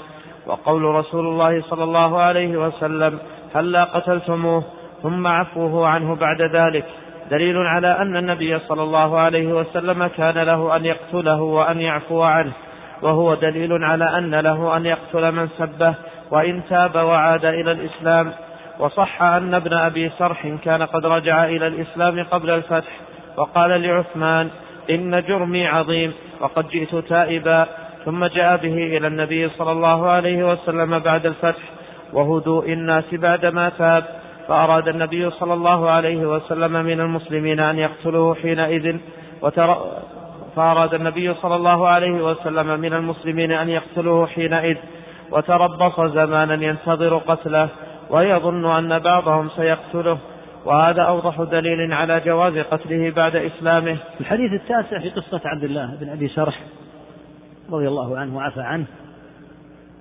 Speaker 2: وقول رسول الله صلى الله عليه وسلم هلا قتلتموه؟ ثم عفوه عنه بعد ذلك. دليل على أن النبي صلى الله عليه وسلم كان له أن يقتله وأن يعفو عنه. وهو دليل على أن له أن يقتل من سبه وإن تاب وعاد إلى الإسلام. وصح أن ابن أبي سرح كان قد رجع إلى الإسلام قبل الفتح وقال لعثمان إن جرمي عظيم وقد جئت تائبا. ثم جاء به إلى النبي صلى الله عليه وسلم بعد الفتح وهدوء الناس بعدما تاب فأراد النبي صلى الله عليه وسلم من المسلمين أن يقتلوه حينئذ وتر... فأراد النبي صلى الله عليه وسلم من المسلمين أن يقتلوه حينئذ وتربص زمانا ينتظر قتله ويظن أن بعضهم سيقتله وهذا أوضح دليل على جواز قتله بعد إسلامه.
Speaker 3: الحديث التاسع في قصة عبد الله بن أبي سرح. رضي الله عنه وعفى عنه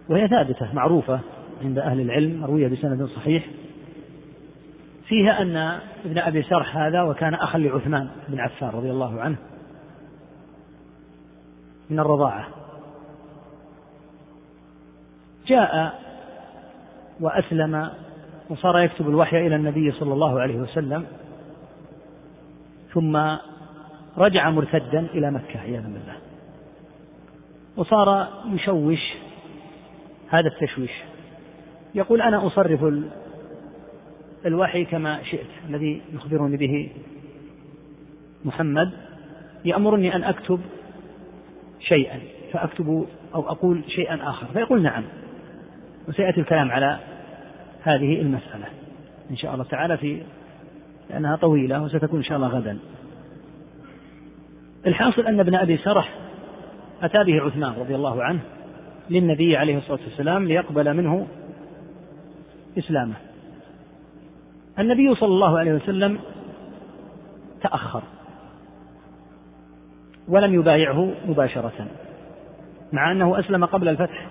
Speaker 3: وهي ثابتة معروفة عند أهل العلم مروية بسند صحيح. فيها أن ابن أبي سرح هذا وكان أخا لعثمان بن عفان رضي الله عنه من الرضاعة. جاء وأسلم وصار يكتب الوحي إلى النبي صلى الله عليه وسلم ثم رجع مرتدا إلى مكة عياذا بالله. وصار يشوش هذا التشويش. يقول أنا أصرف الوحي كما شئت الذي يخبرني به محمد. يأمرني أن أكتب شيئا فأكتب أو أقول شيئا آخر. فيقول نعم. وسيأتي الكلام على هذه المسألة. إن شاء الله تعالى في لأنها طويلة وستكون إن شاء الله غدا. الحاصل أن ابن أبي سرح أتى به عثمان رضي الله عنه للنبي عليه الصلاة والسلام ليقبل منه إسلامه. النبي صلى الله عليه وسلم تأخر ولم يبايعه مباشرة مع أنه أسلم قبل الفتح.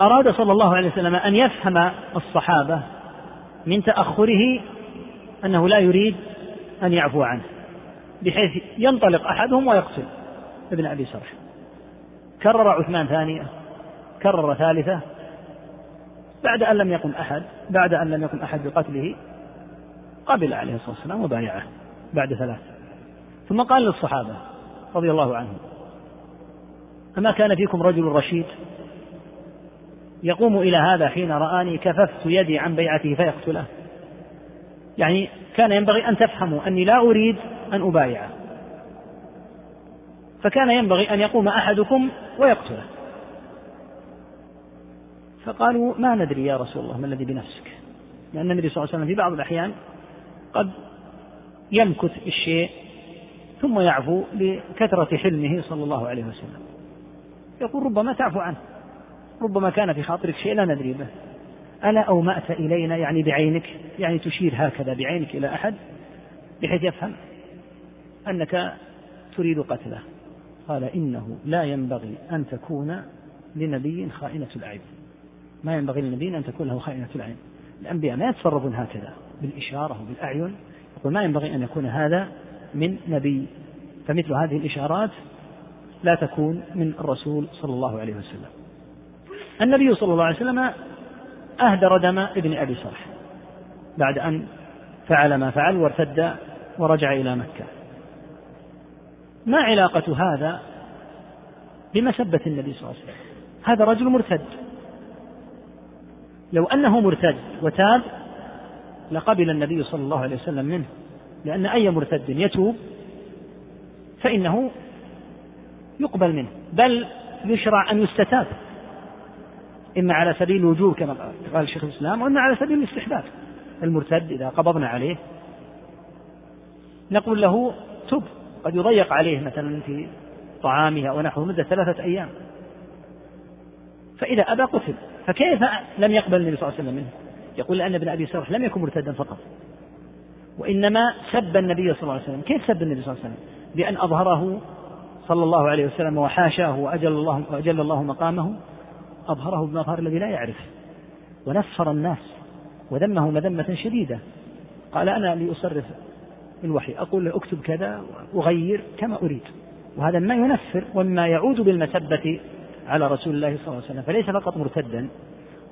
Speaker 3: أراد صلى الله عليه وسلم أن يفهم الصحابة من تأخره أنه لا يريد أن يعفو عنه. بحيث ينطلق أحدهم ويقتل ابن أبي سرح. كرر عثمان ثانية كرر ثالثة. بعد أن لم يقم أحد بعد أن لم يقم أحد بقتله قبل عليه الصلاة والسلام وبايعه بعد ثلاث ثم قال للصحابة رضي الله عنهم أما كان فيكم رجل رشيد يقوم إلى هذا حين رآني كففت يدي عن بيعته فيقتله. يعني كان ينبغي أن تفهموا أني لا أريد أن أبايعه. فكان ينبغي أن يقوم أحدكم ويقتله. فقالوا ما ندري يا رسول الله ما الذي بنفسك؟ لأن النبي صلى الله عليه وسلم في بعض الأحيان قد يمكث الشيء ثم يعفو لكثرة حلمه صلى الله عليه وسلم. يقول ربما تعفو عنه. ربما كان في خاطرك شيء لا ندري به. ألا أومأت إلينا يعني بعينك؟ يعني تشير هكذا بعينك إلى أحد بحيث يفهم؟ أنك تريد قتله. قال إنه لا ينبغي أن تكون لنبي خائنة الأعين. ما ينبغي للنبي أن تكون له خائنة الأعين. الأنبياء ما يتصرفون هكذا بالإشارة وبالأعين. يقول ما ينبغي أن يكون هذا من نبي. فمثل هذه الإشارات لا تكون من الرسول صلى الله عليه وسلم. النبي صلى الله عليه وسلم أهدر دم ابن أبي صالح بعد أن فعل ما فعل وارتد ورجع إلى مكة. ما علاقة هذا بمسبة النبي صلى الله عليه وسلم؟ هذا رجل مرتد. لو أنه مرتد وتاب لقبل النبي صلى الله عليه وسلم منه. لأن أي مرتد يتوب فإنه يقبل منه. بل يشرع أن يستتاب. إما على سبيل الوجوب كما قال شيخ الإسلام وإما على سبيل الاستحباب. المرتد إذا قبضنا عليه نقول له تب. قد يضيق عليه مثلا في طعامه أو نحوه مدة ثلاثة أيام. فإذا أبى قتل فكيف لم يقبل النبي صلى الله عليه وسلم منه؟ يقول لأن ابن أبي سرح لم يكن مرتدا فقط. وإنما سب النبي صلى الله عليه وسلم. كيف سب النبي صلى الله عليه وسلم؟ بأن أظهره صلى الله عليه وسلم وحاشاه وأجل الله, وأجل الله مقامه. أظهره بمظهر الذي لا يعرف. ونفر الناس وذمه مذمة شديدة. قال أنا لأصرف الوحي أقول له اكتب كذا وأغير كما أريد. وهذا ما ينفر ومما يعود بالمسبة على رسول الله صلى الله عليه وسلم. فليس فقط مرتدا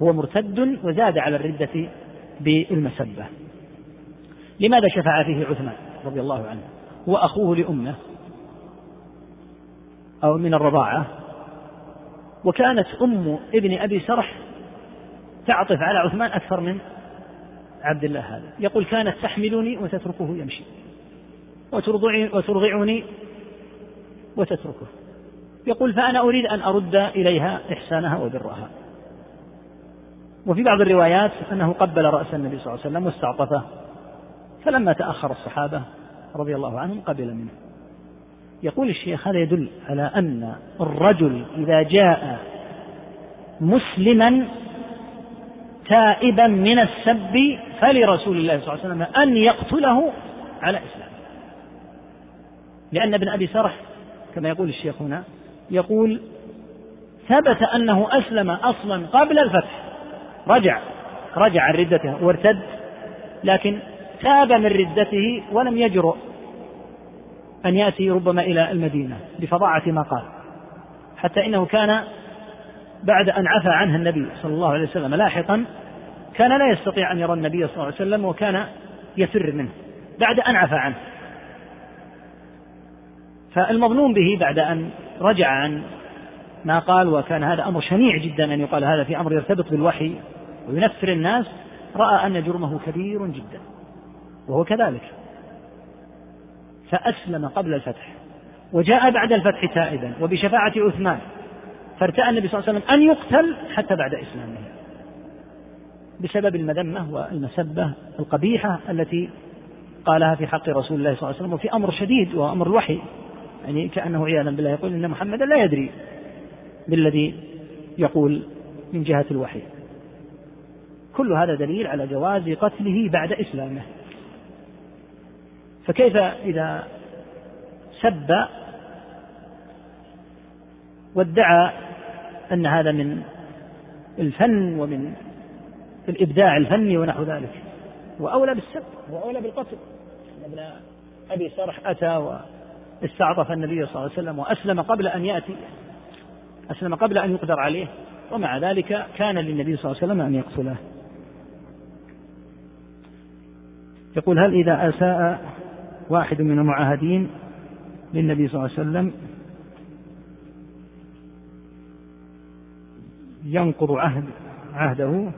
Speaker 3: هو مرتد وزاد على الردة بالمسبة لماذا شفع فيه عثمان رضي الله عنه هو أخوه لأمه أو من الرضاعة؟ وكانت أم ابن أبي سرح تعطف على عثمان أكثر من عبد الله هذا. يقول كانت تحملني وتتركه يمشي. وترضعني وتتركه. يقول فأنا أريد أن أرد إليها إحسانها وبرها. وفي بعض الروايات أنه قبل رأس النبي صلى الله عليه وسلم واستعطفه. فلما تأخر الصحابة رضي الله عنهم قبل منه. يقول الشيخ هذا يدل على أن الرجل إذا جاء مسلما تائبا من السب فلرسول الله صلى الله عليه وسلم أن يقتله على إسلامه لأن ابن أبي سرح كما يقول الشيخ هنا يقول ثبت أنه أسلم أصلا قبل الفتح. رجع رجع عن ردته وارتد لكن تاب من ردته ولم يجرؤ أن يأتي ربما إلى المدينة بفظاعة ما قال حتى إنه كان بعد أن عفى عنه النبي صلى الله عليه وسلم لاحقا كان لا يستطيع أن يرى النبي صلى الله عليه وسلم وكان يفر منه بعد أن عفى عنه. فالمظنون به بعد أن رجع عن ما قال وكان هذا أمر شنيع جدا أن يقال هذا في أمر يرتبط بالوحي وينفر الناس رأى أن جرمه كبير جدا وهو كذلك. فأسلم قبل الفتح وجاء بعد الفتح تائبا وبشفاعة عثمان فارتأى النبي صلى الله عليه وسلم أن يقتل حتى بعد إسلامه. بسبب المذمة والمسبة القبيحة التي قالها في حق رسول الله صلى الله عليه وسلم وفي أمر شديد وأمر الوحي. يعني كأنه عياذا بالله يقول إن محمدا لا يدري بالذي يقول من جهة الوحي. كل هذا دليل على جواز قتله بعد إسلامه. فكيف إذا سب وادعى أن هذا من الفن ومن الإبداع الفني ونحو ذلك. وأولى بالسب وأولى بالقتل. ابن أبي صرح أتى واستعطف النبي صلى الله عليه وسلم وأسلم قبل أن يأتي. أسلم قبل أن يقدر عليه. ومع ذلك كان للنبي صلى الله عليه وسلم أن يقتله. يقول هل إذا أساء واحد من المعاهدين للنبي صلى الله عليه وسلم ينقض عهد عهده.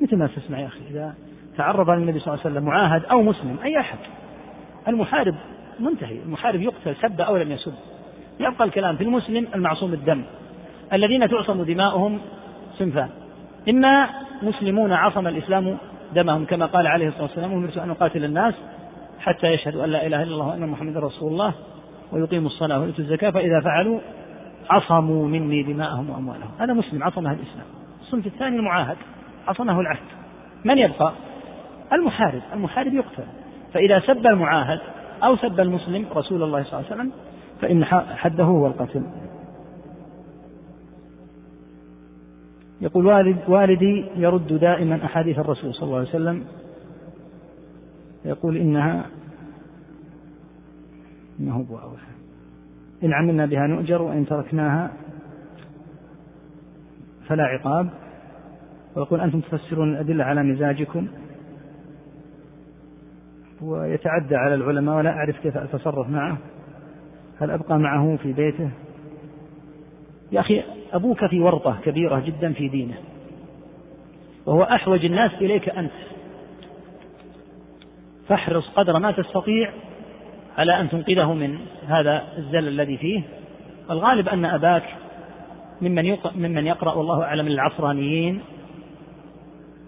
Speaker 3: مثل ما تسمع يا أخي إذا تعرض للنبي صلى الله عليه وسلم معاهد أو مسلم أي أحد. المحارب منتهي المحارب يقتل سب أو لم يسب. يبقى الكلام في المسلم المعصوم الدم. الذين تعصم دماؤهم صنفان إما مسلمون عصم الإسلام دمهم كما قال عليه الصلاة والسلام أمرت أن أقاتل الناس حتى يشهدوا أن لا إله إلا الله وأن محمدا رسول الله ويقيموا الصلاة ويؤتوا الزكاة فإذا فعلوا عصموا مني دماءهم وأموالهم. هذا مسلم عصمها الإسلام. الصنف الثاني المعاهد عصمه العهد. من يبقى؟ المحارب. المحارب يقتل. فإذا سب المعاهد أو سب المسلم رسول الله صلى الله عليه وسلم فإن حده هو القتل. يقول والد والدي يرد دائما أحاديث الرسول صلى الله عليه وسلم. يقول إنها إنه هو إن عملنا بها نؤجر وإن تركناها فلا عقاب. ويقول أنتم تفسرون الأدلة على مزاجكم ويتعدى على العلماء ولا أعرف كيف أتصرف معه. هل أبقى معه في بيته؟ يا أخي أبوك في ورطة كبيرة جدا في دينه وهو أحوج الناس إليك أنت. فاحرص قدر ما تستطيع على أن تنقذه من هذا الزل الذي فيه؟ الغالب أن أباك ممن ممن يقرأ والله أعلم العصرانيين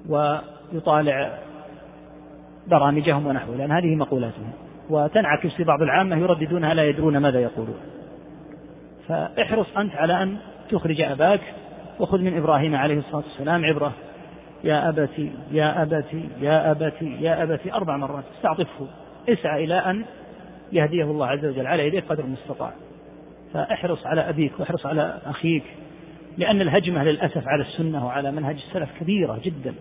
Speaker 3: ويطالع برامجهم ونحوه لأن هذه مقولاتهم. وتنعكس في بعض العامة يرددونها لا يدرون ماذا يقولون. فاحرص أنت على أن تخرج أباك وخذ من إبراهيم عليه الصلاة والسلام عبرة. يا أبتي يا أبتي يا أبتي يا أبتي أربع مرات استعطفه. اسعى إلى أن يهديه الله عز وجل على يديك قدر المستطاع. فاحرص على أبيك واحرص على أخيك لأن الهجمة للأسف على السنة وعلى منهج السلف كبيرة جدا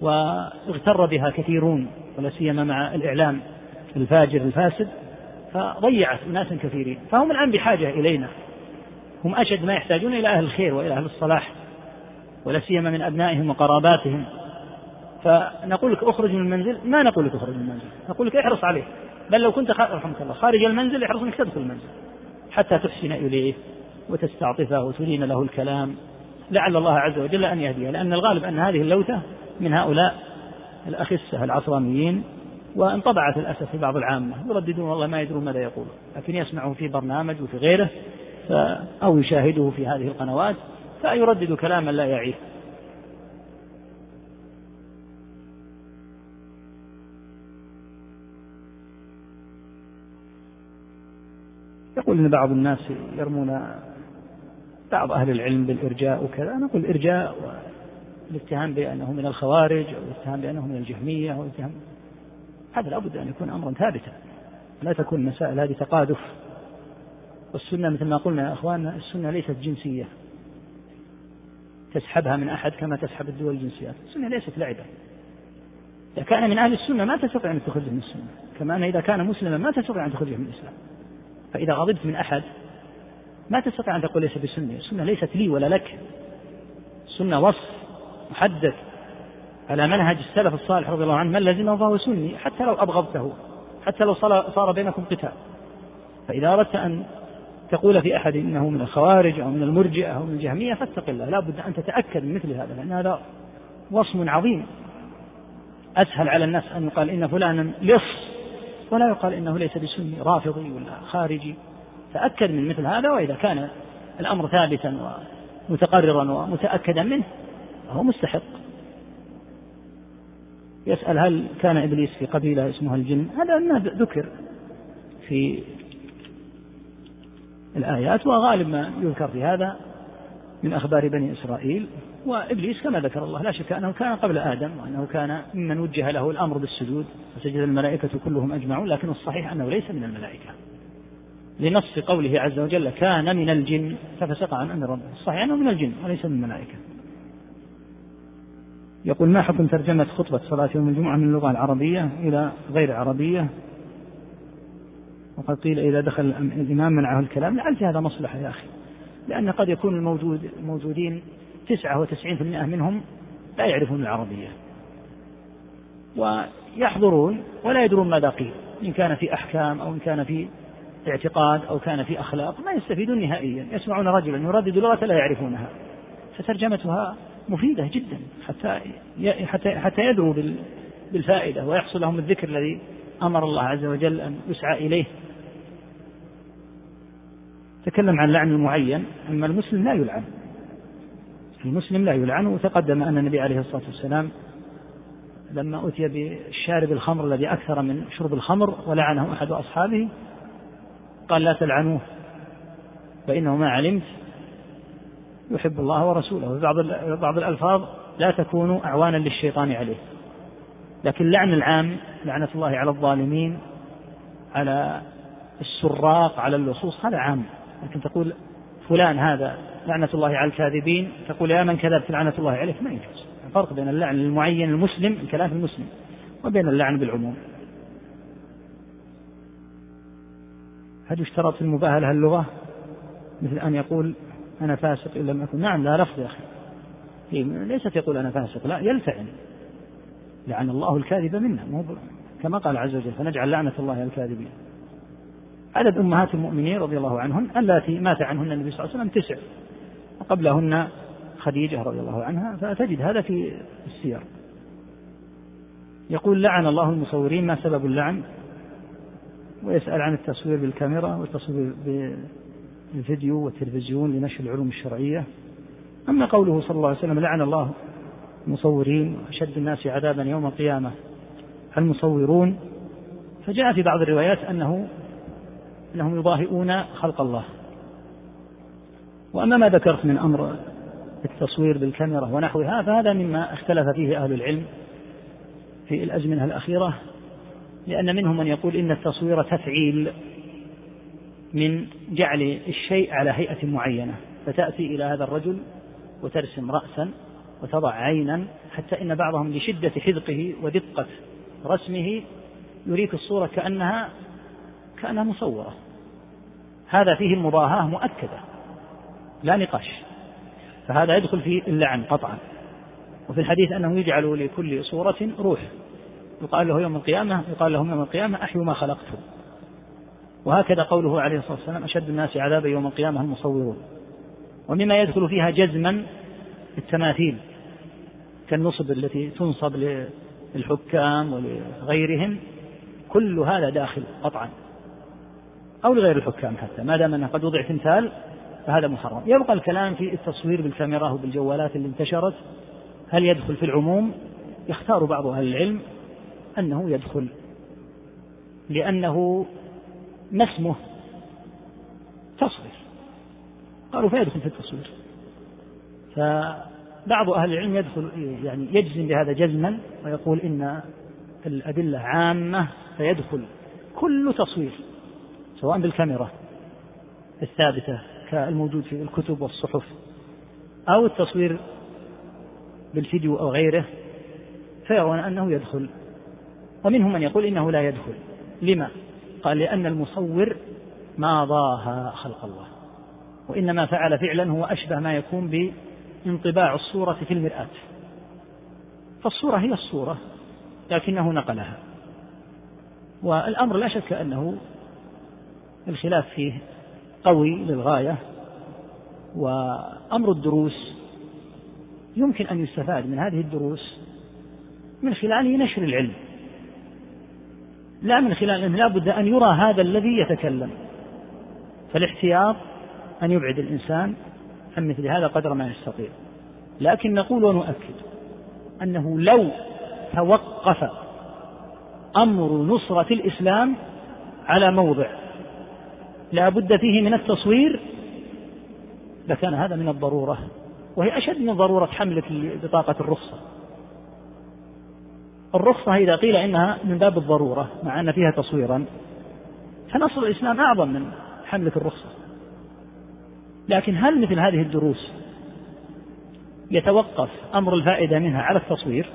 Speaker 3: واغتر بها كثيرون ولا سيما مع الإعلام الفاجر الفاسد فضيعت أناسا كثيرين. فهم الآن بحاجة إلينا. هم أشد ما يحتاجون إلى أهل الخير وإلى أهل الصلاح ولا سيما من أبنائهم وقراباتهم. فنقول لك اخرج من المنزل ما نقول لك اخرج من المنزل نقول لك احرص عليه. بل لو كنت رحمك الله خارج المنزل احرص إنك تدخل المنزل حتى تحسن إليه وتستعطفه وتلين له الكلام. لعل الله عز وجل أن يهديه لأن الغالب أن هذه اللوثه من هؤلاء الأخسة العصرانيين وانطبعت للأسف في بعض العامة. يرددون والله ما يدرون ماذا يقولون لكن يسمعه في برنامج وفي غيره أو يشاهده في هذه القنوات فيردد كلاما لا يعيه يقول إن بعض الناس يرمون بعض أهل العلم بالإرجاء وكذا. نقول الارجاء والاتهام بأنه من الخوارج أو الاتهام بأنه من الجهمية أو الاتهام. هذا لابد أن يكون أمرا ثابتا. لا تكون مسائل هذه تقادف والسنة مثل ما قلنا يا أخواننا السنة ليست جنسية. تسحبها من أحد كما تسحب الدول الجنسيات. السنة ليست لعبة. إذا كان من أهل السنة ما تستطيع أن تخرجه من السنة. كما أن إذا كان مسلما ما تستطيع أن تخرجه من الإسلام. فإذا غضبت من أحد ما تستطيع أن تقول ليس بسنة. السنة ليست لي ولا لك. السنة وصف محدد. على منهج السلف الصالح رضي الله عنه من لزمه فهو سني حتى لو أبغضته حتى لو صار بينكم قتال. فإذا أردت أن تقول في أحد إنه من الخوارج أو من المرجئة أو من الجهمية فاتق الله. لا بد أن تتأكد من مثل هذا لأن هذا وصم عظيم. أسهل على الناس أن يقال إن فلانا لص. ولا يقال إنه ليس بسني رافضي ولا خارجي. تأكد من مثل هذا وإذا كان الأمر ثابتا ومتقررا ومتأكدا منه فهو مستحق. يسأل هل كان إبليس في قبيلة اسمها الجن؟ هذا ما ذكر في الآيات وغالب ما يذكر في هذا من أخبار بني إسرائيل. وإبليس كما ذكر الله لا شك أنه كان قبل آدم وأنه كان ممن وجه له الأمر بالسجود فسجد الملائكة كلهم أجمعون لكن الصحيح أنه ليس من الملائكة. لنص قوله عز وجل كان من الجن ففسق عن أمر ربه. الصحيح أنه من الجن وليس من الملائكة. يقول ما حكم ترجمة خطبة صلاة يوم الجمعة من اللغة العربية إلى غير عربية؟ وقد قيل إذا دخل الإمام منعه الكلام. لعل هذا مصلحة يا أخي لأن قد يكون الموجود الموجودين تسعة وتسعين في المئة منهم لا يعرفون العربية. ويحضرون ولا يدرون ماذا قيل إن كان في أحكام أو إن كان في اعتقاد أو كان في أخلاق ما يستفيدون نهائيا يسمعون رجلا يردد لغة لا يعرفونها. فترجمتها مفيدة جدا حتى حتى حتى يدروا بالفائدة ويحصل لهم الذكر الذي أمر الله عز وجل أن يسعى إليه. تكلم عن لعن المعين أما المسلم لا يلعن. المسلم لا يلعن وتقدم أن النبي عليه الصلاة والسلام لما أتي بالشارب الخمر الذي أكثر من شرب الخمر ولعنه أحد أصحابه قال لا تلعنوه فإنه ما علمت يحب الله ورسوله. بعض بعض الألفاظ لا تكونوا أعوانا للشيطان عليه. لكن لعن العام لعنة الله على الظالمين على السراق على اللصوص هذا عام. لكن تقول فلان هذا لعنة الله على الكاذبين تقول يا من كذبت لعنة الله عليك؟ ما يجوز. الفرق بين اللعن المعين المسلم الكلام المسلم وبين اللعن بالعموم. هل يشترط في المباهلة اللغة؟ مثل أن يقول أنا فاسق إن لم أكن. نعم لا لفظ يا أخي. ليست يقول أنا فاسق لا يلتئم. لعن الله الكاذب منا كما قال عز وجل فنجعل لعنة الله على الكاذبين. عدد أمهات المؤمنين رضي الله عنهن اللاتي مات عنهن النبي صلى الله عليه وسلم تسع. وقبلهن خديجة رضي الله عنها فتجد هذا في السير. يقول لعن الله المصورين ما سبب اللعن. ويسأل عن التصوير بالكاميرا والتصوير بالفيديو والتلفزيون لنشر العلوم الشرعية. أما قوله صلى الله عليه وسلم لعن الله المصورين أشد الناس عذابا يوم القيامة المصورون. فجاء في بعض الروايات أنه أنهم يضاهئون خلق الله. وأما ما ذكرت من أمر التصوير بالكاميرا ونحوها فهذا مما اختلف فيه أهل العلم في الأزمنة الأخيرة لأن منهم من يقول إن التصوير تفعيل من جعل الشيء على هيئة معينة فتأتي إلى هذا الرجل وترسم رأسا وتضع عينا حتى إن بعضهم لشدة حذقه ودقة رسمه يريك الصورة كأنها كأنها مصورة. هذا فيه المضاهاة مؤكدة لا نقاش. فهذا يدخل في اللعن قطعا. وفي الحديث أنه يجعل لكل صورة روح. يقال له يوم القيامة يقال لهم يوم القيامة أحيوا ما خلقته وهكذا قوله عليه الصلاة والسلام أشد الناس عذابا يوم القيامة المصورون. ومما يدخل فيها جزما التماثيل كالنصب التي تنصب للحكام ولغيرهم كل هذا داخل قطعا. أو لغير الحكام حتى ما دام أنه قد وضع تمثال فهذا محرم. يبقى الكلام في التصوير بالكاميرا وبالجوالات اللي انتشرت هل يدخل في العموم؟ يختار بعض أهل العلم أنه يدخل لأنه ما اسمه؟ تصوير. قالوا فيدخل في التصوير. فبعض أهل العلم يدخل يعني يجزم بهذا جزما ويقول إن الأدلة عامة فيدخل. كل تصوير سواء بالكاميرا الثابتة. كالموجود في الكتب والصحف أو التصوير بالفيديو أو غيره فيرون أنه يدخل. ومنهم من يقول إنه لا يدخل. لما؟ قال لأن المصور ما ضاها خلق الله. وإنما فعل فعلا هو أشبه ما يكون بانطباع الصورة في المرآة. فالصورة هي الصورة لكنه نقلها. والأمر لا شك أنه الخلاف فيه قوي للغاية وأمر الدروس يمكن أن يستفاد من هذه الدروس من خلال نشر العلم. لا من خلال أنه لا بد أن يرى هذا الذي يتكلم. فالاحتياط أن يبعد الإنسان عن مثل هذا قدر ما يستطيع. لكن نقول ونؤكد أنه لو توقف أمر نصرة الإسلام على موضع لا بد فيه من التصوير لكان هذا من الضرورة وهي أشد من ضرورة حملك بطاقة الرخصة. الرخصة إذا قيل إنها من باب الضرورة مع أن فيها تصويرا فنصر الإسلام أعظم من حملة الرخصة. لكن هل مثل هذه الدروس يتوقف أمر الفائدة منها على التصوير؟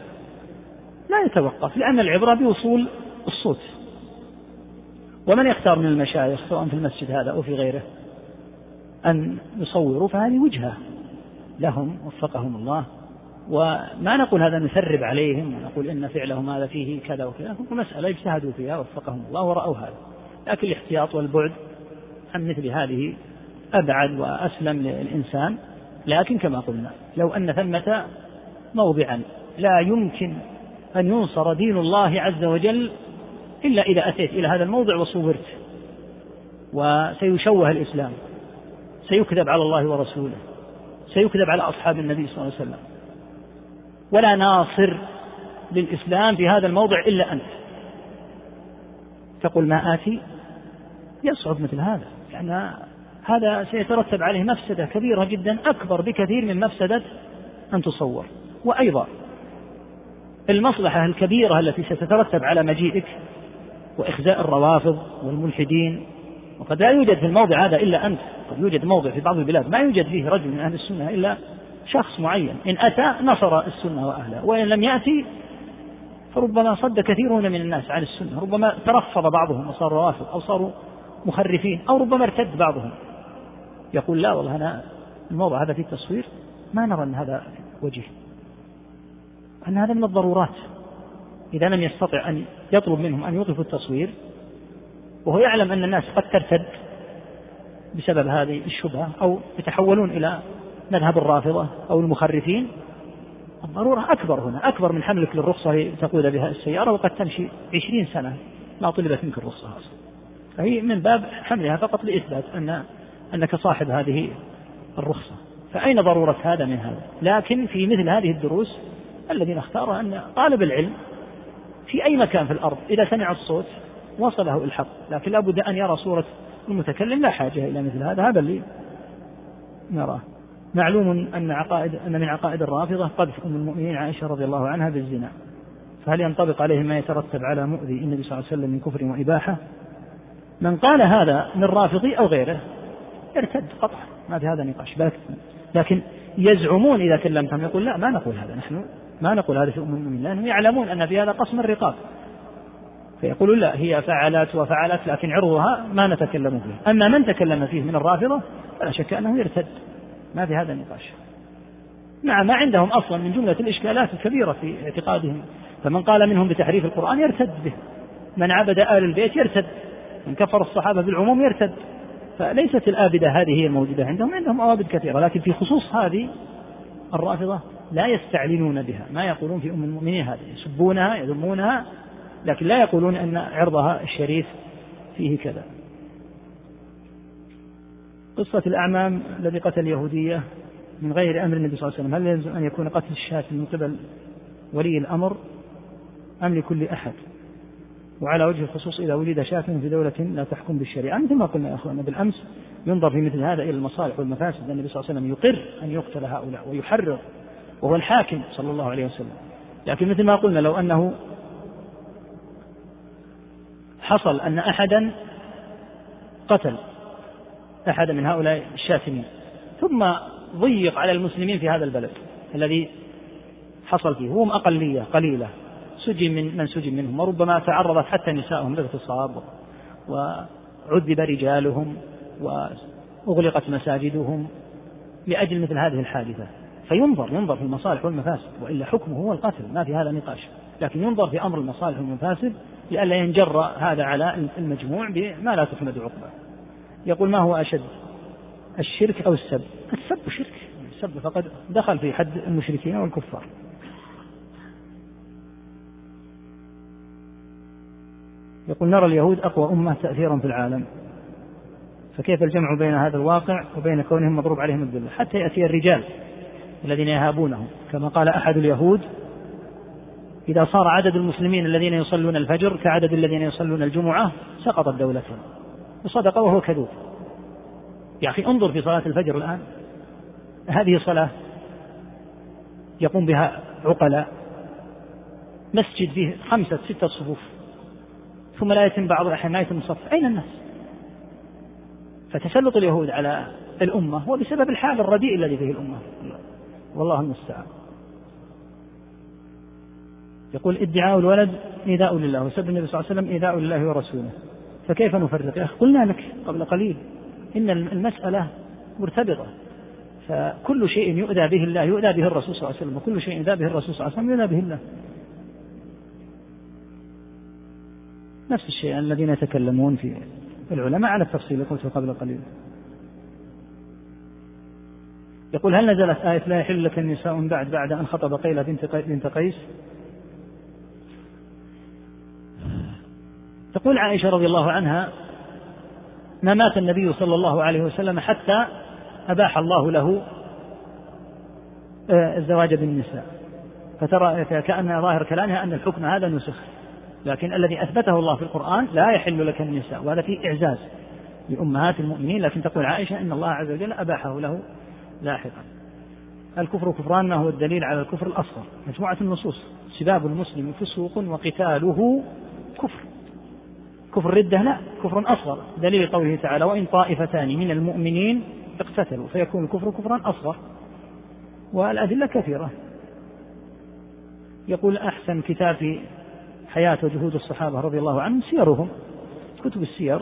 Speaker 3: لا يتوقف لأن العبرة بوصول الصوت. ومن يختار من المشايخ سواء في المسجد هذا أو في غيره أن يصوروا فهذه وجهة لهم وفقهم الله. وما نقول هذا نثرب عليهم ونقول إن فعلهم هذا فيه كذا وكذا مسألة اجتهدوا فيها وفقهم الله ورأوا هذا. لكن الاحتياط والبعد عن مثل هذه أبعد وأسلم للإنسان. لكن كما قلنا لو أن ثمة موضعا لا يمكن أن ينصر دين الله عز وجل إلا إذا أتيت إلى هذا الموضع وصورت. وسيشوه الإسلام. سيكذب على الله ورسوله. سيكذب على أصحاب النبي صلى الله عليه وسلم. ولا ناصر للإسلام في هذا الموضع إلا أنت. تقول ما آتي يصعب مثل هذا. لأن هذا سيترتب عليه مفسدة كبيرة جدا أكبر بكثير من مفسدة أن تصور. وأيضا المصلحة الكبيرة التي ستترتب على مجيئك وإخزاء الروافض والملحدين. وقد لا يوجد في الموضع هذا إلا أنت. قد يوجد موضع في بعض البلاد ما يوجد فيه رجل من أهل السنة إلا شخص معين. إن أتى نصر السنة وأهلها وإن لم يأتي فربما صد كثيرون من الناس عن السنة ربما ترفض بعضهم وصاروا روافض أو صاروا مخرفين أو ربما ارتد بعضهم. يقول لا والله أنا الموضع هذا فيه تصوير ما نرى أن هذا وجه. أن هذا من الضرورات. إذا لم يستطع أن يطلب منهم أن يوقفوا التصوير وهو يعلم أن الناس قد ترتد بسبب هذه الشبهة أو يتحولون إلى مذهب الرافضة أو المخرفين. الضرورة أكبر هنا أكبر من حملك للرخصة لتقود بها السيارة وقد تمشي عشرين سنة ما طلبت منك الرخصة أصلا. فهي من باب حملها فقط لإثبات أن أنك صاحب هذه الرخصة. فأين ضرورة هذا من هذا؟ لكن في مثل هذه الدروس الذين اختاروا أن طالب العلم في أي مكان في الأرض إذا سمع الصوت وصله الحق. لكن لابد أن يرى صورة المتكلم لا حاجة إلى مثل هذا هذا اللي نراه. معلوم أن عقائد أن من عقائد الرافضة قذف أم المؤمنين عائشة رضي الله عنها بالزنا. فهل ينطبق عليه ما يترتب على مؤذي النبي صلى الله عليه وسلم من كفر وإباحة؟ من قال هذا من رافضي أو غيره ارتد قطعا. ما في هذا نقاش. لكن يزعمون إذا كلمتهم يقول لا ما نقول هذا نحن ما نقول هذا أم المؤمنين لأنهم يعلمون أن في هذا قسم الرقاب. فيقولون لا هي فعلت وفعلت لكن عرضها ما نتكلم فيه. أما من تكلم فيه من الرافضة فلا شك أنه يرتد. ما في هذا نقاش نعم ما عندهم أصلا من جملة الإشكالات الكبيرة في اعتقادهم. فمن قال منهم بتحريف القرآن يرتد به. من عبد آل البيت يرتد. من كفر الصحابة بالعموم يرتد. فليست الآبدة هذه هي الموجودة عندهم عندهم أوابد كثيرة. لكن في خصوص هذه الرافضة لا يستعلنون بها. ما يقولون في أم المؤمنين هذه. يسبونها يذمونها لكن لا يقولون أن عرضها الشريف فيه كذا. قصة الأعمام الذي قتل يهودية من غير أمر النبي صلى الله عليه وسلم. هل يلزم أن يكون قتل الشاة من قبل ولي الأمر أم لكل أحد؟ وعلى وجه الخصوص إذا ولد شاة في دولة لا تحكم بالشريعة. مثل ما قلنا يا أخوانا بالأمس ينظر في مثل هذا إلى المصالح والمفاسد. النبي صلى الله عليه وسلم يقر أن يقتل هؤلاء ويحرر وهو الحاكم صلى الله عليه وسلم. لكن مثل ما قلنا لو أنه حصل أن أحدا قتل أحد من هؤلاء الشاتمين ثم ضيق على المسلمين في هذا البلد الذي حصل فيه هم أقلية قليلة سجن من من سجن منهم وربما تعرضت حتى نسائهم لاغتصاب وعذب رجالهم وأغلقت مساجدهم لأجل مثل هذه الحادثة. فينظر ينظر في المصالح والمفاسد وإلا حكمه هو القتل ما في هذا نقاش. لكن ينظر في أمر المصالح والمفاسد لئلا ينجر هذا على المجموع بما لا تحمد عقبه يقول ما هو أشد الشرك أو السب؟ السب شرك. السب فقد دخل في حد المشركين والكفار. يقول نرى اليهود أقوى أمة تأثيرا في العالم. فكيف الجمع بين هذا الواقع وبين كونهم مضروب عليهم الذل حتى يأتي الرجال. الذين يهابونهم كما قال أحد اليهود إذا صار عدد المسلمين الذين يصلون الفجر كعدد الذين يصلون الجمعة سقطت دولتهم. وصدق وهو كذوب. يا أخي انظر في صلاة الفجر الآن. هذه صلاة يقوم بها عقلاء. مسجد فيه خمسة ستة صفوف. ثم لا يتم بعض الأحيان لا يتم الصف أين الناس؟ فتسلط اليهود على الأمة هو بسبب الحال الرديء الذي فيه الأمة. والله المستعان. يقول ادعاء الولد إيذاء لله وسب النبي صلى الله عليه وسلم إيذاء لله ورسوله. فكيف نفرق يا أخي قلنا لك قبل قليل إن المسألة مرتبطة. فكل شيء يؤذى به الله يؤذى به الرسول صلى الله عليه وسلم وكل شيء يؤذى به الرسول صلى الله عليه وسلم يؤذى به الله. نفس الشيء الذين يتكلمون في العلماء على التفصيل قلته قبل قليل. يقول هل نزلت آية لا يحل لك النساء بعد بعد أن خطب قيلة بنت قيس؟ تقول عائشة رضي الله عنها ما مات النبي صلى الله عليه وسلم حتى أباح الله له آه، الزواج بالنساء. فترى كأن ظاهر كلامها أن الحكم هذا نسخ. لكن الذي أثبته الله في القرآن لا يحل لك النساء. وهذا فيه إعزاز لأمهات المؤمنين. لكن تقول عائشة إن الله عز وجل أباحه له لاحقا. الكفر كفران هو الدليل على الكفر الأصغر. مجموعة النصوص. سباب المسلم فسوق وقتاله كفر. كفر ردة لا كفر أصغر. دليل قوله تعالى وإن طائفتان من المؤمنين اقتتلوا فيكون الكفر كفرا أصغر. والأدلة كثيرة. يقول أحسن كتاب في حياة وجهود الصحابة رضي الله عنهم سيرهم. كتب السير.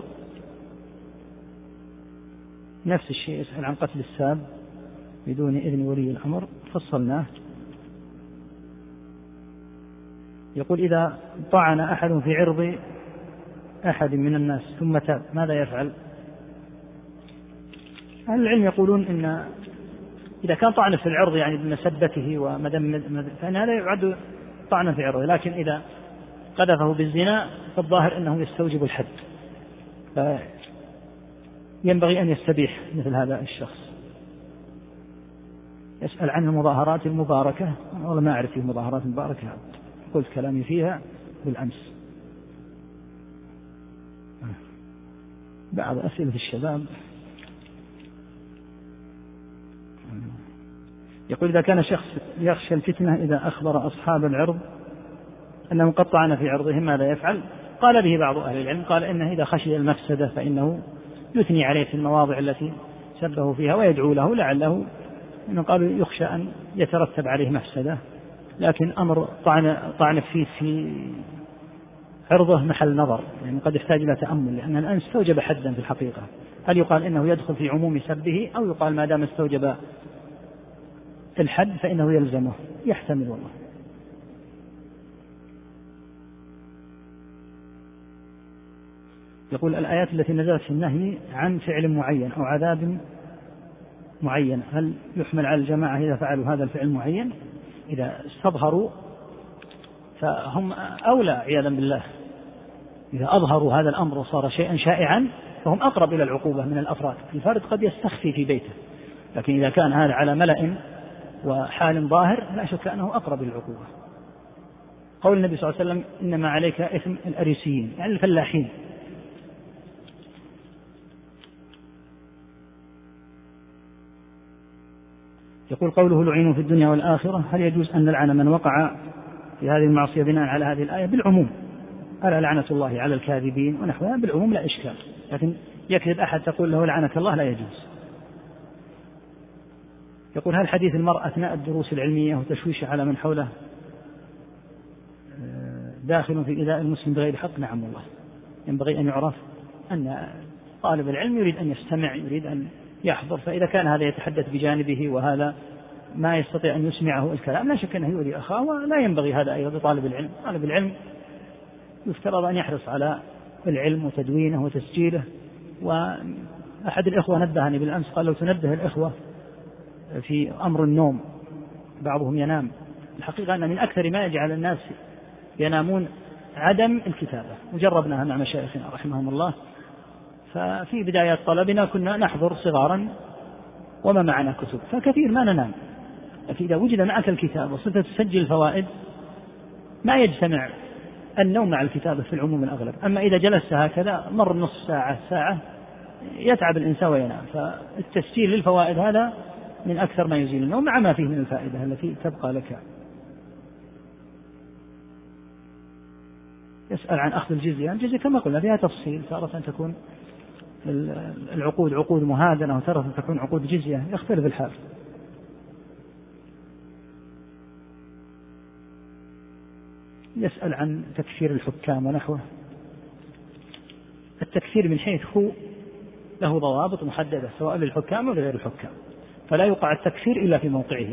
Speaker 3: نفس الشيء يسأل عن قتل الساب. بدون إذن ولي الأمر فصلناه. يقول إذا طعن أحد في عرض أحد من الناس ثم تاب ماذا يفعل؟ أهل العلم يقولون إن إذا كان طعن في العرض يعني بمسبته ومدم فإن هذا يعد طعنا في عرضه لكن إذا قذفه بالزنا فالظاهر أنه يستوجب الحد. ينبغي أن يستبيح مثل هذا الشخص. يسأل عن المظاهرات المباركة. والله ما أعرف في مظاهرات مباركة. قلت كلامي فيها بالأمس. بعض أسئلة الشباب. يقول إذا كان شخص يخشى الفتنة إذا أخبر أصحاب العرض أنهم قد طعن في عرضهم ماذا يفعل؟ قال به بعض أهل العلم قال إنه إذا خشي المفسدة فإنه يثني عليه في المواضع التي سبه فيها ويدعو له لعله إنه قالوا يخشى أن يترتب عليه مفسدة لكن أمر طعن طعن فيه في عرضه محل نظر يعني قد يحتاج إلى تأمل لأن الآن استوجب حدا في الحقيقة. هل يقال إنه يدخل في عموم سبه أو يقال ما دام استوجب الحد فإنه يلزمه؟ يحتمل والله. يقول الآيات التي نزلت في النهي عن فعل معين أو عذاب معين. هل يحمل على الجماعة إذا فعلوا هذا الفعل معين؟ إذا استظهروا فهم أولى عياذا بالله. إذا أظهروا هذا الأمر وصار شيئا شائعا فهم أقرب إلى العقوبة من الأفراد. الفرد قد يستخفي في بيته لكن إذا كان هذا على ملأ وحال ظاهر لا شك أنه أقرب للعقوبة قول النبي صلى الله عليه وسلم إنما عليك إثم الأريسيين يعني الفلاحين. يقول قوله لعنوا في الدنيا والآخرة هل يجوز أن نلعن من وقع في هذه المعصية بناء على هذه الآية؟ بالعموم ألا لعنة الله على الكاذبين ونحوها؟ بالعموم لا إشكال لكن يكذب أحد تقول له لعنة الله لا يجوز. يقول هل حديث المرأة أثناء الدروس العلمية وتشويشه على من حوله آه، داخل في إيذاء المسلم بغير حق؟ نعم والله. ينبغي أن يعرف أن طالب العلم يريد أن يستمع يريد أن يحضر. فإذا كان هذا يتحدث بجانبه وهذا ما يستطيع أن يسمعه الكلام لا شك أنه يؤذي أخاه ولا ينبغي هذا أيضا لطالب العلم. طالب العلم يفترض أن يحرص على العلم وتدوينه وتسجيله. وأحد الإخوة نبهني بالأمس قال لو تنبه الإخوة في أمر النوم بعضهم ينام. الحقيقة أن من أكثر ما يجعل الناس ينامون عدم الكتابة وجربناها مع مشايخنا رحمهم الله. ففي بدايات طلبنا كنا نحضر صغارا وما معنا كتب فكثير ما ننام. لكن إذا وجد معك الكتاب وصرت تسجل الفوائد ما يجتمع النوم مع الكتابة في العموم الأغلب. أما إذا جلست هكذا مر نصف ساعة ساعة يتعب الإنسان وينام. فالتسجيل للفوائد هذا من أكثر ما يزيل النوم مع ما فيه من الفائدة التي تبقى لك. يسأل عن أخذ الجزية. الجزية كما قلنا فيها تفصيل تارة تكون العقود عقود مهادنة وتارة تكون عقود جزية. يختلف الحال. يسأل عن تكفير الحكام ونحوه. التكفير من حيث هو له ضوابط محددة سواء للحكام أو لغير الحكام. فلا يقع التكفير إلا في موقعه.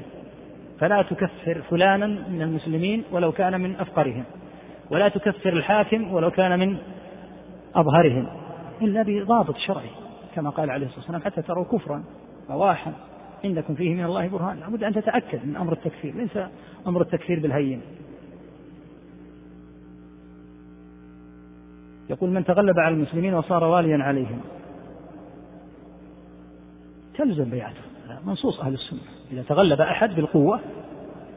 Speaker 3: فلا تكفر فلانا من المسلمين ولو كان من أفقرهم. ولا تكفر الحاكم ولو كان من أظهرهم. إلا بضابط شرعي كما قال عليه الصلاة والسلام حتى تروا كفرا بواحا عندكم فيه من الله برهان. لابد أن تتأكد من أمر التكفير ليس أمر التكفير بالهين. يقول من تغلب على المسلمين وصار واليا عليهم. تلزم بيعته. منصوص أهل السنة. إذا تغلب أحد بالقوة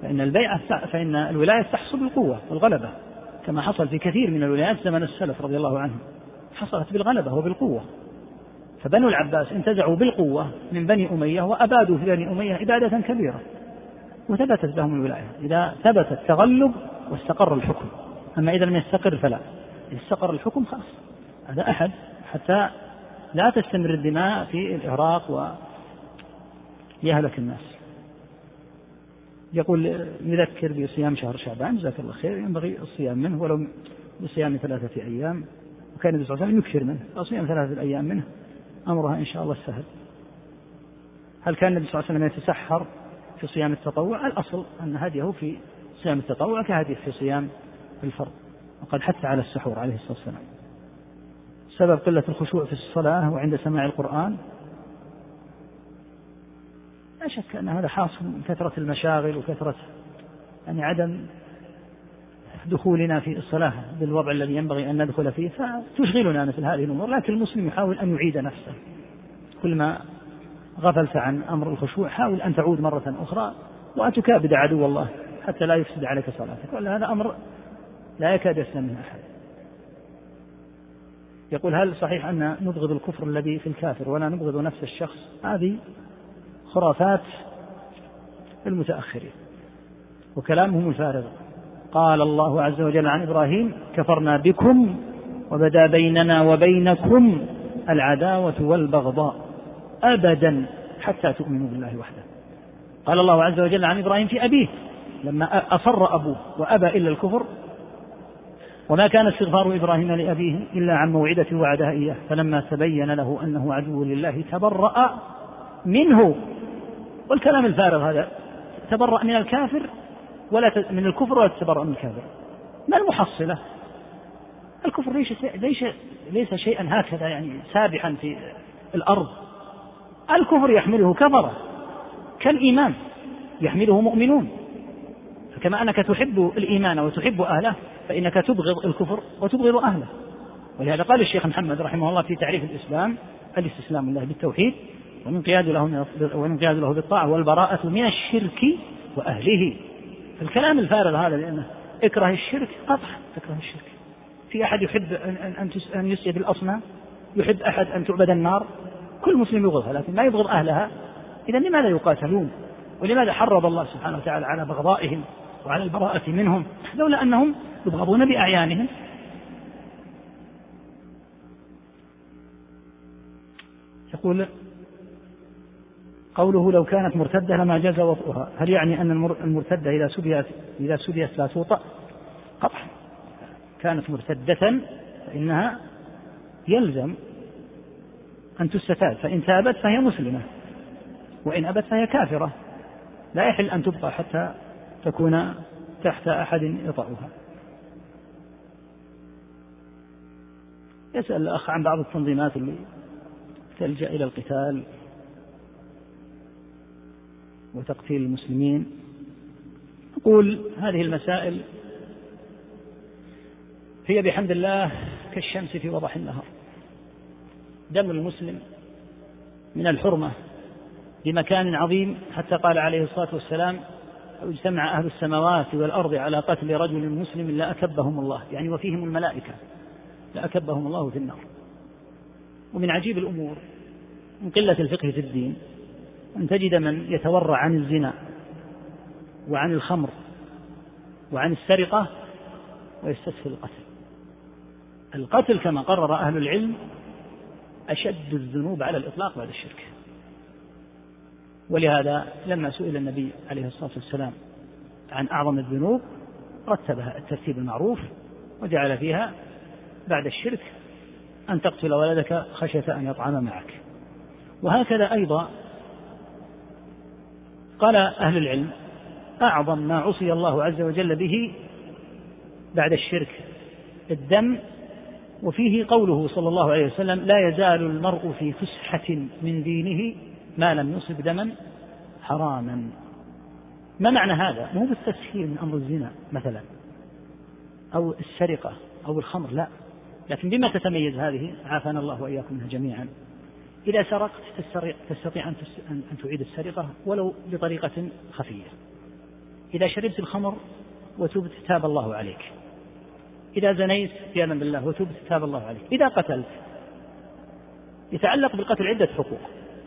Speaker 3: فإن البيعة فإن الولاية تحصل بالقوة والغلبة كما حصل في كثير من الولايات زمن السلف رضي الله عنهم. حصلت بالغلبة وبالقوة. فبنو العباس انتزعوا بالقوة من بني أمية وأبادوا في بني أمية إبادة كبيرة وثبتت لهم الولاية. إذا ثبت التغلب واستقر الحكم. أما إذا لم يستقر فلا. استقر الحكم خلاص. هذا أحد. حتى لا تستمر الدماء في الإغراق ويهلك الناس. يقول يذكر بصيام شهر شعبان جزاك الله خير. ينبغي الصيام منه ولو بصيام ثلاثة أيام. وكان النبي صلى الله عليه وسلم يكثر منه صيام ثلاثة أيام منه أمرها إن شاء الله سهل. هل كان النبي صلى الله عليه وسلم يتسحر في صيام التطوع؟ الأصل أن هديه في صيام التطوع كهديه في صيام الفرض وقد حث على السحور عليه الصلاة والسلام. سبب قلة الخشوع في الصلاة وعند سماع القرآن. لا شك أن هذا حاصل من كثرة المشاغل وكثرة يعني عدم دخولنا في الصلاة بالوضع الذي ينبغي أن ندخل فيه فتشغلنا مثل هذه الأمور لكن المسلم يحاول أن يعيد نفسه. كل ما غفلت عن أمر الخشوع حاول أن تعود مرة أخرى وأن تكابد عدو الله حتى لا يفسد عليك صلاتك. ولا هذا أمر لا يكاد يسلم منه أحد. يقول هل صحيح أن نبغض الكفر الذي في الكافر ولا نبغض نفس الشخص؟ هذه خرافات المتأخرين وكلامهم الفارغ. قال الله عز وجل عن إبراهيم كفرنا بكم وبدا بيننا وبينكم العداوة والبغضاء أبدا حتى تؤمنوا بالله وحده. قال الله عز وجل عن إبراهيم في أبيه لما أصر أبوه وأبى إلا الكفر وما كان استغفار إبراهيم لأبيه إلا عن موعدة وعدها إياه فلما تبين له أنه عدو لله تبرأ منه. والكلام الفارغ هذا تبرأ من الكافر ولا من الكفر ولا تتبرأ من الكافر. ما المحصلة؟ الكفر ليس ليس ليس شيئا هكذا يعني سابحا في الأرض. الكفر يحمله كفرة كالإيمان يحمله مؤمنون. فكما أنك تحب الإيمان وتحب أهله فإنك تبغض الكفر وتبغض أهله. ولهذا قال الشيخ محمد رحمه الله في تعريف الإسلام الإستسلام لله بالتوحيد والانقياد له والانقياد له بالطاعة والبراءة من الشرك وأهله. الكلام الفارغ هذا لأنه اكره الشرك قطعا تكره الشرك. في أحد يحب أن أن يسجد الأصنام؟ يحب أحد أن تعبد النار؟ كل مسلم يبغضها لكن ما يبغض أهلها. إذا لماذا يقاتلون؟ ولماذا حرض الله سبحانه وتعالى على بغضائهم وعلى البراءة منهم؟ لولا أنهم يبغضون بأعيانهم. يقول قوله لو كانت مرتدة لما جاز وطئها هل يعني أن المرتدة إذا سبيت إذا سبيت لا توطأ؟ قطعا كانت مرتدة فإنها يلزم أن تستتاب. فإن تابت فهي مسلمة. وإن أبت فهي كافرة. لا يحل أن تبقى حتى تكون تحت أحد يطأها. يسأل الأخ عن بعض التنظيمات اللي تلجأ إلى القتال. وتقتيل المسلمين. نقول هذه المسائل هي بحمد الله كالشمس في وضح النهار. دم المسلم من الحرمة بمكان عظيم حتى قال عليه الصلاة والسلام اجتمع أهل السماوات والأرض على قتل رجل مسلم لأكبهم الله. يعني وفيهم الملائكة لأكبهم الله في النار. ومن عجيب الأمور من قلة الفقه في الدين أن تجد من يتورع عن الزنا وعن الخمر وعن السرقة ويستسهل القتل. القتل كما قرر أهل العلم أشد الذنوب على الإطلاق بعد الشرك. ولهذا لما سئل النبي عليه الصلاة والسلام عن أعظم الذنوب رتبها الترتيب المعروف وجعل فيها بعد الشرك أن تقتل ولدك خشية أن يطعم معك. وهكذا أيضا قال أهل العلم أعظم ما عصي الله عز وجل به بعد الشرك الدم وفيه قوله صلى الله عليه وسلم لا يزال المرء في فسحة من دينه ما لم يصب دما حراما. ما معنى هذا؟ مو بالتسهيل من أمر الزنا مثلا أو السرقة أو الخمر لا. لكن بما تتميز هذه عافانا الله وإياكم منها جميعا. إذا سرقت تستطيع أن تعيد السرقة ولو بطريقة خفية. إذا شربت الخمر وتبت تاب الله عليك. إذا زنيت عياذا بالله وتبت تاب الله عليك. إذا قتلت. يتعلق بالقتل عدة حقوق.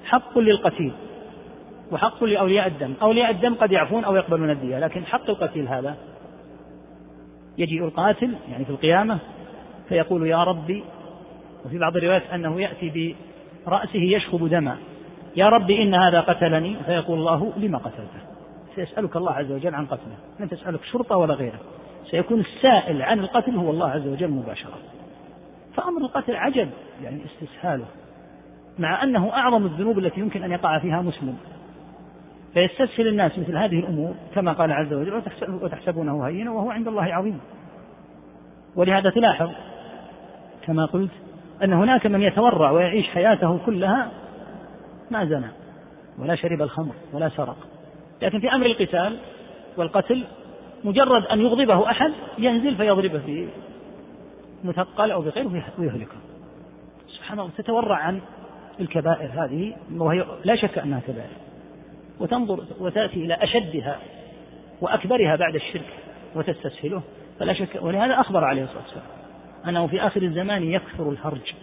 Speaker 3: حق للقتيل وحق لأولياء الدم. أولياء الدم قد يعفون أو يقبلون الدية لكن حق القتيل هذا يجيء القاتل يعني في القيامة فيقول يا ربي وفي بعض الروايات أنه يأتي برأسه يشخب دما. يا ربي إن هذا قتلني. فيقول الله لما قتلته؟ سيسألك الله عز وجل عن قتله. لن تسألك شرطة ولا غيره. سيكون السائل عن القتل هو الله عز وجل مباشرة. فأمر القتل عجب يعني استسهاله. مع أنه أعظم الذنوب التي يمكن أن يقع فيها مسلم. فيستسهل الناس مثل هذه الأمور كما قال عز وجل وتحسبونه هينا وهو عند الله عظيم. ولهذا تلاحظ كما قلت أن هناك من يتورع ويعيش حياته كلها ما زنى ولا شرب الخمر ولا سرق. لكن في أمر القتال والقتل مجرد أن يغضبه أحد ينزل فيضربه في مثقل أو بغيره ويهلكه. سبحان الله تتورع عن الكبائر هذه وهي لا شك أنها كبائر. وتنظر وتأتي إلى أشدها وأكبرها بعد الشرك وتستسهله فلا شك ولهذا أخبر عليه الصلاة والسلام. أنه في آخر الزمان يكثر الهرج.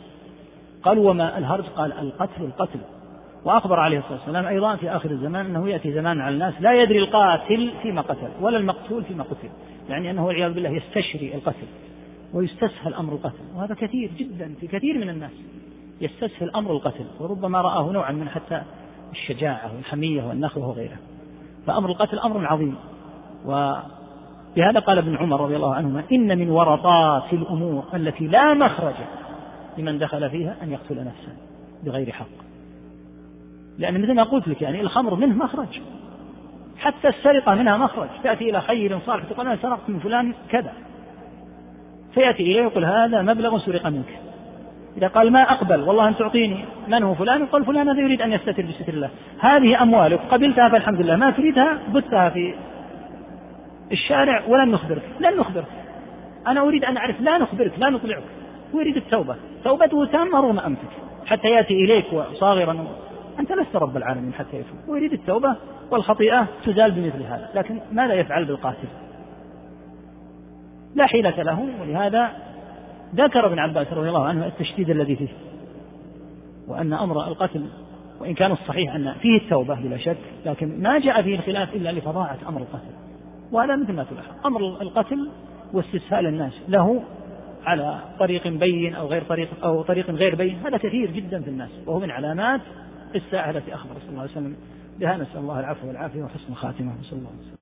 Speaker 3: قالوا وما الهرج؟ قال القتل القتل. وأخبر عليه الصلاة والسلام أيضا في آخر الزمان أنه يأتي زمان على الناس لا يدري القاتل فيما قتل ولا المقتول فيما قتل. يعني أنه والعياذ بالله يستشري القتل ويستسهل أمر القتل. وهذا كثير جدا في كثير من الناس يستسهل أمر القتل. وربما رآه نوعا من حتى الشجاعة والحمية والنخوة وغيره فأمر القتل أمر عظيم. وبهذا قال ابن عمر رضي الله عنهما إن من ورطات الأمور التي لا مخرج لمن دخل فيها أن يقتل نفسا بغير حق. لأن مثل ما قلت لك يعني الخمر منه مخرج. حتى السرقة منها مخرج. تأتي إلى خير صالح تقول أنا سرقت من فلان كذا. فيأتي إليه يقول هذا مبلغ سرق منك. إذا قال ما أقبل؟ والله أن تعطيني. من هو فلان؟ يقول فلان هذا يريد أن يستتر بستر الله. هذه أموالك. قبلتها فالحمد لله. ما تريدها بثها في الشارع ولن نخبرك لن نخبرك. أنا أريد أن أعرف لا نخبرك لا نطلعك. هو يريد التوبة. توبته تامة رغم أنفك حتى يأتي إليك صاغرا. أنت لست رب العالمين حتى يتوب ويريد التوبة والخطيئة تزال بمثل هذا. لكن ماذا يفعل بالقاتل؟ لا حيلة له. ولهذا ذكر ابن عباس رضي الله عنه التشديد الذي فيه. وأن أمر القتل وإن كان الصحيح أن فيه التوبة بلا شك. لكن ما جاء فيه الخلاف إلا لفظاعة أمر القتل. وهذا مثل ما تلاحظ. أمر القتل واستسهال الناس له على طريق بين أو غير طريق أو طريق غير بين هذا كثير جدا في الناس وهو من علامات الساعة التي أخبر صلى الله عليه وسلم بها. نسأل الله العفو والعافية وحسن الخاتمة صلى الله عليه وسلم.